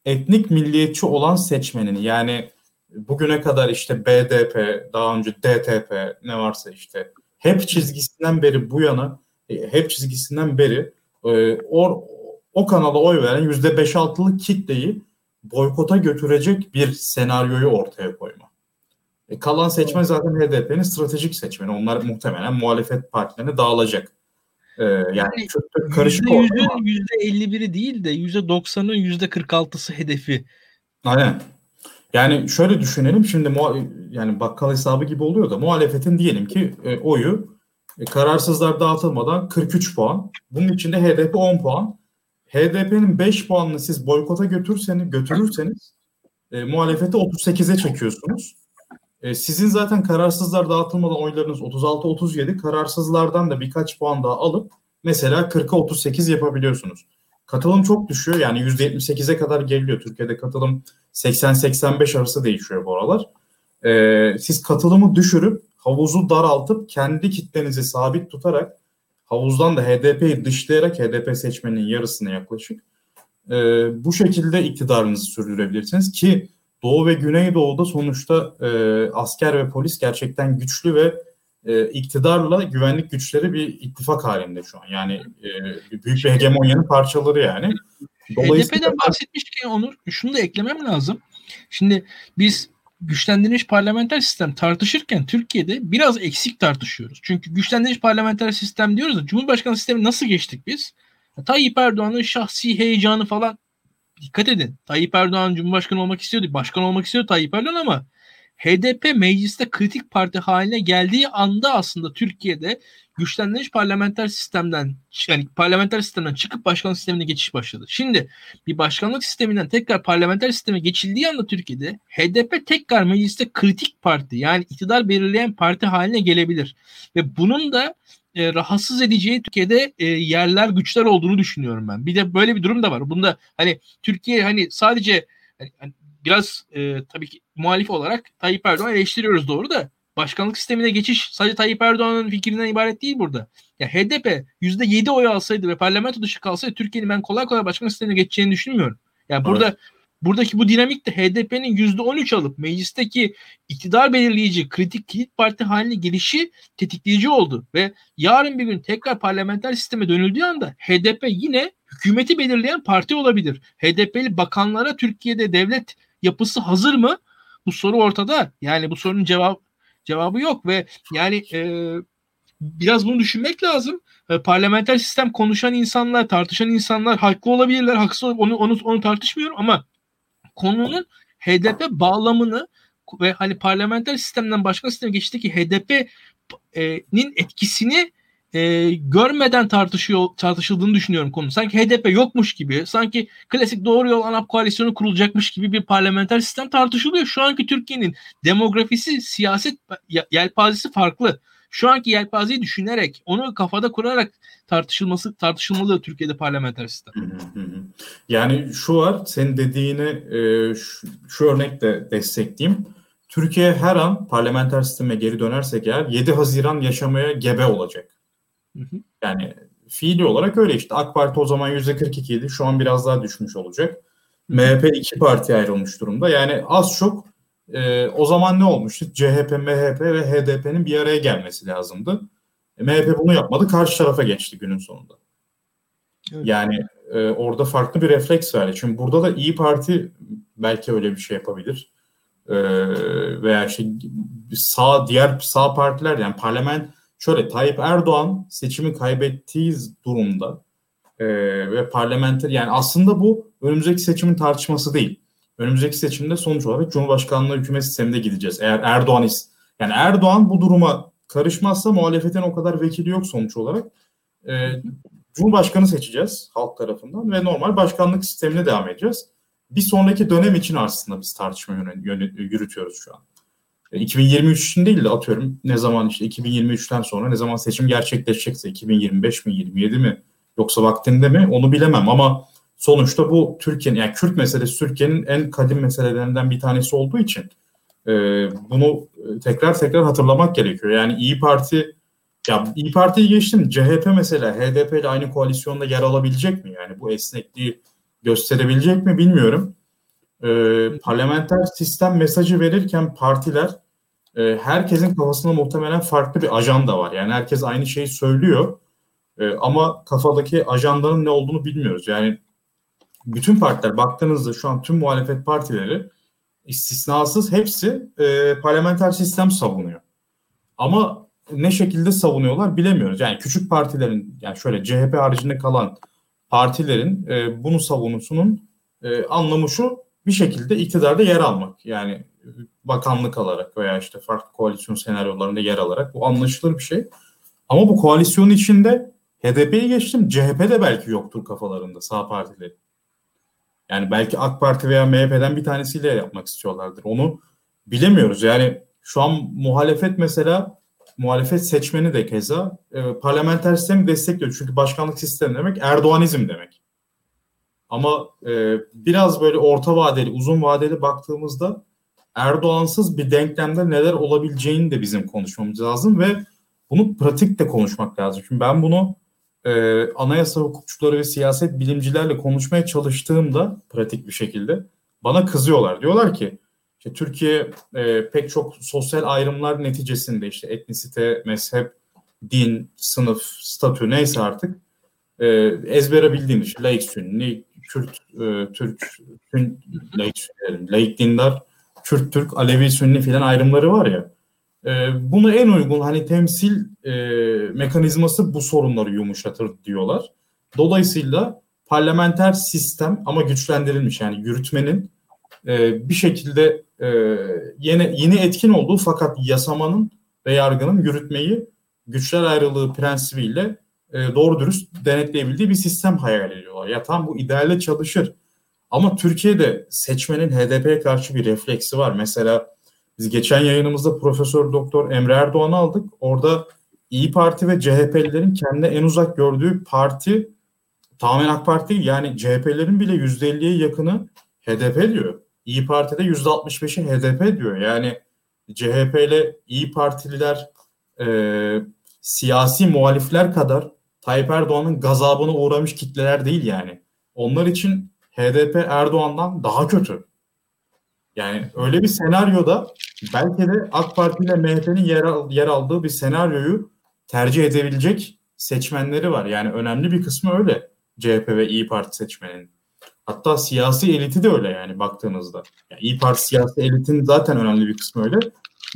etnik milliyetçi olan seçmenin yani bugüne kadar işte BDP, daha önce DTP ne varsa işte hep çizgisinden beri bu yana e, hep çizgisinden beri e, o, o kanala oy veren yüzde 5-6'lık kitleyi boykota götürecek bir senaryoyu ortaya koyma. E, kalan seçmen zaten HDP'nin stratejik seçmeni. Onlar muhtemelen muhalefet partilerine dağılacak. Ee, yani, yani çok, karışık %100'ün %51'i değil de %90'ın %46'sı hedefi. Aynen. Yani şöyle düşünelim şimdi yani bakkal hesabı gibi oluyor da muhalefetin diyelim ki e, oyu e, kararsızlar dağıtılmadan 43 puan. Bunun içinde HDP 10 puan. HDP'nin 5 puanını siz boykota götürseniz götürürseniz e, muhalefeti 38'e çekiyorsunuz. E, sizin zaten kararsızlar dağıtılmadan oylarınız 36-37. Kararsızlardan da birkaç puan daha alıp mesela 40'a 38 yapabiliyorsunuz. Katılım çok düşüyor. Yani %78'e kadar geliyor. Türkiye'de katılım 80-85 arası değişiyor bu aralar. E, siz katılımı düşürüp havuzu daraltıp kendi kitlenizi sabit tutarak havuzdan da HDP'yi dışlayarak HDP seçmenin yarısına yaklaşık e, bu şekilde iktidarınızı sürdürebilirsiniz ki Doğu ve Güneydoğu'da sonuçta e, asker ve polis gerçekten güçlü ve e, iktidarla güvenlik güçleri bir ittifak halinde şu an. Yani e, büyük bir hegemonyanın parçaları yani. HDP'den bahsetmişken Onur şunu da eklemem lazım. Şimdi biz güçlendirilmiş parlamenter sistem tartışırken Türkiye'de biraz eksik tartışıyoruz. Çünkü güçlendirilmiş parlamenter sistem diyoruz da Cumhurbaşkanı sistemi nasıl geçtik biz? Tayyip Erdoğan'ın şahsi heyecanı falan dikkat edin. Tayyip Erdoğan Cumhurbaşkanı olmak istiyordu. Başkan olmak istiyordu Tayyip Erdoğan ama HDP mecliste kritik parti haline geldiği anda aslında Türkiye'de güçlendirilmiş parlamenter sistemden yani parlamenter sistemden çıkıp başkanlık sistemine geçiş başladı. Şimdi bir başkanlık sisteminden tekrar parlamenter sisteme geçildiği anda Türkiye'de HDP tekrar mecliste kritik parti yani iktidar belirleyen parti haline gelebilir. Ve bunun da e, rahatsız edeceği Türkiye'de e, yerler güçler olduğunu düşünüyorum ben. Bir de böyle bir durum da var. Bunda hani Türkiye hani sadece hani, hani biraz e, tabii ki muhalif olarak Tayyip Erdoğan eleştiriyoruz doğru da başkanlık sistemine geçiş sadece Tayyip Erdoğan'ın fikrinden ibaret değil burada. Ya HDP %7 oy alsaydı ve parlamento dışı kalsaydı Türkiye'nin ben kolay kolay başkanlık sistemine geçeceğini düşünmüyorum. Yani burada evet. Buradaki bu dinamik de HDP'nin %13 alıp meclisteki iktidar belirleyici kritik kilit parti haline gelişi tetikleyici oldu ve yarın bir gün tekrar parlamenter sisteme dönüldüğü anda HDP yine hükümeti belirleyen parti olabilir. HDP'li bakanlara Türkiye'de devlet yapısı hazır mı? Bu soru ortada. Yani bu sorunun cevabı cevabı yok ve yani e, biraz bunu düşünmek lazım. E, parlamenter sistem konuşan insanlar, tartışan insanlar haklı olabilirler, haksız onu onu onu tartışmıyorum ama konunun HDP bağlamını ve hani parlamenter sistemden başka sisteme geçişteki HDP'nin etkisini e, görmeden tartışıyor tartışıldığını düşünüyorum konu. Sanki HDP yokmuş gibi, sanki klasik doğru yol ANAP koalisyonu kurulacakmış gibi bir parlamenter sistem tartışılıyor. Şu anki Türkiye'nin demografisi, siyaset yelpazesi farklı. Şu anki yelpazeyi düşünerek, onu kafada kurarak tartışılması tartışılmalı Türkiye'de parlamenter sistem. Yani şu var, senin dediğini e, şu, şu örnekle destekleyeyim. Türkiye her an parlamenter sisteme geri dönersek eğer 7 Haziran yaşamaya gebe olacak. Yani fiili olarak öyle işte. AK Parti o zaman %42 idi. Şu an biraz daha düşmüş olacak. MHP iki parti ayrılmış durumda. Yani az çok e, o zaman ne olmuştu? CHP, MHP ve HDP'nin bir araya gelmesi lazımdı. E, MHP bunu yapmadı. Karşı tarafa geçti günün sonunda. Evet. Yani e, orada farklı bir refleks verdi. Çünkü burada da İyi Parti belki öyle bir şey yapabilir. E, veya işte sağ diğer sağ partiler yani parlament şöyle Tayyip Erdoğan seçimi kaybettiği durumda e, ve parlamenter yani aslında bu önümüzdeki seçimin tartışması değil. Önümüzdeki seçimde sonuç olarak Cumhurbaşkanlığı hükümet sisteminde gideceğiz. Eğer Erdoğan yani Erdoğan bu duruma karışmazsa muhalefetin o kadar vekili yok sonuç olarak. E, Cumhurbaşkanı seçeceğiz halk tarafından ve normal başkanlık sistemine devam edeceğiz. Bir sonraki dönem için aslında biz tartışma yürütüyoruz şu an. 2023 için değil de atıyorum ne zaman işte 2023'ten sonra ne zaman seçim gerçekleşecekse 2025 mi 27 mi yoksa vaktinde mi onu bilemem ama sonuçta bu Türkiye'nin yani Kürt meselesi Türkiye'nin en kadim meselelerinden bir tanesi olduğu için e, bunu tekrar tekrar hatırlamak gerekiyor. Yani İyi Parti ya İyi Parti'yi geçtim CHP mesela HDP ile aynı koalisyonda yer alabilecek mi? Yani bu esnekliği gösterebilecek mi bilmiyorum e, parlamenter sistem mesajı verirken partiler e, herkesin kafasında muhtemelen farklı bir ajanda var. Yani herkes aynı şeyi söylüyor e, ama kafadaki ajandanın ne olduğunu bilmiyoruz. Yani bütün partiler baktığınızda şu an tüm muhalefet partileri istisnasız hepsi e, parlamenter sistem savunuyor. Ama ne şekilde savunuyorlar bilemiyoruz. Yani küçük partilerin yani şöyle CHP haricinde kalan partilerin e, bunu savunusunun e, anlamı şu bir şekilde iktidarda yer almak. Yani bakanlık alarak veya işte farklı koalisyon senaryolarında yer alarak bu anlaşılır bir şey. Ama bu koalisyonun içinde HDP'yi geçtim. CHP de belki yoktur kafalarında sağ partileri. Yani belki AK Parti veya MHP'den bir tanesiyle yapmak istiyorlardır. Onu bilemiyoruz. Yani şu an muhalefet mesela muhalefet seçmeni de keza e, parlamenter sistemi destekliyor. Çünkü başkanlık sistemi demek Erdoğanizm demek. Ama e, biraz böyle orta vadeli, uzun vadeli baktığımızda Erdoğansız bir denklemde neler olabileceğini de bizim konuşmamız lazım ve bunu pratikte konuşmak lazım. Çünkü ben bunu e, anayasa hukukçuları ve siyaset bilimcilerle konuşmaya çalıştığımda pratik bir şekilde bana kızıyorlar. Diyorlar ki işte Türkiye e, pek çok sosyal ayrımlar neticesinde işte etnisite, mezhep, din, sınıf, statü neyse artık e, ezbere bildiğimiz işte laik sünni, Kürt, e, Türk, Sün, laik, laik dindar, Kürt, Türk, Alevi, Sünni filan ayrımları var ya. E, bunu en uygun hani temsil e, mekanizması bu sorunları yumuşatır diyorlar. Dolayısıyla parlamenter sistem ama güçlendirilmiş yani yürütmenin e, bir şekilde e, yine yeni etkin olduğu fakat yasamanın ve yargının yürütmeyi güçler ayrılığı prensibiyle e, doğru dürüst denetleyebildiği bir sistem hayal ediyorlar. Ya tam bu idealle çalışır. Ama Türkiye'de seçmenin HDP'ye karşı bir refleksi var. Mesela biz geçen yayınımızda Profesör Doktor Emre Erdoğan'ı aldık. Orada İyi Parti ve CHP'lilerin kendine en uzak gördüğü parti tamamen AK Parti değil. Yani CHP'lerin bile %50'ye yakını HDP diyor. İyi Parti'de %65'i HDP diyor. Yani CHP ile İyi Partililer e, siyasi muhalifler kadar Tayyip Erdoğan'ın gazabına uğramış kitleler değil yani. Onlar için HDP Erdoğan'dan daha kötü. Yani öyle bir senaryoda belki de AK Parti ile MHP'nin yer, yer aldığı bir senaryoyu tercih edebilecek seçmenleri var. Yani önemli bir kısmı öyle CHP ve İyi Parti seçmenin. Hatta siyasi eliti de öyle yani baktığınızda. Yani İyi Parti siyasi elitin zaten önemli bir kısmı öyle.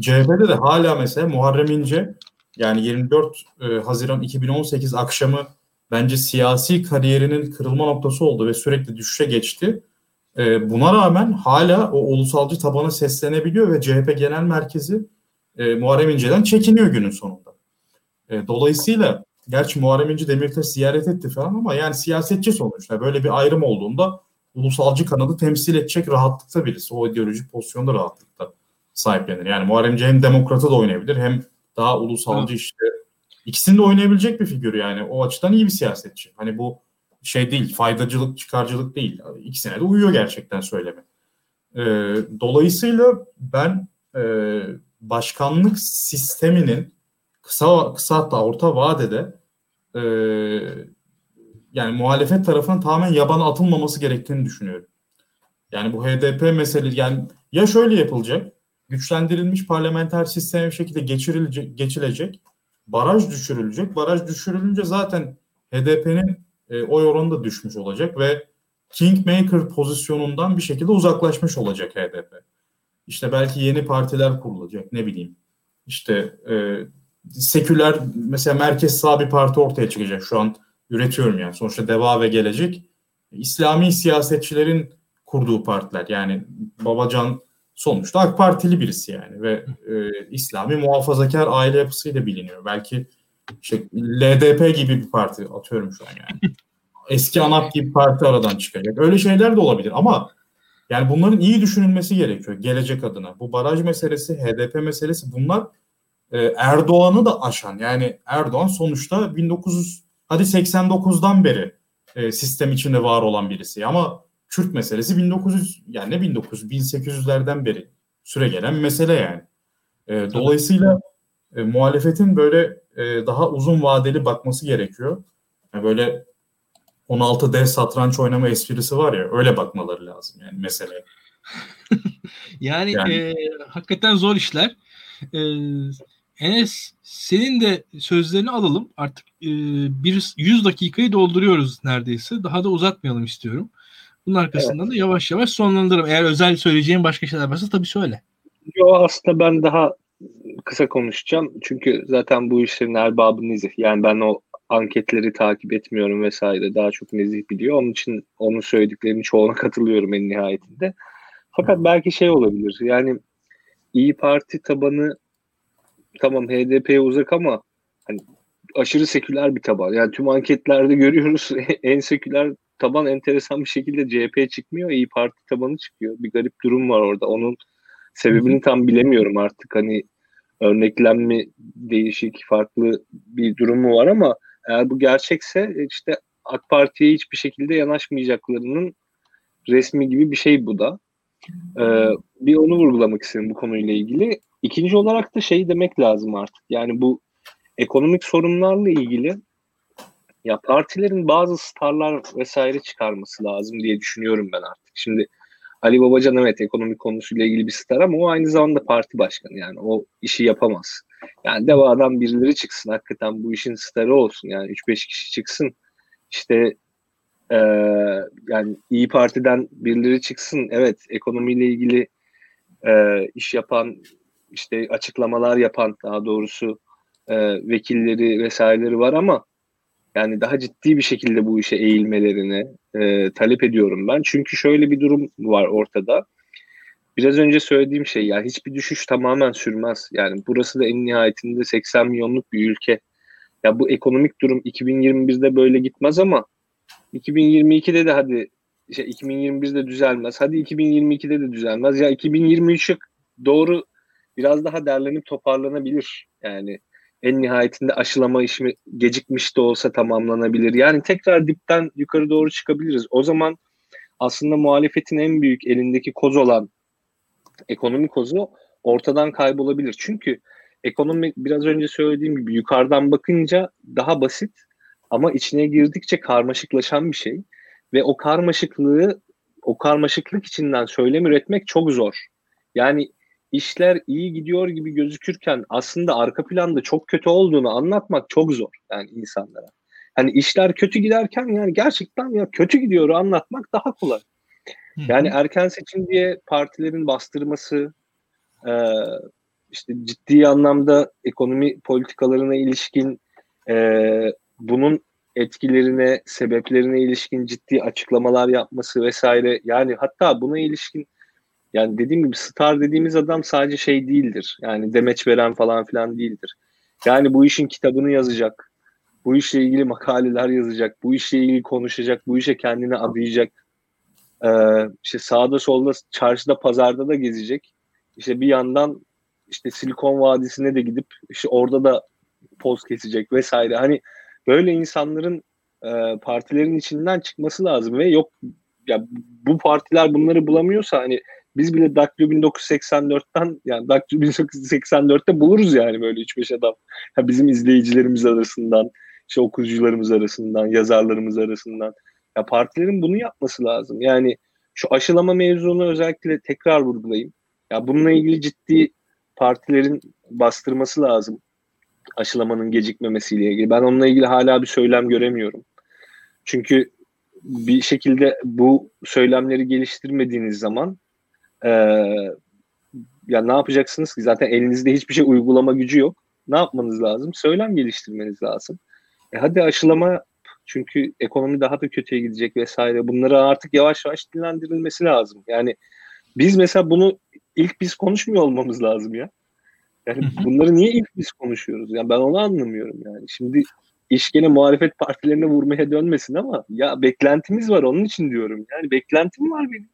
CHP'de de hala mesela Muharrem İnce yani 24 e, Haziran 2018 akşamı bence siyasi kariyerinin kırılma noktası oldu ve sürekli düşüşe geçti. E, buna rağmen hala o ulusalcı tabana seslenebiliyor ve CHP genel merkezi e, Muharrem İnce'den çekiniyor günün sonunda. E, dolayısıyla gerçi Muharrem İnce Demirtaş ziyaret etti falan ama yani siyasetçi sonuçta böyle bir ayrım olduğunda ulusalcı kanadı temsil edecek rahatlıkta birisi. O ideolojik pozisyonda rahatlıkta sahiplenir. Yani Muharrem İnce hem demokrata da oynayabilir hem daha ulusalcı evet. işte ikisini de oynayabilecek bir figür yani. O açıdan iyi bir siyasetçi. Hani bu şey değil, faydacılık, çıkarcılık değil. İkisine de uyuyor gerçekten söyleme. Ee, dolayısıyla ben e, başkanlık sisteminin kısa kısa hatta orta vadede e, yani muhalefet tarafından tamamen yabana atılmaması gerektiğini düşünüyorum. Yani bu HDP meselesi yani ya şöyle yapılacak güçlendirilmiş parlamenter sisteme bir şekilde geçirilecek, geçilecek baraj düşürülecek. Baraj düşürülünce zaten HDP'nin e, oy oranı da düşmüş olacak ve kingmaker pozisyonundan bir şekilde uzaklaşmış olacak HDP. İşte belki yeni partiler kurulacak ne bileyim. İşte e, seküler mesela merkez sağ bir parti ortaya çıkacak. Şu an üretiyorum yani. Sonuçta Deva ve Gelecek İslami siyasetçilerin kurduğu partiler. Yani Babacan sonuçta AK Partili birisi yani ve e, İslami muhafazakar aile yapısıyla biliniyor. Belki işte LDP gibi bir parti atıyorum şu an yani. Eski ANAP gibi parti aradan çıkacak. Öyle şeyler de olabilir ama yani bunların iyi düşünülmesi gerekiyor gelecek adına. Bu baraj meselesi, HDP meselesi bunlar e, Erdoğan'ı da aşan. Yani Erdoğan sonuçta 1900 hadi 89'dan beri e, sistem içinde var olan birisi ama Kürt meselesi 1900 yani ne 1900 1800'lerden beri süre gelen mesele yani. E, dolayısıyla e, muhalefetin böyle e, daha uzun vadeli bakması gerekiyor. Yani böyle 16 dev satranç oynama esprisi var ya öyle bakmaları lazım yani mesele. yani yani. E, hakikaten zor işler. E, Enes senin de sözlerini alalım. Artık e, bir 100 dakikayı dolduruyoruz neredeyse. Daha da uzatmayalım istiyorum. Bunun arkasından evet. da yavaş yavaş sonlandırırım. Eğer özel söyleyeceğim başka şeyler varsa tabii söyle. Yo aslında ben daha kısa konuşacağım. Çünkü zaten bu işlerin erbabı nezih. Yani ben o anketleri takip etmiyorum vesaire. Daha çok nezih biliyor. Onun için onun söylediklerinin çoğuna katılıyorum en nihayetinde. Fakat belki şey olabilir. Yani İyi Parti tabanı tamam HDP'ye uzak ama hani aşırı seküler bir taban. Yani tüm anketlerde görüyoruz en seküler taban enteresan bir şekilde CHP çıkmıyor. İyi Parti tabanı çıkıyor. Bir garip durum var orada. Onun sebebini tam bilemiyorum artık. Hani örneklenme değişik, farklı bir durumu var ama eğer bu gerçekse işte AK Parti'ye hiçbir şekilde yanaşmayacaklarının resmi gibi bir şey bu da. Ee, bir onu vurgulamak istedim bu konuyla ilgili. İkinci olarak da şey demek lazım artık. Yani bu ekonomik sorunlarla ilgili ya partilerin bazı starlar vesaire çıkarması lazım diye düşünüyorum ben artık. Şimdi Ali Babacan evet ekonomik konusuyla ilgili bir star ama o aynı zamanda parti başkanı. Yani o işi yapamaz. Yani devadan birileri çıksın. Hakikaten bu işin starı olsun. Yani 3-5 kişi çıksın. İşte e, yani İyi Parti'den birileri çıksın. Evet ekonomiyle ilgili e, iş yapan işte açıklamalar yapan daha doğrusu e, vekilleri vesaireleri var ama Yani daha ciddi bir şekilde bu işe eğilmelerini e, talep ediyorum ben. Çünkü şöyle bir durum var ortada. Biraz önce söylediğim şey ya hiçbir düşüş tamamen sürmez. Yani burası da en nihayetinde 80 milyonluk bir ülke. Ya bu ekonomik durum 2021'de böyle gitmez ama 2022'de de hadi şey 2021'de düzelmez. Hadi 2022'de de düzelmez. Ya 2023'e doğru biraz daha derlenip toparlanabilir. Yani en nihayetinde aşılama işi gecikmiş de olsa tamamlanabilir. Yani tekrar dipten yukarı doğru çıkabiliriz. O zaman aslında muhalefetin en büyük elindeki koz olan ekonomi kozu ortadan kaybolabilir. Çünkü ekonomi biraz önce söylediğim gibi yukarıdan bakınca daha basit ama içine girdikçe karmaşıklaşan bir şey ve o karmaşıklığı o karmaşıklık içinden söylem üretmek çok zor. Yani işler iyi gidiyor gibi gözükürken aslında arka planda çok kötü olduğunu anlatmak çok zor yani insanlara. Hani işler kötü giderken yani gerçekten ya kötü gidiyor anlatmak daha kolay. Yani erken seçim diye partilerin bastırması, e, işte ciddi anlamda ekonomi politikalarına ilişkin e, bunun etkilerine, sebeplerine ilişkin ciddi açıklamalar yapması vesaire. Yani hatta buna ilişkin yani dediğim gibi star dediğimiz adam sadece şey değildir. Yani demeç veren falan filan değildir. Yani bu işin kitabını yazacak. Bu işle ilgili makaleler yazacak. Bu işle ilgili konuşacak. Bu işe kendini adayacak. Ee, işte sağda solda çarşıda pazarda da gezecek. İşte bir yandan işte Silikon Vadisi'ne de gidip işte orada da poz kesecek vesaire. Hani böyle insanların e, partilerin içinden çıkması lazım ve yok ya bu partiler bunları bulamıyorsa hani biz bile Daktilo 1984'ten yani Daktilo 1984'te buluruz yani böyle 3-5 adam. Ya bizim izleyicilerimiz arasından, işte okuyucularımız arasından, yazarlarımız arasından. Ya partilerin bunu yapması lazım. Yani şu aşılama mevzunu özellikle tekrar vurgulayayım. Ya bununla ilgili ciddi partilerin bastırması lazım. Aşılamanın gecikmemesiyle ilgili. Ben onunla ilgili hala bir söylem göremiyorum. Çünkü bir şekilde bu söylemleri geliştirmediğiniz zaman ee, ya ne yapacaksınız ki? Zaten elinizde hiçbir şey uygulama gücü yok. Ne yapmanız lazım? Söylem geliştirmeniz lazım. E hadi aşılama çünkü ekonomi daha da kötüye gidecek vesaire. Bunları artık yavaş yavaş dinlendirilmesi lazım. Yani biz mesela bunu ilk biz konuşmuyor olmamız lazım ya. Yani bunları niye ilk biz konuşuyoruz? Yani ben onu anlamıyorum yani. Şimdi iş gene muhalefet partilerine vurmaya dönmesin ama ya beklentimiz var onun için diyorum. Yani beklentim var benim.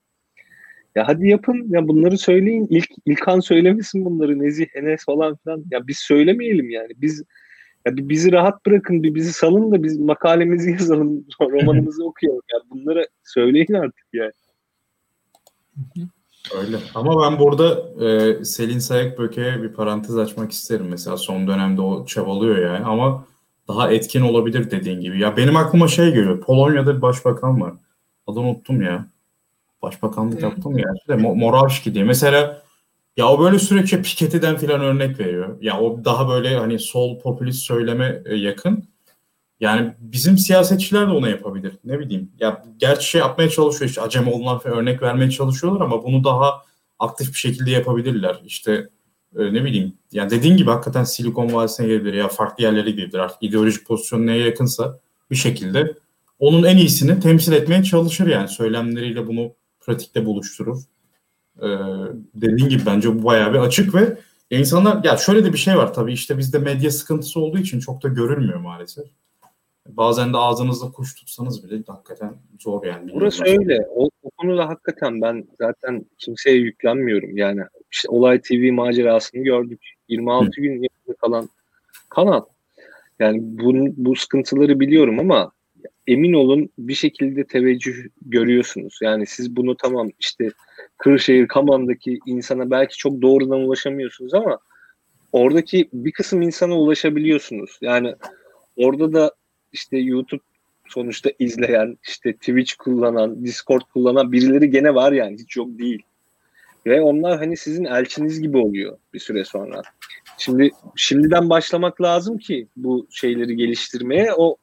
Ya hadi yapın ya bunları söyleyin. İlk İlkan söylemesin bunları Nezih, Enes falan filan. Ya biz söylemeyelim yani. Biz ya bir bizi rahat bırakın, bir bizi salın da biz makalemizi yazalım, romanımızı okuyalım. Ya bunları söyleyin artık yani. Öyle. Ama ben burada e, Selin Sayakböke'ye bir parantez açmak isterim. Mesela son dönemde o çabalıyor yani ama daha etkin olabilir dediğin gibi. Ya benim aklıma şey geliyor. Polonya'da bir başbakan var. Adını unuttum ya. Başbakanlık yaptım ya. İşte Moravski diye. Mesela ya o böyle sürekli Piketty'den filan örnek veriyor. Ya o daha böyle hani sol popülist söyleme e, yakın. Yani bizim siyasetçiler de ona yapabilir. Ne bileyim. Ya gerçi şey yapmaya çalışıyor işte Acemoğlu'ndan falan örnek vermeye çalışıyorlar ama bunu daha aktif bir şekilde yapabilirler. İşte e, ne bileyim. Yani dediğin gibi hakikaten Silikon Vadisi'ne gelebilir ya farklı yerlere gidebilir. Artık ideolojik pozisyon neye yakınsa bir şekilde onun en iyisini temsil etmeye çalışır yani söylemleriyle bunu pratikte buluşturur. Ee, dediğin gibi bence bu bayağı bir açık ve insanlar ya şöyle de bir şey var tabii işte bizde medya sıkıntısı olduğu için çok da görülmüyor maalesef. Bazen de ağzınızda kuş tutsanız bile hakikaten zor yani. Burası öyle. O, o konuda hakikaten ben zaten kimseye yüklenmiyorum. Yani işte Olay TV macerasını gördük. 26 Hı. gün kalan kanal. Yani bu, bu sıkıntıları biliyorum ama emin olun bir şekilde teveccüh görüyorsunuz. Yani siz bunu tamam işte Kırşehir, Kaman'daki insana belki çok doğrudan ulaşamıyorsunuz ama oradaki bir kısım insana ulaşabiliyorsunuz. Yani orada da işte YouTube sonuçta izleyen, işte Twitch kullanan, Discord kullanan birileri gene var yani hiç yok değil. Ve onlar hani sizin elçiniz gibi oluyor bir süre sonra. Şimdi şimdiden başlamak lazım ki bu şeyleri geliştirmeye. O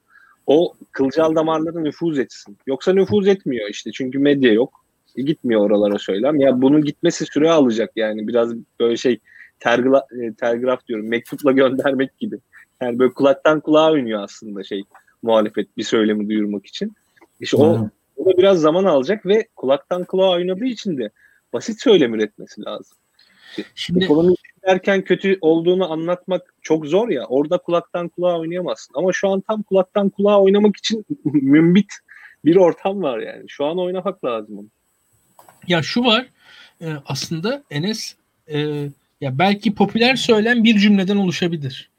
o kılcal damarlara nüfuz etsin. Yoksa nüfuz etmiyor işte çünkü medya yok. E, gitmiyor oralara söylem. Ya bunun gitmesi süre alacak yani biraz böyle şey tergla, e, telgraf diyorum mektupla göndermek gibi. Yani böyle kulaktan kulağa oynuyor aslında şey. muhalefet bir söylemi duyurmak için. İşte o, o da biraz zaman alacak ve kulaktan kulağa oynadığı için de basit söylem üretmesi lazım. Şimdi ekonomi derken kötü olduğunu anlatmak çok zor ya. Orada kulaktan kulağa oynayamazsın. Ama şu an tam kulaktan kulağa oynamak için mümbit bir ortam var yani. Şu an oynamak lazım onu. Ya şu var e, aslında Enes e, ya belki popüler söylem bir cümleden oluşabilir.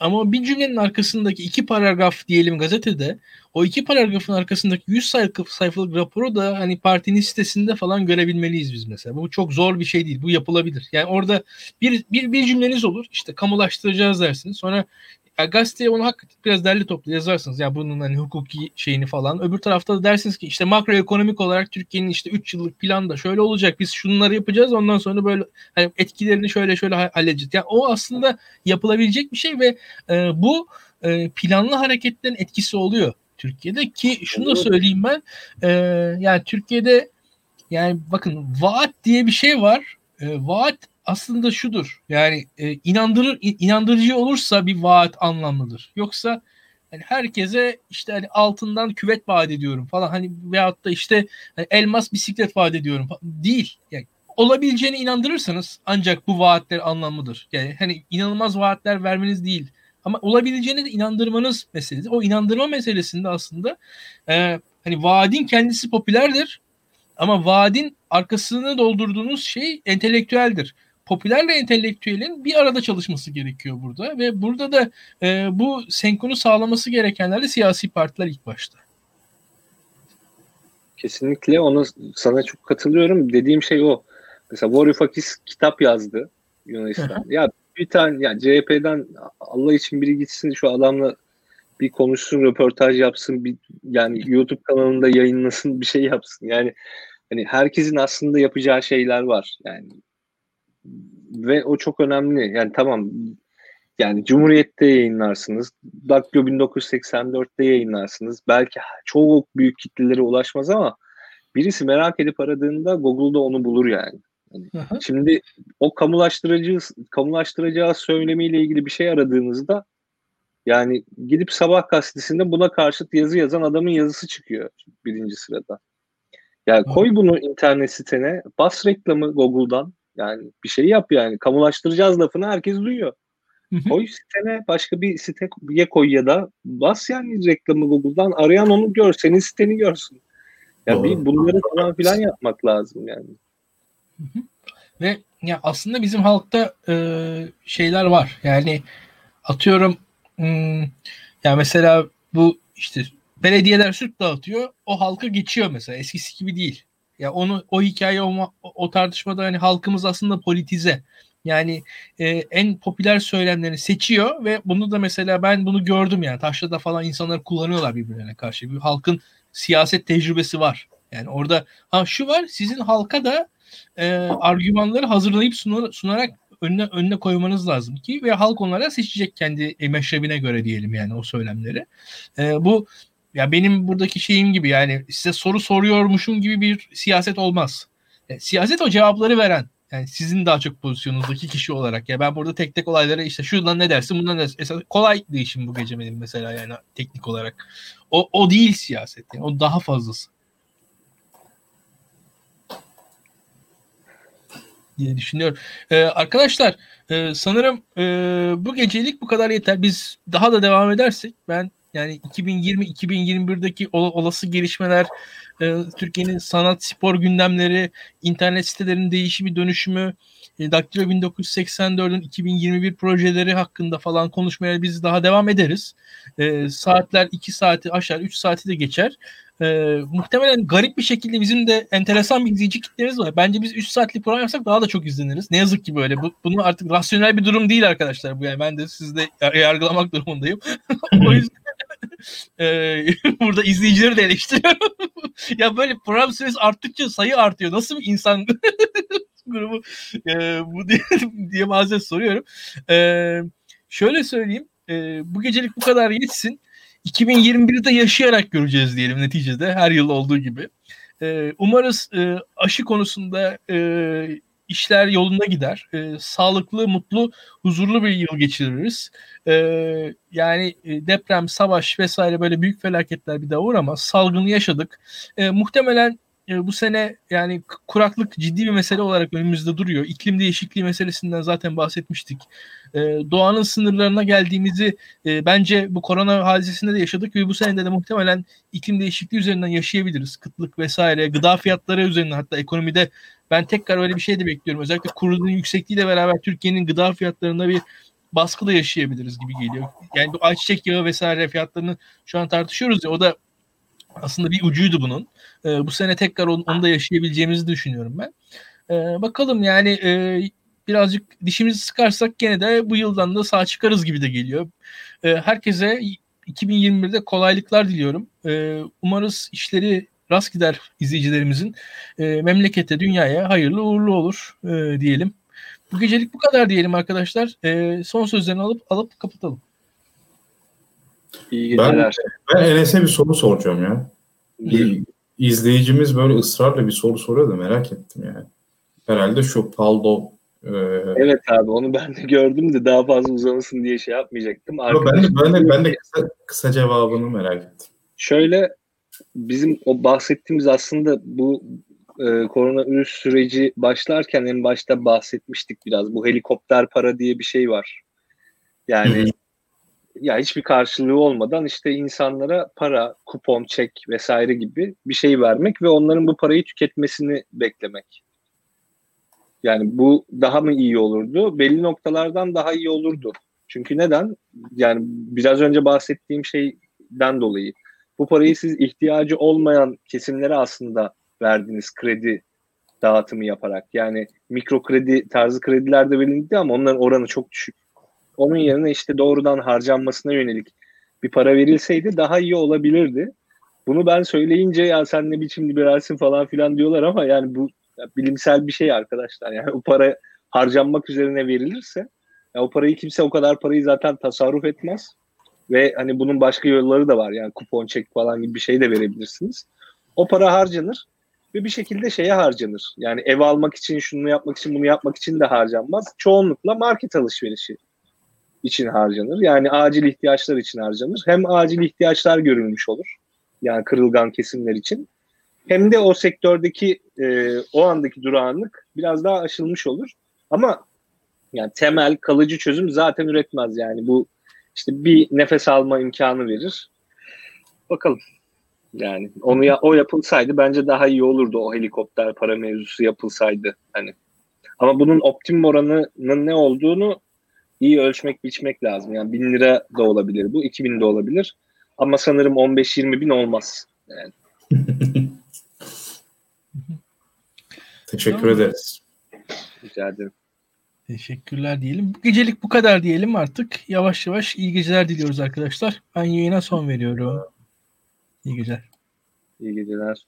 Ama bir cümlenin arkasındaki iki paragraf diyelim gazetede o iki paragrafın arkasındaki 100 sayfa, sayfalık raporu da hani partinin sitesinde falan görebilmeliyiz biz mesela. Bu çok zor bir şey değil. Bu yapılabilir. Yani orada bir, bir, bir cümleniz olur. İşte kamulaştıracağız dersiniz. Sonra ya gazeteye onu hakikaten biraz derli toplu yazarsınız. Ya bunun hani hukuki şeyini falan. Öbür tarafta da dersiniz ki işte makroekonomik olarak Türkiye'nin işte 3 yıllık plan da şöyle olacak. Biz şunları yapacağız. Ondan sonra böyle hani etkilerini şöyle şöyle halledeceğiz. Yani o aslında yapılabilecek bir şey ve e, bu e, planlı hareketlerin etkisi oluyor Türkiye'de ki şunu da söyleyeyim ben. E, yani Türkiye'de yani bakın vaat diye bir şey var. E, vaat aslında şudur. Yani e, inandırır inandırıcı olursa bir vaat anlamlıdır. Yoksa hani herkese işte hani altından küvet vaat ediyorum falan hani veyahut da işte hani elmas bisiklet vaat ediyorum falan. değil. Yani olabileceğine inandırırsanız ancak bu vaatler anlamlıdır. Yani hani inanılmaz vaatler vermeniz değil. Ama olabileceğine de inandırmanız meselesi. O inandırma meselesinde aslında e, hani vaadin kendisi popülerdir. Ama vaadin arkasını doldurduğunuz şey entelektüeldir popülerle entelektüelin bir arada çalışması gerekiyor burada ve burada da e, bu senkronu sağlaması gerekenler de siyasi partiler ilk başta. Kesinlikle onu sana çok katılıyorum. Dediğim şey o. Mesela Varoufakis kitap yazdı Yunanistan. ya bir tane ya CHP'den Allah için biri gitsin şu adamla bir konuşsun, röportaj yapsın, bir yani YouTube kanalında yayınlasın, bir şey yapsın. Yani hani herkesin aslında yapacağı şeyler var. Yani ve o çok önemli. Yani tamam yani Cumhuriyet'te yayınlarsınız. Daktilo 1984'te yayınlarsınız. Belki çok büyük kitlelere ulaşmaz ama birisi merak edip aradığında Google'da onu bulur yani. yani şimdi o kamulaştırıcı kamulaştıracağı söylemiyle ilgili bir şey aradığınızda yani gidip sabah gazetesinde buna karşıt yazı yazan adamın yazısı çıkıyor birinci sırada. Yani koy bunu internet sitene, bas reklamı Google'dan, yani bir şey yap yani. Kamulaştıracağız lafını herkes duyuyor. Koy sitene başka bir siteye koy ya da bas yani reklamı Google'dan arayan onu gör. Senin siteni görsün. Ya bir bunları falan filan yapmak lazım yani. Ve ya aslında bizim halkta e, şeyler var. Yani atıyorum hmm, ya mesela bu işte belediyeler süt dağıtıyor. O halka geçiyor mesela. Eskisi gibi değil. Ya onu o hikaye o, o tartışmada hani halkımız aslında politize. Yani e, en popüler söylemlerini seçiyor ve bunu da mesela ben bunu gördüm yani Taşra'da falan insanlar kullanıyorlar birbirlerine karşı. Bir halkın siyaset tecrübesi var. Yani orada ha şu var sizin halka da e, argümanları hazırlayıp sunar, sunarak önüne önüne koymanız lazım ki ve halk onlara seçecek kendi meşrebine göre diyelim yani o söylemleri. E, bu ya benim buradaki şeyim gibi yani size soru soruyormuşum gibi bir siyaset olmaz. Yani e, siyaset o cevapları veren. Yani sizin daha çok pozisyonunuzdaki kişi olarak. Ya ben burada tek tek olaylara işte şuradan ne dersin bundan ne dersin. Esas kolay değişim bu gece benim mesela yani teknik olarak. O, o değil siyaset. Yani o daha fazlası. diye düşünüyorum. Ee, arkadaşlar e, sanırım e, bu gecelik bu kadar yeter. Biz daha da devam edersek ben yani 2020-2021'deki olası gelişmeler, e, Türkiye'nin sanat spor gündemleri, internet sitelerinin değişimi, dönüşümü, e, Daktilo 1984'ün 2021 projeleri hakkında falan konuşmaya biz daha devam ederiz. E, saatler 2 saati aşağı 3 saati de geçer. Muhtemelen garip bir şekilde bizim de enteresan bir izleyici kitlemiz var. Bence biz 3 saatlik program yapsak daha da çok izleniriz. Ne yazık ki böyle. Bu, bunu artık rasyonel bir durum değil arkadaşlar bu yani. Ben de sizde yargılamak durumundayım. o yüzden ee, burada izleyicileri de eleştiriyorum. ya böyle program süresi arttıkça sayı artıyor. Nasıl bir insan grubu e, bu diye, diye bazen soruyorum. E, şöyle söyleyeyim. E, bu gecelik bu kadar yetsin. 2021'de yaşayarak göreceğiz diyelim neticede her yıl olduğu gibi. E, umarız e, aşı konusunda e, işler yolunda gider. E, sağlıklı, mutlu, huzurlu bir yıl geçiririz. E, yani deprem, savaş vesaire böyle büyük felaketler bir daha uğramaz. Salgını yaşadık. E, muhtemelen e, bu sene yani kuraklık ciddi bir mesele olarak önümüzde duruyor. İklim değişikliği meselesinden zaten bahsetmiştik. E, doğanın sınırlarına geldiğimizi e, bence bu korona hadisesinde de yaşadık ve bu senede de muhtemelen iklim değişikliği üzerinden yaşayabiliriz. Kıtlık vesaire, gıda fiyatları üzerinden hatta ekonomide ben tekrar öyle bir şey de bekliyorum. Özellikle kurulun yüksekliğiyle beraber Türkiye'nin gıda fiyatlarında bir baskı da yaşayabiliriz gibi geliyor. Yani bu ayçiçek yağı vesaire fiyatlarını şu an tartışıyoruz ya o da aslında bir ucuydu bunun. E, bu sene tekrar onu, onu da yaşayabileceğimizi düşünüyorum ben. E, bakalım yani e, birazcık dişimizi sıkarsak gene de bu yıldan da sağ çıkarız gibi de geliyor. E, herkese 2021'de kolaylıklar diliyorum. E, umarız işleri rast gider izleyicilerimizin. E, memlekete, dünyaya hayırlı uğurlu olur e, diyelim. Bu gecelik bu kadar diyelim arkadaşlar. E, son sözlerini alıp alıp kapatalım. İyi geceler. Ben, ben Enes'e bir soru soracağım ya. Bir izleyicimiz böyle ısrarla bir soru soruyor da merak ettim yani. Herhalde şu Paldo e... Evet abi onu ben de gördüm de daha fazla uzamasın diye şey yapmayacaktım. Ama ben de, ben de, ben de kısa, kısa cevabını merak ettim. Şöyle bizim o bahsettiğimiz aslında bu e, koronavirüs süreci başlarken en başta bahsetmiştik biraz. Bu helikopter para diye bir şey var. Yani Hı-hı ya hiçbir karşılığı olmadan işte insanlara para, kupon, çek vesaire gibi bir şey vermek ve onların bu parayı tüketmesini beklemek. Yani bu daha mı iyi olurdu? Belli noktalardan daha iyi olurdu. Çünkü neden? Yani biraz önce bahsettiğim şeyden dolayı. Bu parayı siz ihtiyacı olmayan kesimlere aslında verdiniz kredi dağıtımı yaparak. Yani mikro kredi tarzı krediler de verildi ama onların oranı çok düşük onun yerine işte doğrudan harcanmasına yönelik bir para verilseydi daha iyi olabilirdi. Bunu ben söyleyince ya sen ne biçim liberalsin falan filan diyorlar ama yani bu bilimsel bir şey arkadaşlar. Yani o para harcanmak üzerine verilirse ya o parayı kimse o kadar parayı zaten tasarruf etmez. Ve hani bunun başka yolları da var. Yani kupon çek falan gibi bir şey de verebilirsiniz. O para harcanır ve bir şekilde şeye harcanır. Yani ev almak için, şunu yapmak için, bunu yapmak için de harcanmaz. Çoğunlukla market alışverişi için harcanır. Yani acil ihtiyaçlar için harcanır. Hem acil ihtiyaçlar görülmüş olur. Yani kırılgan kesimler için. Hem de o sektördeki e, o andaki durağanlık biraz daha aşılmış olur. Ama yani temel kalıcı çözüm zaten üretmez yani bu işte bir nefes alma imkanı verir. Bakalım. Yani onu ya, o yapılsaydı bence daha iyi olurdu o helikopter para mevzusu yapılsaydı hani. Ama bunun optimum oranının ne olduğunu iyi ölçmek biçmek lazım. Yani bin lira da olabilir bu, 2000 de olabilir. Ama sanırım 15-20 bin olmaz. Yani. Teşekkür tamam. ederiz. Rica ederim. Teşekkürler diyelim. Bu gecelik bu kadar diyelim artık. Yavaş yavaş iyi geceler diliyoruz arkadaşlar. Ben yayına son veriyorum. İyi geceler. İyi geceler.